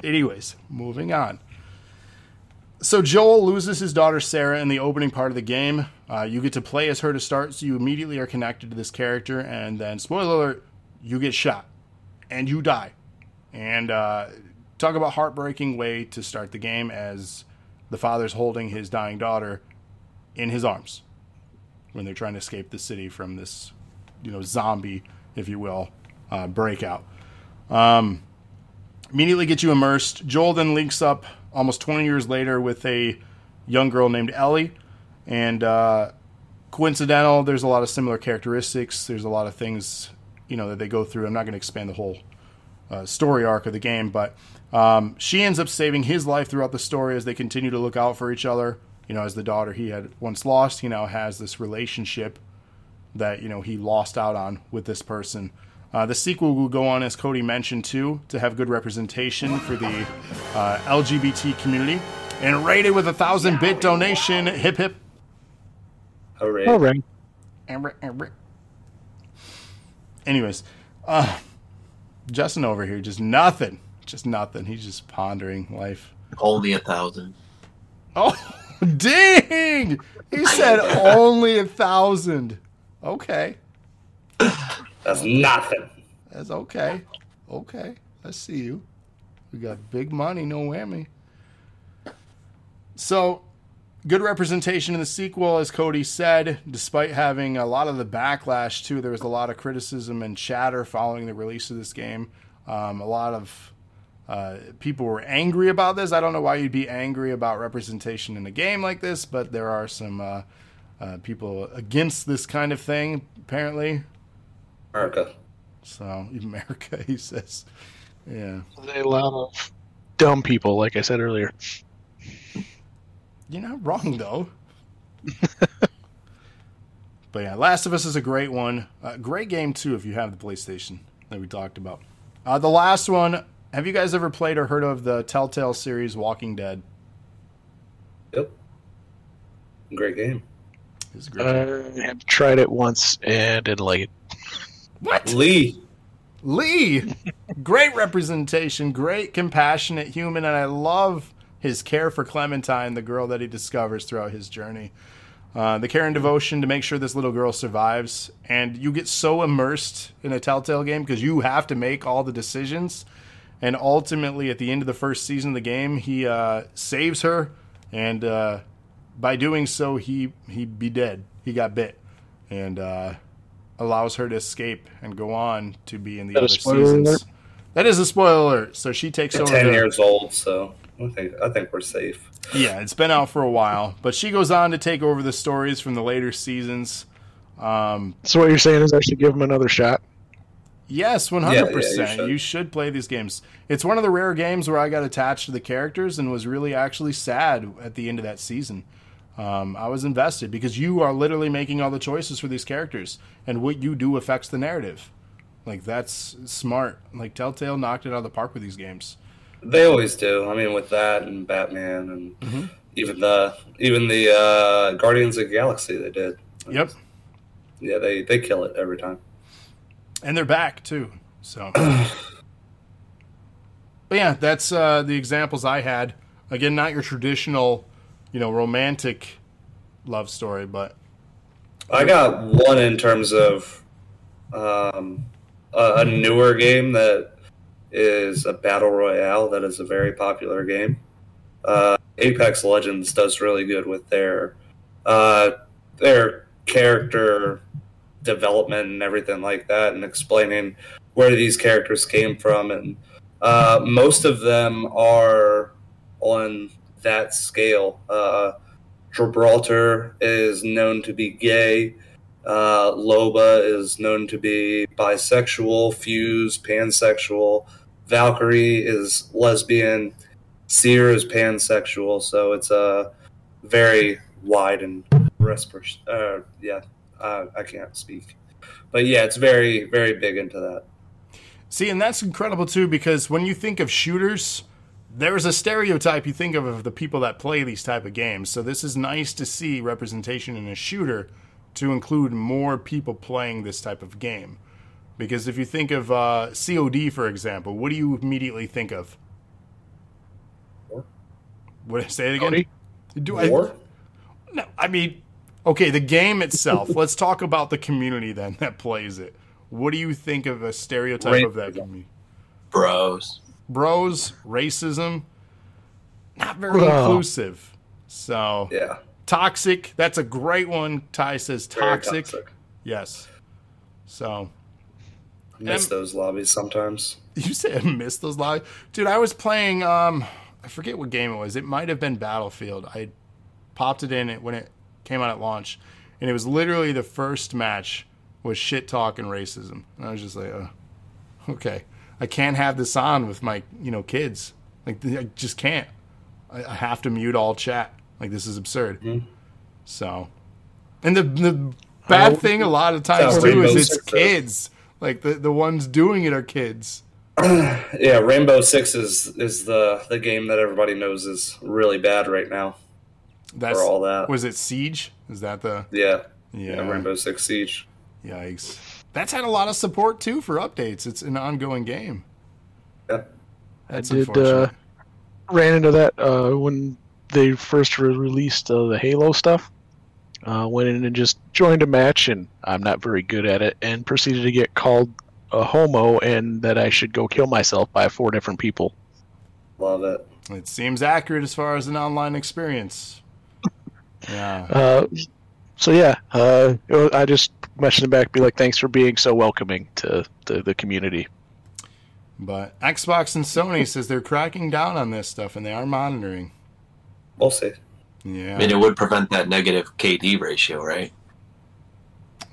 Anyways, moving on. So Joel loses his daughter Sarah in the opening part of the game. Uh, you get to play as her to start, so you immediately are connected to this character, and then spoiler alert, you get shot and you die. And uh, talk about heartbreaking way to start the game as the father's holding his dying daughter in his arms when they're trying to escape the city from this, you know, zombie, if you will, uh, breakout. Um, immediately get you immersed. Joel then links up almost 20 years later with a young girl named Ellie, and uh, coincidental. There's a lot of similar characteristics. There's a lot of things, you know, that they go through. I'm not going to expand the whole uh, story arc of the game, but um, she ends up saving his life throughout the story as they continue to look out for each other. You know, as the daughter he had once lost, he now has this relationship that you know he lost out on with this person. Uh, the sequel will go on, as Cody mentioned, too, to have good representation for the uh, LGBT community, and rated with a thousand bit donation. Hip hip. Hooray. All right. Amber, amber. Anyways, uh, Justin over here, just nothing, just nothing. He's just pondering life. Only a thousand. Oh, Ding! He said only a thousand. Okay. That's nothing. That's okay. Okay. I see you. We got big money, no whammy. So, good representation in the sequel, as Cody said, despite having a lot of the backlash, too. There was a lot of criticism and chatter following the release of this game. Um, a lot of uh, people were angry about this. I don't know why you'd be angry about representation in a game like this, but there are some uh, uh, people against this kind of thing, apparently. America. So, America, he says. Yeah. A lot of dumb people, like I said earlier. You're not wrong, though. but yeah, Last of Us is a great one. Uh, great game, too, if you have the PlayStation that we talked about. Uh, the last one have you guys ever played or heard of the Telltale series Walking Dead? Yep. Great game. It's a great game. I have tried it once and didn't like it. What? Lee. Lee, great representation, great compassionate human, and I love his care for Clementine, the girl that he discovers throughout his journey. Uh, the care and devotion to make sure this little girl survives, and you get so immersed in a Telltale game because you have to make all the decisions. And ultimately, at the end of the first season of the game, he uh, saves her, and uh, by doing so, he he be dead. He got bit, and uh, allows her to escape and go on to be in the That other seasons. alert? That is a spoiler alert. So she takes over. Ten the- years old, so I think I think we're safe. Yeah, it's been out for a while, but she goes on to take over the stories from the later seasons. Um, So what you're saying is I should give him another shot. yes, one Yeah, hundred yeah, you percent. should. You should play these games. It's one of the rare games where I got attached to the characters and was really actually sad at the end of that season. Um, I was invested because you are literally making all the choices for these characters, and what you do affects the narrative. Like that's smart. Like Telltale knocked it out of the park with these games. They always do. I mean, with that and Batman and Mm-hmm. even the even the uh, Guardians of the Galaxy, they did. Yep, Yeah, they they kill it every time. and they're back too. So, but yeah, that's uh, the examples I had. Again, not your traditional, you know, romantic love story, but I got one in terms of um, a, a newer game that is a battle royale that is a very popular game. Uh, Apex Legends does really good with their uh, their character development and everything like that, and explaining where these characters came from, and uh, most of them are on that scale. Uh, Gibraltar is known to be gay. Uh, Loba is known to be bisexual, Fuse pansexual, Valkyrie is lesbian, Seer is pansexual. So it's a very wide and respir- uh, yeah, uh, I can't speak, but yeah, it's very very big into that. See, and that's incredible too because when you think of shooters, there's a stereotype you think of of the people that play these type of games. So this is nice to see representation in a shooter to include more people playing this type of game. Because if you think of uh, COD, for example, what do you immediately think of? War. What say it again? Cody? Do I, War? no, I mean, okay, the game itself. let's talk about the community then that plays it. What do you think of a stereotype of that community? Bros. Bros, racism, not very Bro. inclusive. So Yeah, toxic. That's a great one. Ty says toxic. toxic. Yes. So I Miss those lobbies sometimes. you say I missed those lobbies, dude. I was playing. Um, I forget what game it was. It might have been Battlefield. I popped it in it when it came out at launch, and it was literally the first match was shit talk and racism. And I was just like, uh, okay, I can't have this on with my you know kids. Like I just can't. I, I have to mute all chat. Like this is absurd. Mm-hmm. So, and the the bad oh, thing a lot of times too is it's kids. Like the the ones doing it are kids. Yeah, Rainbow Six is is the the game that everybody knows is really bad right now. That's For all that. was it Siege? Is that the Yeah, yeah? yeah, Rainbow Six Siege. Yikes! That's had a lot of support too for updates. It's an ongoing game. Yeah, I did uh, ran into that uh, when they first released uh, the Halo stuff, uh, went in and just joined a match, and I'm not very good at it, and proceeded to get called a homo and that I should go kill myself by four different people. Love it. It seems accurate as far as an online experience. Yeah. Uh, so yeah, uh, I just mentioned back, be like, thanks for being so welcoming to the, the community. But Xbox and Sony says they're cracking down on this stuff and they are monitoring. We'll see. Yeah. I mean, it would prevent that negative KD ratio, right?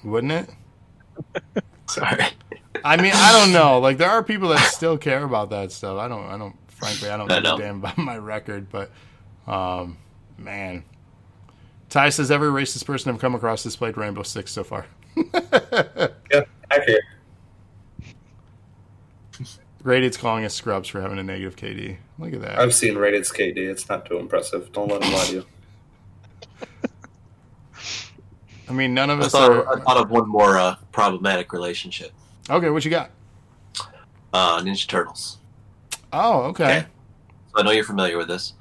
Wouldn't it? Sorry. I mean, I don't know. Like there are people that still care about that stuff. I don't I don't frankly I don't I give a damn about my record, but um man. Ty says every racist person I've come across has played Rainbow Six so far. Yeah, accurate. Rated's calling us scrubs for having a negative KD. Look at that. I've seen rated KD. It's not too impressive. Don't let him lie to you. I mean, none of I us thought, are. I thought of one more uh, problematic relationship. Okay, what you got? Uh, Ninja Turtles. Oh, okay. Okay. So I know you're familiar with this.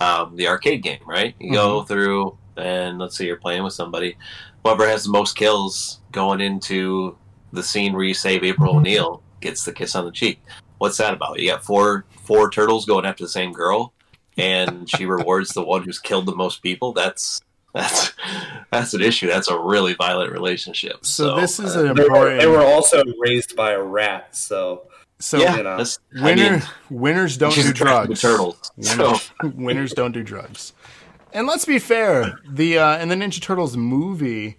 Um, the arcade game, right? You go through, and let's say you're playing with somebody. Whoever has the most kills going into the scene where you save April O'Neil gets the kiss on the cheek. What's that about? You got four four turtles going after the same girl, and she rewards the one who's killed the most people. That's that's that's an issue. That's a really violent relationship. So, So, this is uh, an They were, important. they were also raised by a rat, so so yeah, you know. that's, I winner, mean, winners don't do drugs. to turtles. So Winners, winners don't do drugs. And let's be fair, the uh, in the Ninja Turtles movie,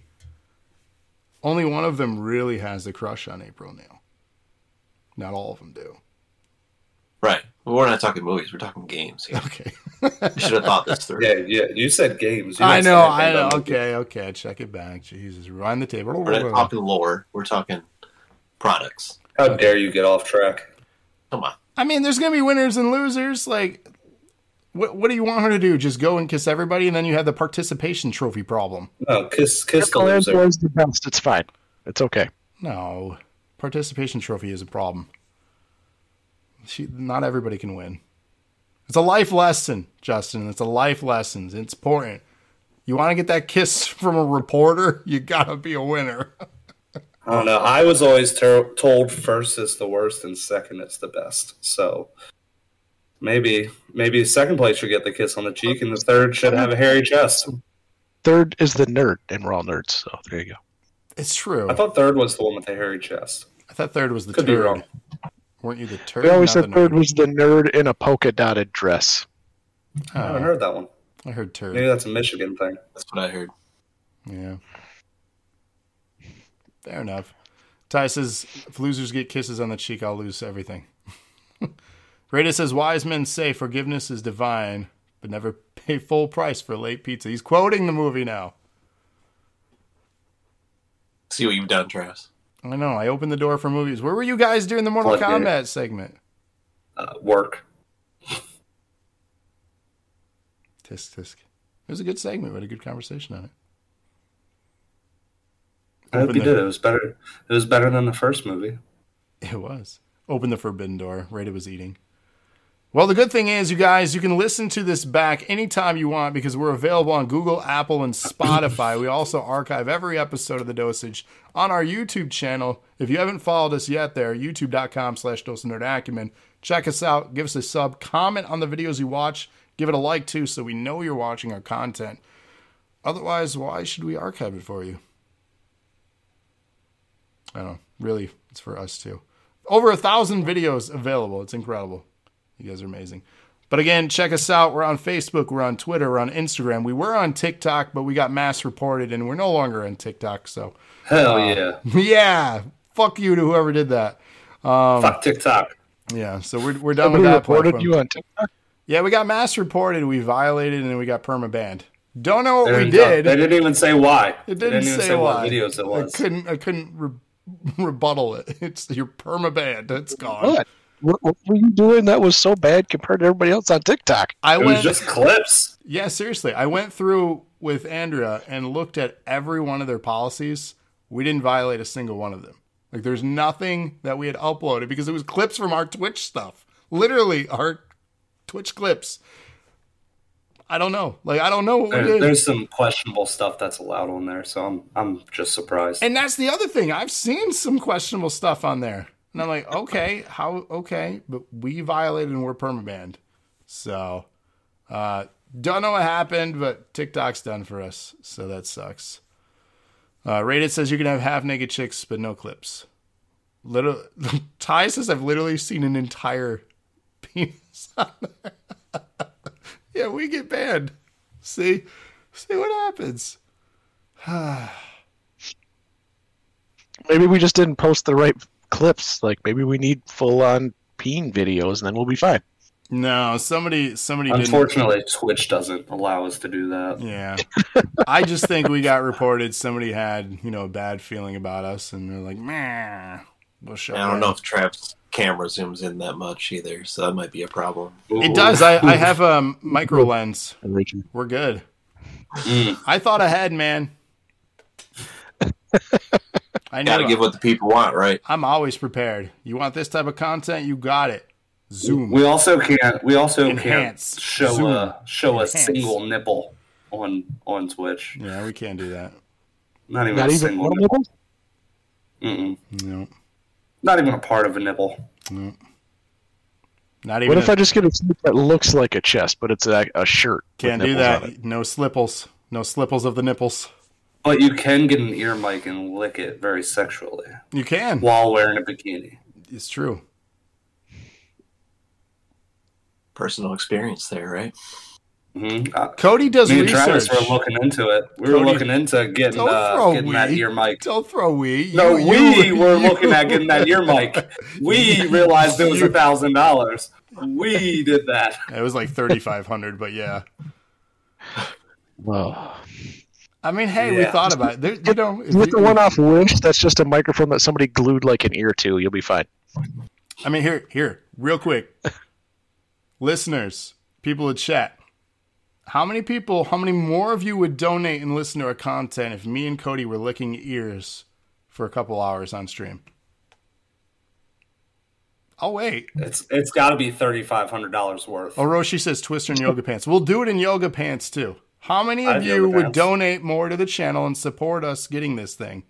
only one of them really has a crush on April O'Neil. Not all of them do. right, Well, we're not talking movies. We're talking games. Here. Okay. You should have thought this through. yeah, yeah. You said games. You I know, I know. about Okay, okay. Check it back. Jesus, rewind the table. We're not talking lore. We're talking products. How dare you get off track? Come on. I mean, there's gonna be winners and losers. Like, what what do you want her to do? Just go and kiss everybody, and then you have the participation trophy problem. No, kiss, kiss the loser. is the best. It's fine. It's okay. No, participation trophy is a problem. She, not everybody can win. It's a life lesson, Justin. It's a life lesson. It's important. You want to get that kiss from a reporter? You gotta be a winner. I don't know. I was always ter- told first is the worst and second is the best. So maybe maybe second place should get the kiss on the cheek and the third should have a hairy chest. Third is the nerd, and we're all nerds. So there you go. It's true. I thought third was the one with the hairy chest. I thought third was the Could be wrong. Weren't you the turd? We always said the third nerd? was the nerd in a polka dotted dress. Oh. I haven't Oh, heard that one. I heard turd. Maybe that's a Michigan thing. That's what I heard. Yeah. Fair enough. Ty says, if losers get kisses on the cheek, I'll lose everything. Rita says, wise men say forgiveness is divine, but never pay full price for late pizza. He's quoting the movie now. See what you've done, Travis. I know. I opened the door for movies. Where were you guys during the Mortal Floodgate. Kombat segment? Uh, work. Tisk tisk. It was a good segment. We had a good conversation on it. I hope Open you the- did. It was better. It was better than the first movie. It was. Open the forbidden door. Rita was eating. Well, the good thing is, you guys, you can listen to this back anytime you want because we're available on Google, Apple, and Spotify. we also archive every episode of The Dosage on our YouTube channel. If you haven't followed us yet there, youtube.com slash Dose of Nerd Acumen. Check us out. Give us a sub. Comment on the videos you watch. Give it a like, too, so we know you're watching our content. Otherwise, why should we archive it for you? I don't know. Really, it's for us too. Over a thousand videos available. It's incredible. You guys are amazing. But again, check us out. We're on Facebook, we're on Twitter, we're on Instagram. We were on TikTok, but we got mass reported and we're no longer on TikTok. So, Hell uh, yeah! yeah, fuck you to whoever did that. Um, fuck TikTok. Yeah, so we're, we're done with that. reported platform. you on TikTok. Yeah, we got mass reported, we violated, and then we got perma banned. Don't know what There we you go. did. They didn't even say why. It They didn't, even say, what why. videos it was. I couldn't. I couldn't re- rebuttal it. It's your perma banned. It's gone. What? What? What were you doing that was so bad compared to everybody else on TikTok? I It was just clips. Yeah, seriously. I went through with Andrea and looked at every one of their policies. We didn't violate a single one of them. Like, there's nothing that we had uploaded because it was clips from our Twitch stuff. Literally, our Twitch clips. I don't know. Like I don't know what There, there's some questionable stuff that's allowed on there, so I'm I'm just surprised. And that's the other thing. I've seen some questionable stuff on there. And I'm like, okay, how okay, but we violated and we're permabanned. So uh don't know what happened, but TikTok's done for us. So that sucks. Uh Rated says you can have half naked chicks, but no clips. Little Ty says I've literally seen an entire penis on there. yeah, we get banned. See? See what happens. Maybe we just didn't post the right clips. Like maybe we need full on peen videos, and then we'll be fine. No, somebody somebody didn't Unfortunately, Twitch doesn't allow us to do that. Yeah. I just think we got reported somebody had, you know, a bad feeling about us and they're like, meh, we'll show I don't you." know if Trav's camera zooms in that much either, so that might be a problem. It does. I, I have a micro lens. We're good. Mm. I thought ahead, man. I Got to give what the people want, right? I'm always prepared. You want this type of content? You got it. Zoom. We also can't. We also Enhance. can't show Zoom. a show a single nipple on on Twitch. Yeah, we can't do that. Not even Not a even single one nipple. Mm-mm. No. Not even a part of a nipple. No. Not even. What if a- I just get a suit that looks like a chest, but it's a, a shirt? can't do that. No slipples. No slipples of the nipples. But you can get an ear mic and lick it very sexually You can. while wearing a bikini. It's true. Personal experience there, right? hmm Uh, Cody does me and research. Travis were looking into it. We were looking into getting uh, getting that ear mic. Don't throw we. No, You- we you- were you- looking at getting that ear mic. We realized it was a thousand dollars. We did that. It was like thirty five hundred, but yeah. Oh. I mean, hey, we thought about it. There, you know, With you- the one off Wish, that's just a microphone that somebody glued like an ear to. You'll be fine. I mean, here, here, real quick, listeners, people in chat. How many people? How many more of you would donate and listen to our content if me and Cody were licking ears for a couple hours on stream? I'll wait. It's it's got to be thirty five hundred dollars worth. Orochi says Twister and yoga pants. We'll do it in yoga pants too. How many of you would pants. donate more to the channel and support us getting this thing?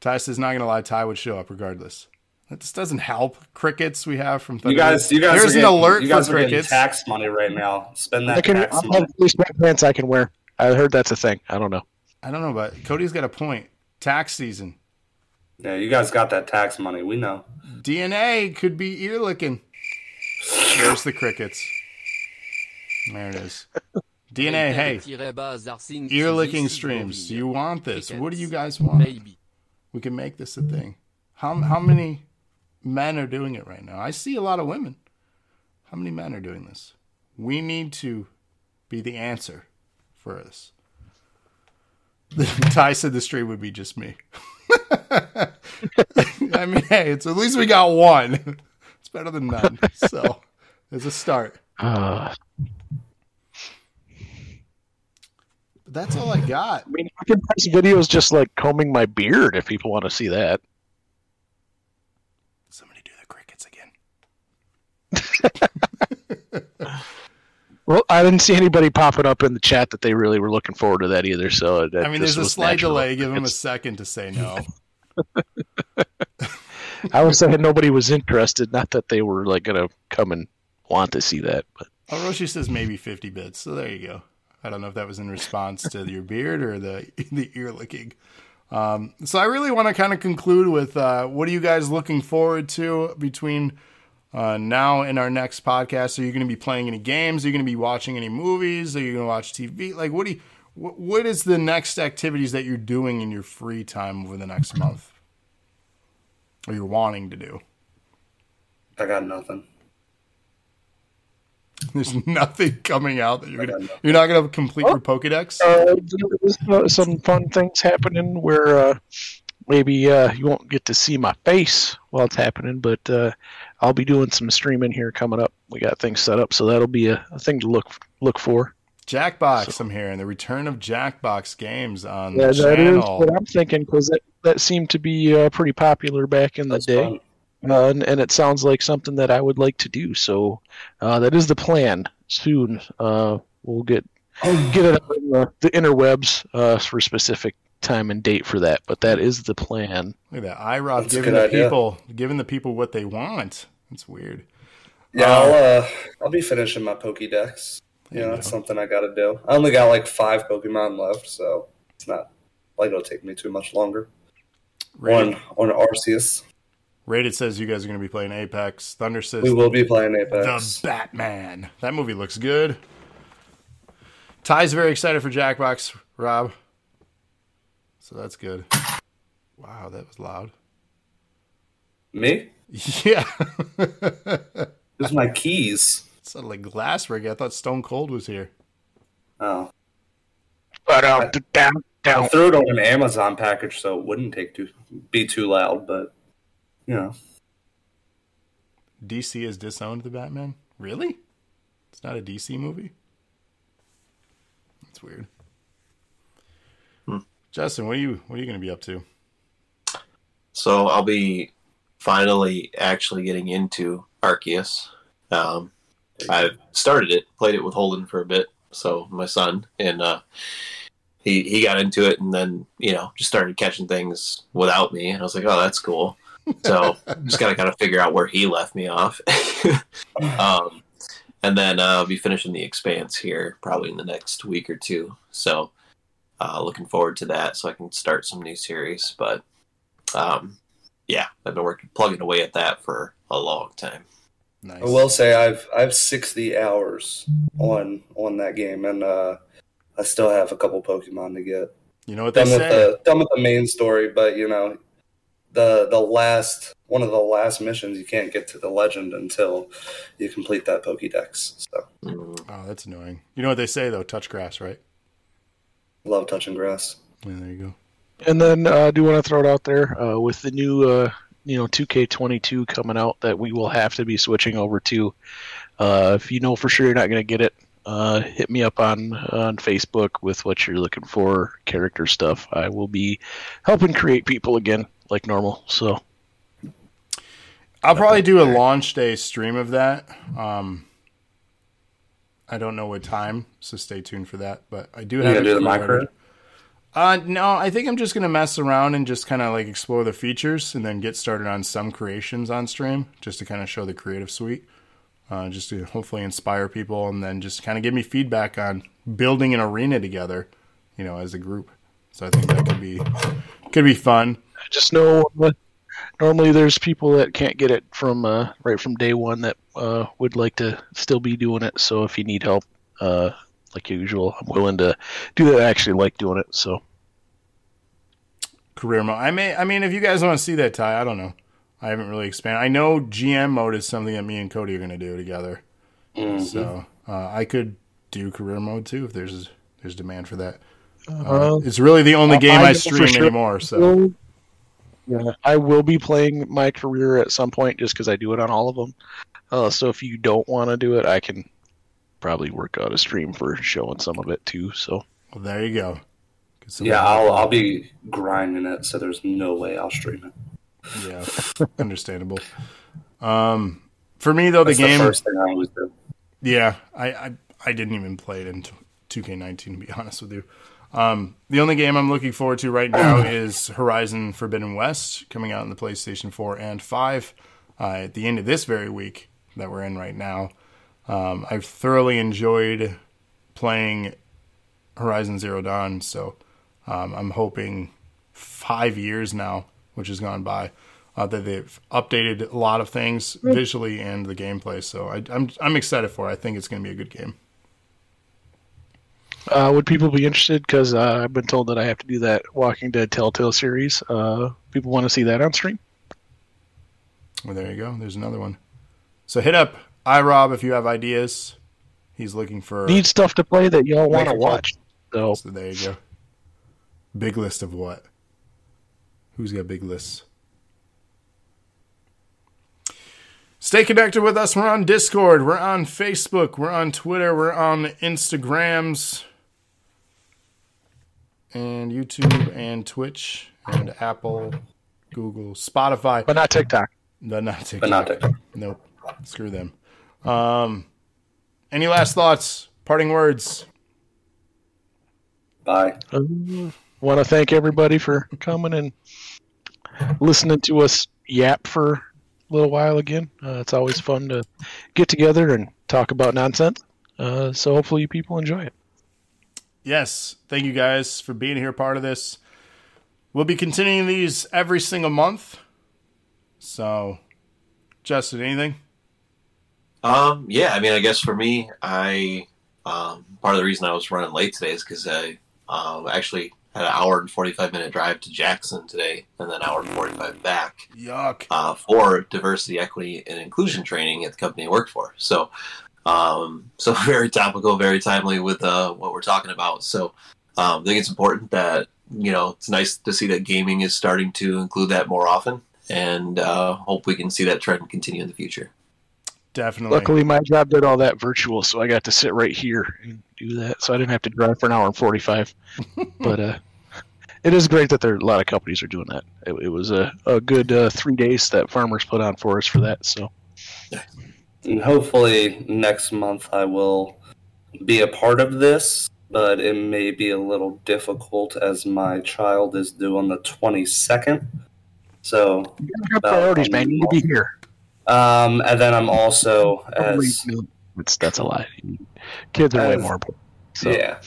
Ty says not gonna lie, Ty would show up regardless. That just doesn't help. Crickets we have from You guys, you guys, There's are an getting, alert you guys for are getting crickets. tax money right now. Spend I that can. tax I money. have at least pants I can wear. I heard that's a thing. I don't know. I don't know, but Cody's got a point. Tax season. Yeah, you guys got that tax money. We know. DNA could be ear licking. There's the crickets. There it is. DNA, hey, ear licking streams. Do you want this? What do you guys want? Maybe. We can make this a thing. How how many men are doing it right now? I see a lot of women. How many men are doing this? We need to be the answer for this. Ty said the stream would be just me. I mean, hey, it's at least we got one. It's better than none. So it's a start. Uh, But that's all I got. I mean, I can post videos just like combing my beard if people want to see that. Somebody do the crickets again. Well, I didn't see anybody popping up in the chat that they really were looking forward to that either. So that I mean, there's a slight natural. delay. Give them a second to say no. I was saying nobody was interested. Not that they were like gonna come and want to see that, but Orochi says maybe 50 bits. So there you go. I don't know if that was in response to your beard or the the ear licking. Um, so I really want to kind of conclude with uh, what are you guys looking forward to between uh, now and our next podcast? Are you going to be playing any games? Are you going to be watching any movies? Are you going to watch TV? Like, what do you? What, what is the next activities that you're doing in your free time over the next month, or you're wanting to do? I got nothing. There's nothing coming out that you're gonna. You're not gonna complete your Pokedex. uh, uh, some fun things happening where uh, maybe uh, you won't get to see my face while it's happening, but uh, I'll be doing some streaming here coming up. We got things set up, so that'll be a, a thing to look look for. Jackbox, I'm hearing the return of Jackbox games on Yeah, the that is channel. what I'm thinking because that, that seemed to be uh, pretty popular back in the day. fun. Uh, and, and it sounds like something that I would like to do. So uh, that is the plan. soon. Uh, we'll get get it up in the, the interwebs uh, for specific time and date for that. But that is the plan. Look at that. IROB That's giving the idea. people giving the people what they want. That's weird. Yeah, Uh, I'll uh, I'll be finishing my Pokédex. You know, that's something I got to do. I only got like five Pokemon left, so it's not like it'll take me too much longer. Rated, On on Arceus, Rated says you guys are going to be playing Apex. Thunder says we will be playing Apex. the Batman. That movie looks good. Ty's very excited for Jackbox, Rob. So that's good. Wow, that was loud. Me? Yeah. This is my keys. sounded like glass rig. I thought Stone Cold was here. Oh, But uh, down, I threw it on an Amazon package so it wouldn't take too be too loud, but you know, DC has disowned the Batman? Really? It's not a DC movie? That's weird. Justin, what are you what are you going to be up to? So I'll be finally actually getting into Arceus. Um, I've started it, played it with Holden for a bit, so my son, and uh, he he got into it, and then you know just started catching things without me, and I was like, oh, that's cool. So just gotta kind of figure out where he left me off. um, and then uh, I'll be finishing the Expanse here probably in the next week or two. So uh, looking forward to that, so I can start some new series. But um, yeah, I've been working plugging away at that for a long time. Nice. I will say I've I've sixty hours on on that game, and uh, I still have a couple Pokemon to get. you know what they Done with say? the done with the main story, but you know, the the last one of the last missions you can't get to the legend until you complete that Pokédex. So. Oh, that's annoying. You know what they say though? Touch grass, right? love touching grass. Yeah, there you go. And then uh, I do want to throw it out there uh, with the new, uh, you know, 2K22 coming out that we will have to be switching over to. Uh, if you know for sure you're not going to get it, uh, hit me up on on Facebook with what you're looking for, character stuff. I will be helping create people again like normal. So I'll probably do a launch day stream of that. Um, I don't know what time, so stay tuned for that. But I do have gonna do the pre-ordered. micro? Uh, no, I think I'm just gonna mess around and just kind of like explore the features and then get started on some creations on stream, just to kind of show the creative suite, uh, just to hopefully inspire people and then just kind of give me feedback on building an arena together, you know, as a group. So I think that could be could be fun. I just know uh, normally there's people that can't get it from uh, right from day one that uh, would like to still be doing it. So if you need help, uh, like usual, I'm willing to do that. I actually like doing it. So career mode. I may. I mean, if you guys want to see that, Ty, I don't know. I haven't really expanded. I know GM mode is something that me and Cody are going to do together. Mm-hmm. So uh, I could do career mode too if there's there's demand for that. Uh, Uh, it's really the only I game know I stream sure. anymore. So yeah, I will be playing my career at some point just because I do it on all of them. Uh, so if you don't want to do it, I can probably work out a stream for showing some of it too. So well, there you go. Yeah, I'll I'll be grinding it, so there's no way I'll stream it. Yeah, understandable. Um, for me though, the That's game. the first thing I. Yeah, I, I I didn't even play it in 2K19 to be honest with you. Um, the only game I'm looking forward to right now is Horizon Forbidden West coming out on the PlayStation 4 and 5 uh, at the end of this very week that we're in right now. Um, I've thoroughly enjoyed playing Horizon Zero Dawn, so um, I'm hoping five years now, which has gone by, uh, that they've updated a lot of things visually and the gameplay. So I, I'm I'm excited for it. I think it's going to be a good game. Uh, would people be interested? Because uh, I've been told that I have to do that Walking Dead Telltale series. Uh, people want to see that on stream. Well, there you go. There's another one. So hit up iRob if you have ideas. He's looking for. Need stuff to play that y'all want to watch. So So there you go. Big list of what? Who's got big lists? Stay connected with us. We're on Discord. We're on Facebook. We're on Twitter. We're on Instagrams and YouTube and Twitch and Apple, Google, Spotify. but not TikTok. No, not TikTok. But not TikTok. Nope. Screw them. Um, Any last thoughts? Parting words? Bye. Want to thank everybody for coming and listening to us yap for a little while again. Uh, it's always fun to get together and talk about nonsense. Uh, so hopefully you people enjoy it. Yes. Thank you guys for being here, part of this. We'll be continuing these every single month. So, Justin, anything? Um, yeah, I mean, I guess for me, I um, part of the reason I was running late today is because I um, actually had an hour and forty five minute drive to Jackson today, and then an hour and forty five back Yuck. uh, for diversity, equity, and inclusion training at the company I work for. So, um, so very topical, very timely with uh, what we're talking about. So, um, I think it's important that you know it's nice to see that gaming is starting to include that more often, and uh, hope we can see that trend continue in the future. Definitely. Luckily, my job did all that virtual, so I got to sit right here and do that. So I didn't have to drive for an hour and 45. but uh, it is great that there a lot of companies are doing that. It, it was a, a good uh, three days that farmers put on for us for that. So And hopefully next month I will be a part of this, but it may be a little difficult as my child is due on the 22nd. So, you got priorities, man. You need to be here. um, and then I'm also as It's, that's a lie. Kids are way more important. So yeah.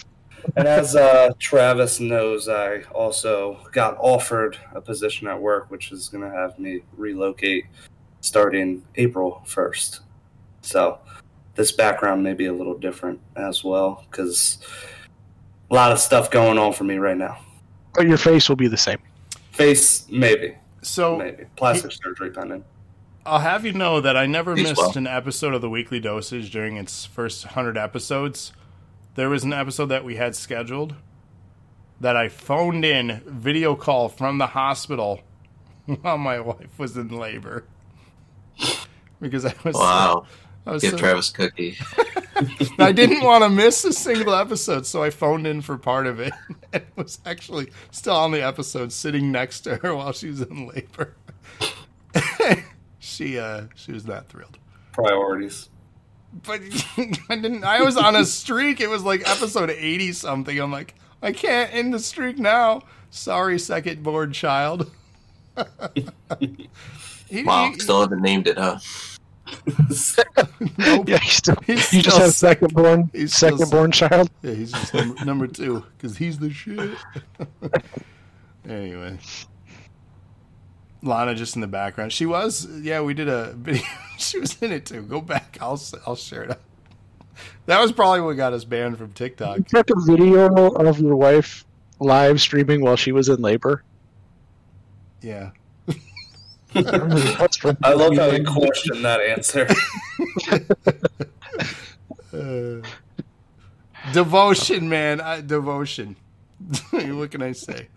And as uh, Travis knows, I also got offered a position at work, which is going to have me relocate starting April 1st. So this background may be a little different as well because a lot of stuff going on for me right now. but your face will be the same. Face, maybe, So, maybe plastic surgery pending. I'll have you know that I never Please missed well. an episode of the Weekly Dosage during its first 100 episodes. There was an episode that we had scheduled that I phoned in video call from the hospital while my wife was in labor. Because I was Wow! I was Give so- Travis cookie. I didn't want to miss a single episode, so I phoned in for part of it. And was actually still on the episode, sitting next to her while she was in labor. she uh she was not thrilled. Priorities. But I didn't. I was on a streak. It was like episode eighty something. I'm like, I can't end the streak now. Sorry, second born child. He- Wow! he- Still haven't named it, huh? nope. Yeah, you, still, He's you just still have second born, he's still second born child. Yeah, he's just number, number two because he's the shit. anyway, Lana just in the background. She was, yeah. We did a video. she was in it too. Go back. I'll s- I'll share it. That was probably what got us banned from TikTok. You took a video of your wife live streaming while she was in labor. Yeah. I love how you question that answer. Uh, devotion, man. I, devotion. what can I say?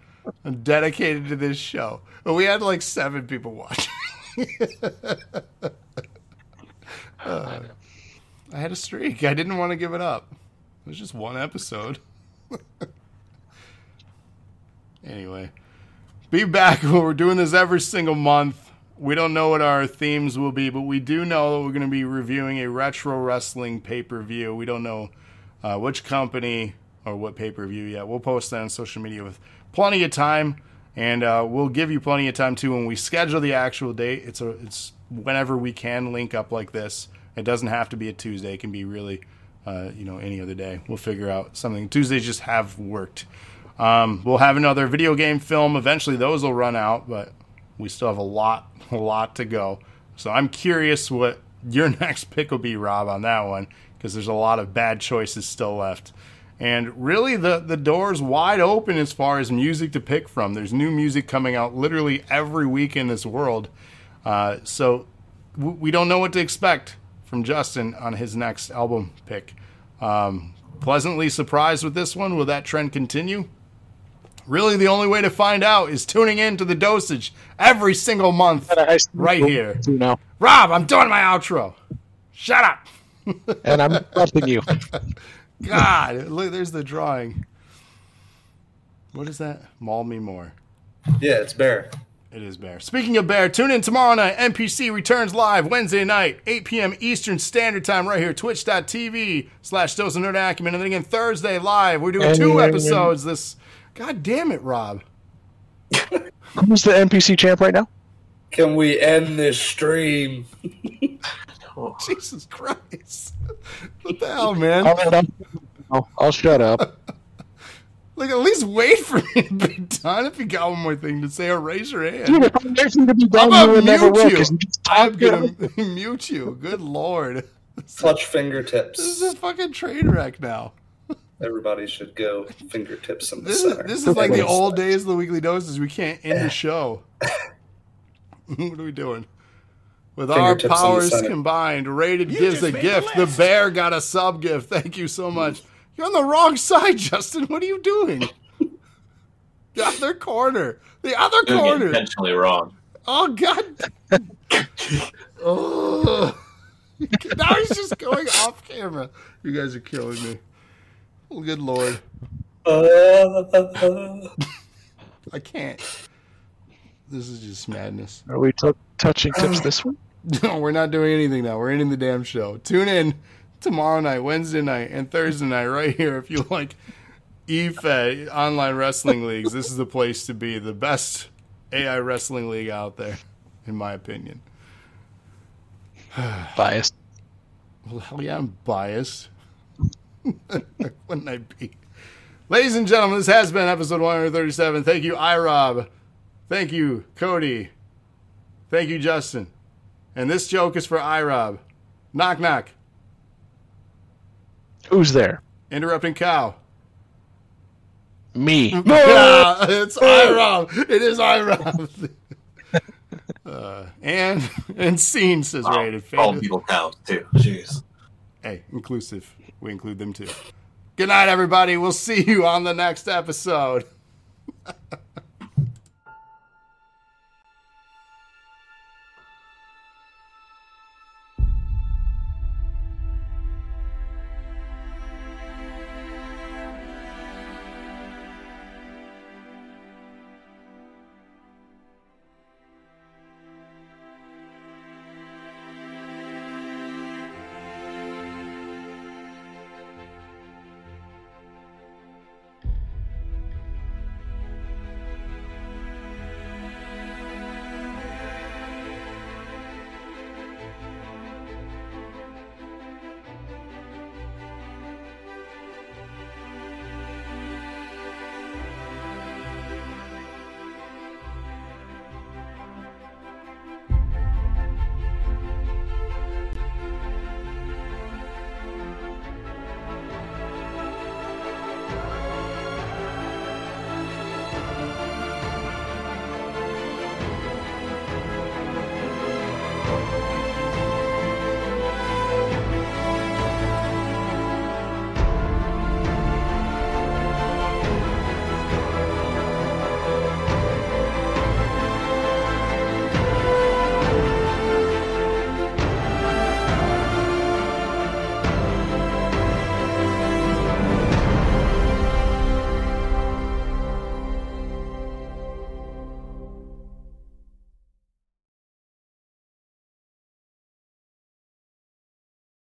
I'm dedicated to this show. But we had like seven people watching. Uh, I had a streak. I didn't want to give it up. It was just one episode. anyway, be back. We're doing this every single month. We don't know what our themes will be, but we do know that we're going to be reviewing a retro wrestling pay per view. We don't know uh, which company or what pay per view yet. We'll post that on social media with plenty of time, and uh, we'll give you plenty of time too when we schedule the actual date. It's a it's whenever we can link up like this. It doesn't have to be a Tuesday. It can be really, uh, you know, any other day. We'll figure out something. Tuesdays just have worked. Um, we'll have another video game film. Eventually, those will run out, but we still have a lot, a lot to go. So I'm curious what your next pick will be, Rob, on that one, because there's a lot of bad choices still left. And really, the the door's wide open as far as music to pick from. There's new music coming out literally every week in this world. Uh, so w- we don't know what to expect from Justin on his next album pick. Um, pleasantly surprised with this one. Will that trend continue? Really, the only way to find out is tuning in to the dosage every single month right here. You know, Rob, I'm doing my outro. Shut up. and I'm trusting you. God, look, there's the drawing. What is that? Maul me more. yeah, it's Bear. It is Bear. Speaking of Bear, tune in tomorrow night. NPC returns live Wednesday night, 8 p.m. Eastern Standard Time, right here, twitch.tv slash Dose of Nerd Acumen. And then again, Thursday live. We're doing two And- episodes this. God damn it, Rob. Who's the NPC champ right now? Can we end this stream? Oh. Jesus Christ. What the hell, man? I'll, I'll, I'll shut up. Like, at least wait for me to be done if you got one more thing to say or raise your hand. Dude, if I'm waiting to be I'm done, gonna you would never mute will. you I'm gonna good. mute you. Good lord. Clutch fingertips. This is a fucking train wreck now. Everybody should go fingertips in the This is, this is like the old days of the weekly doses. We can't end the show. what are we doing? With our Fingertips in the powers combined, Rated gives a gift. The bear got a sub gift. Thank you so much. You're on the wrong side, Justin. What are you doing? The other corner. The other Doing it corner. intentionally wrong. Oh God! oh. now he's just going off camera. You guys are killing me. Oh, good lord, Uh, I can't. This is just madness. Are we t- touching tips this week? No, we're not doing anything now. We're ending the damn show. Tune in tomorrow night, Wednesday night, and Thursday night right here if you like EFED online wrestling leagues. This is the place to be. The best AI wrestling league out there, in my opinion. Biased. Well, hell yeah, I'm biased. Wouldn't I be? Ladies and gentlemen, this has been episode 137. Thank you, iRob. Thank you, Cody. Thank you, Justin. And this joke is for iRob. Knock, knock. Who's there? Interrupting cow. Me. Yeah, it's iRob. It is iRob. uh, and and scene says Oh, rated. all people count too. Jeez. Hey, inclusive. We include them too. Good night, everybody. We'll see you on the next episode.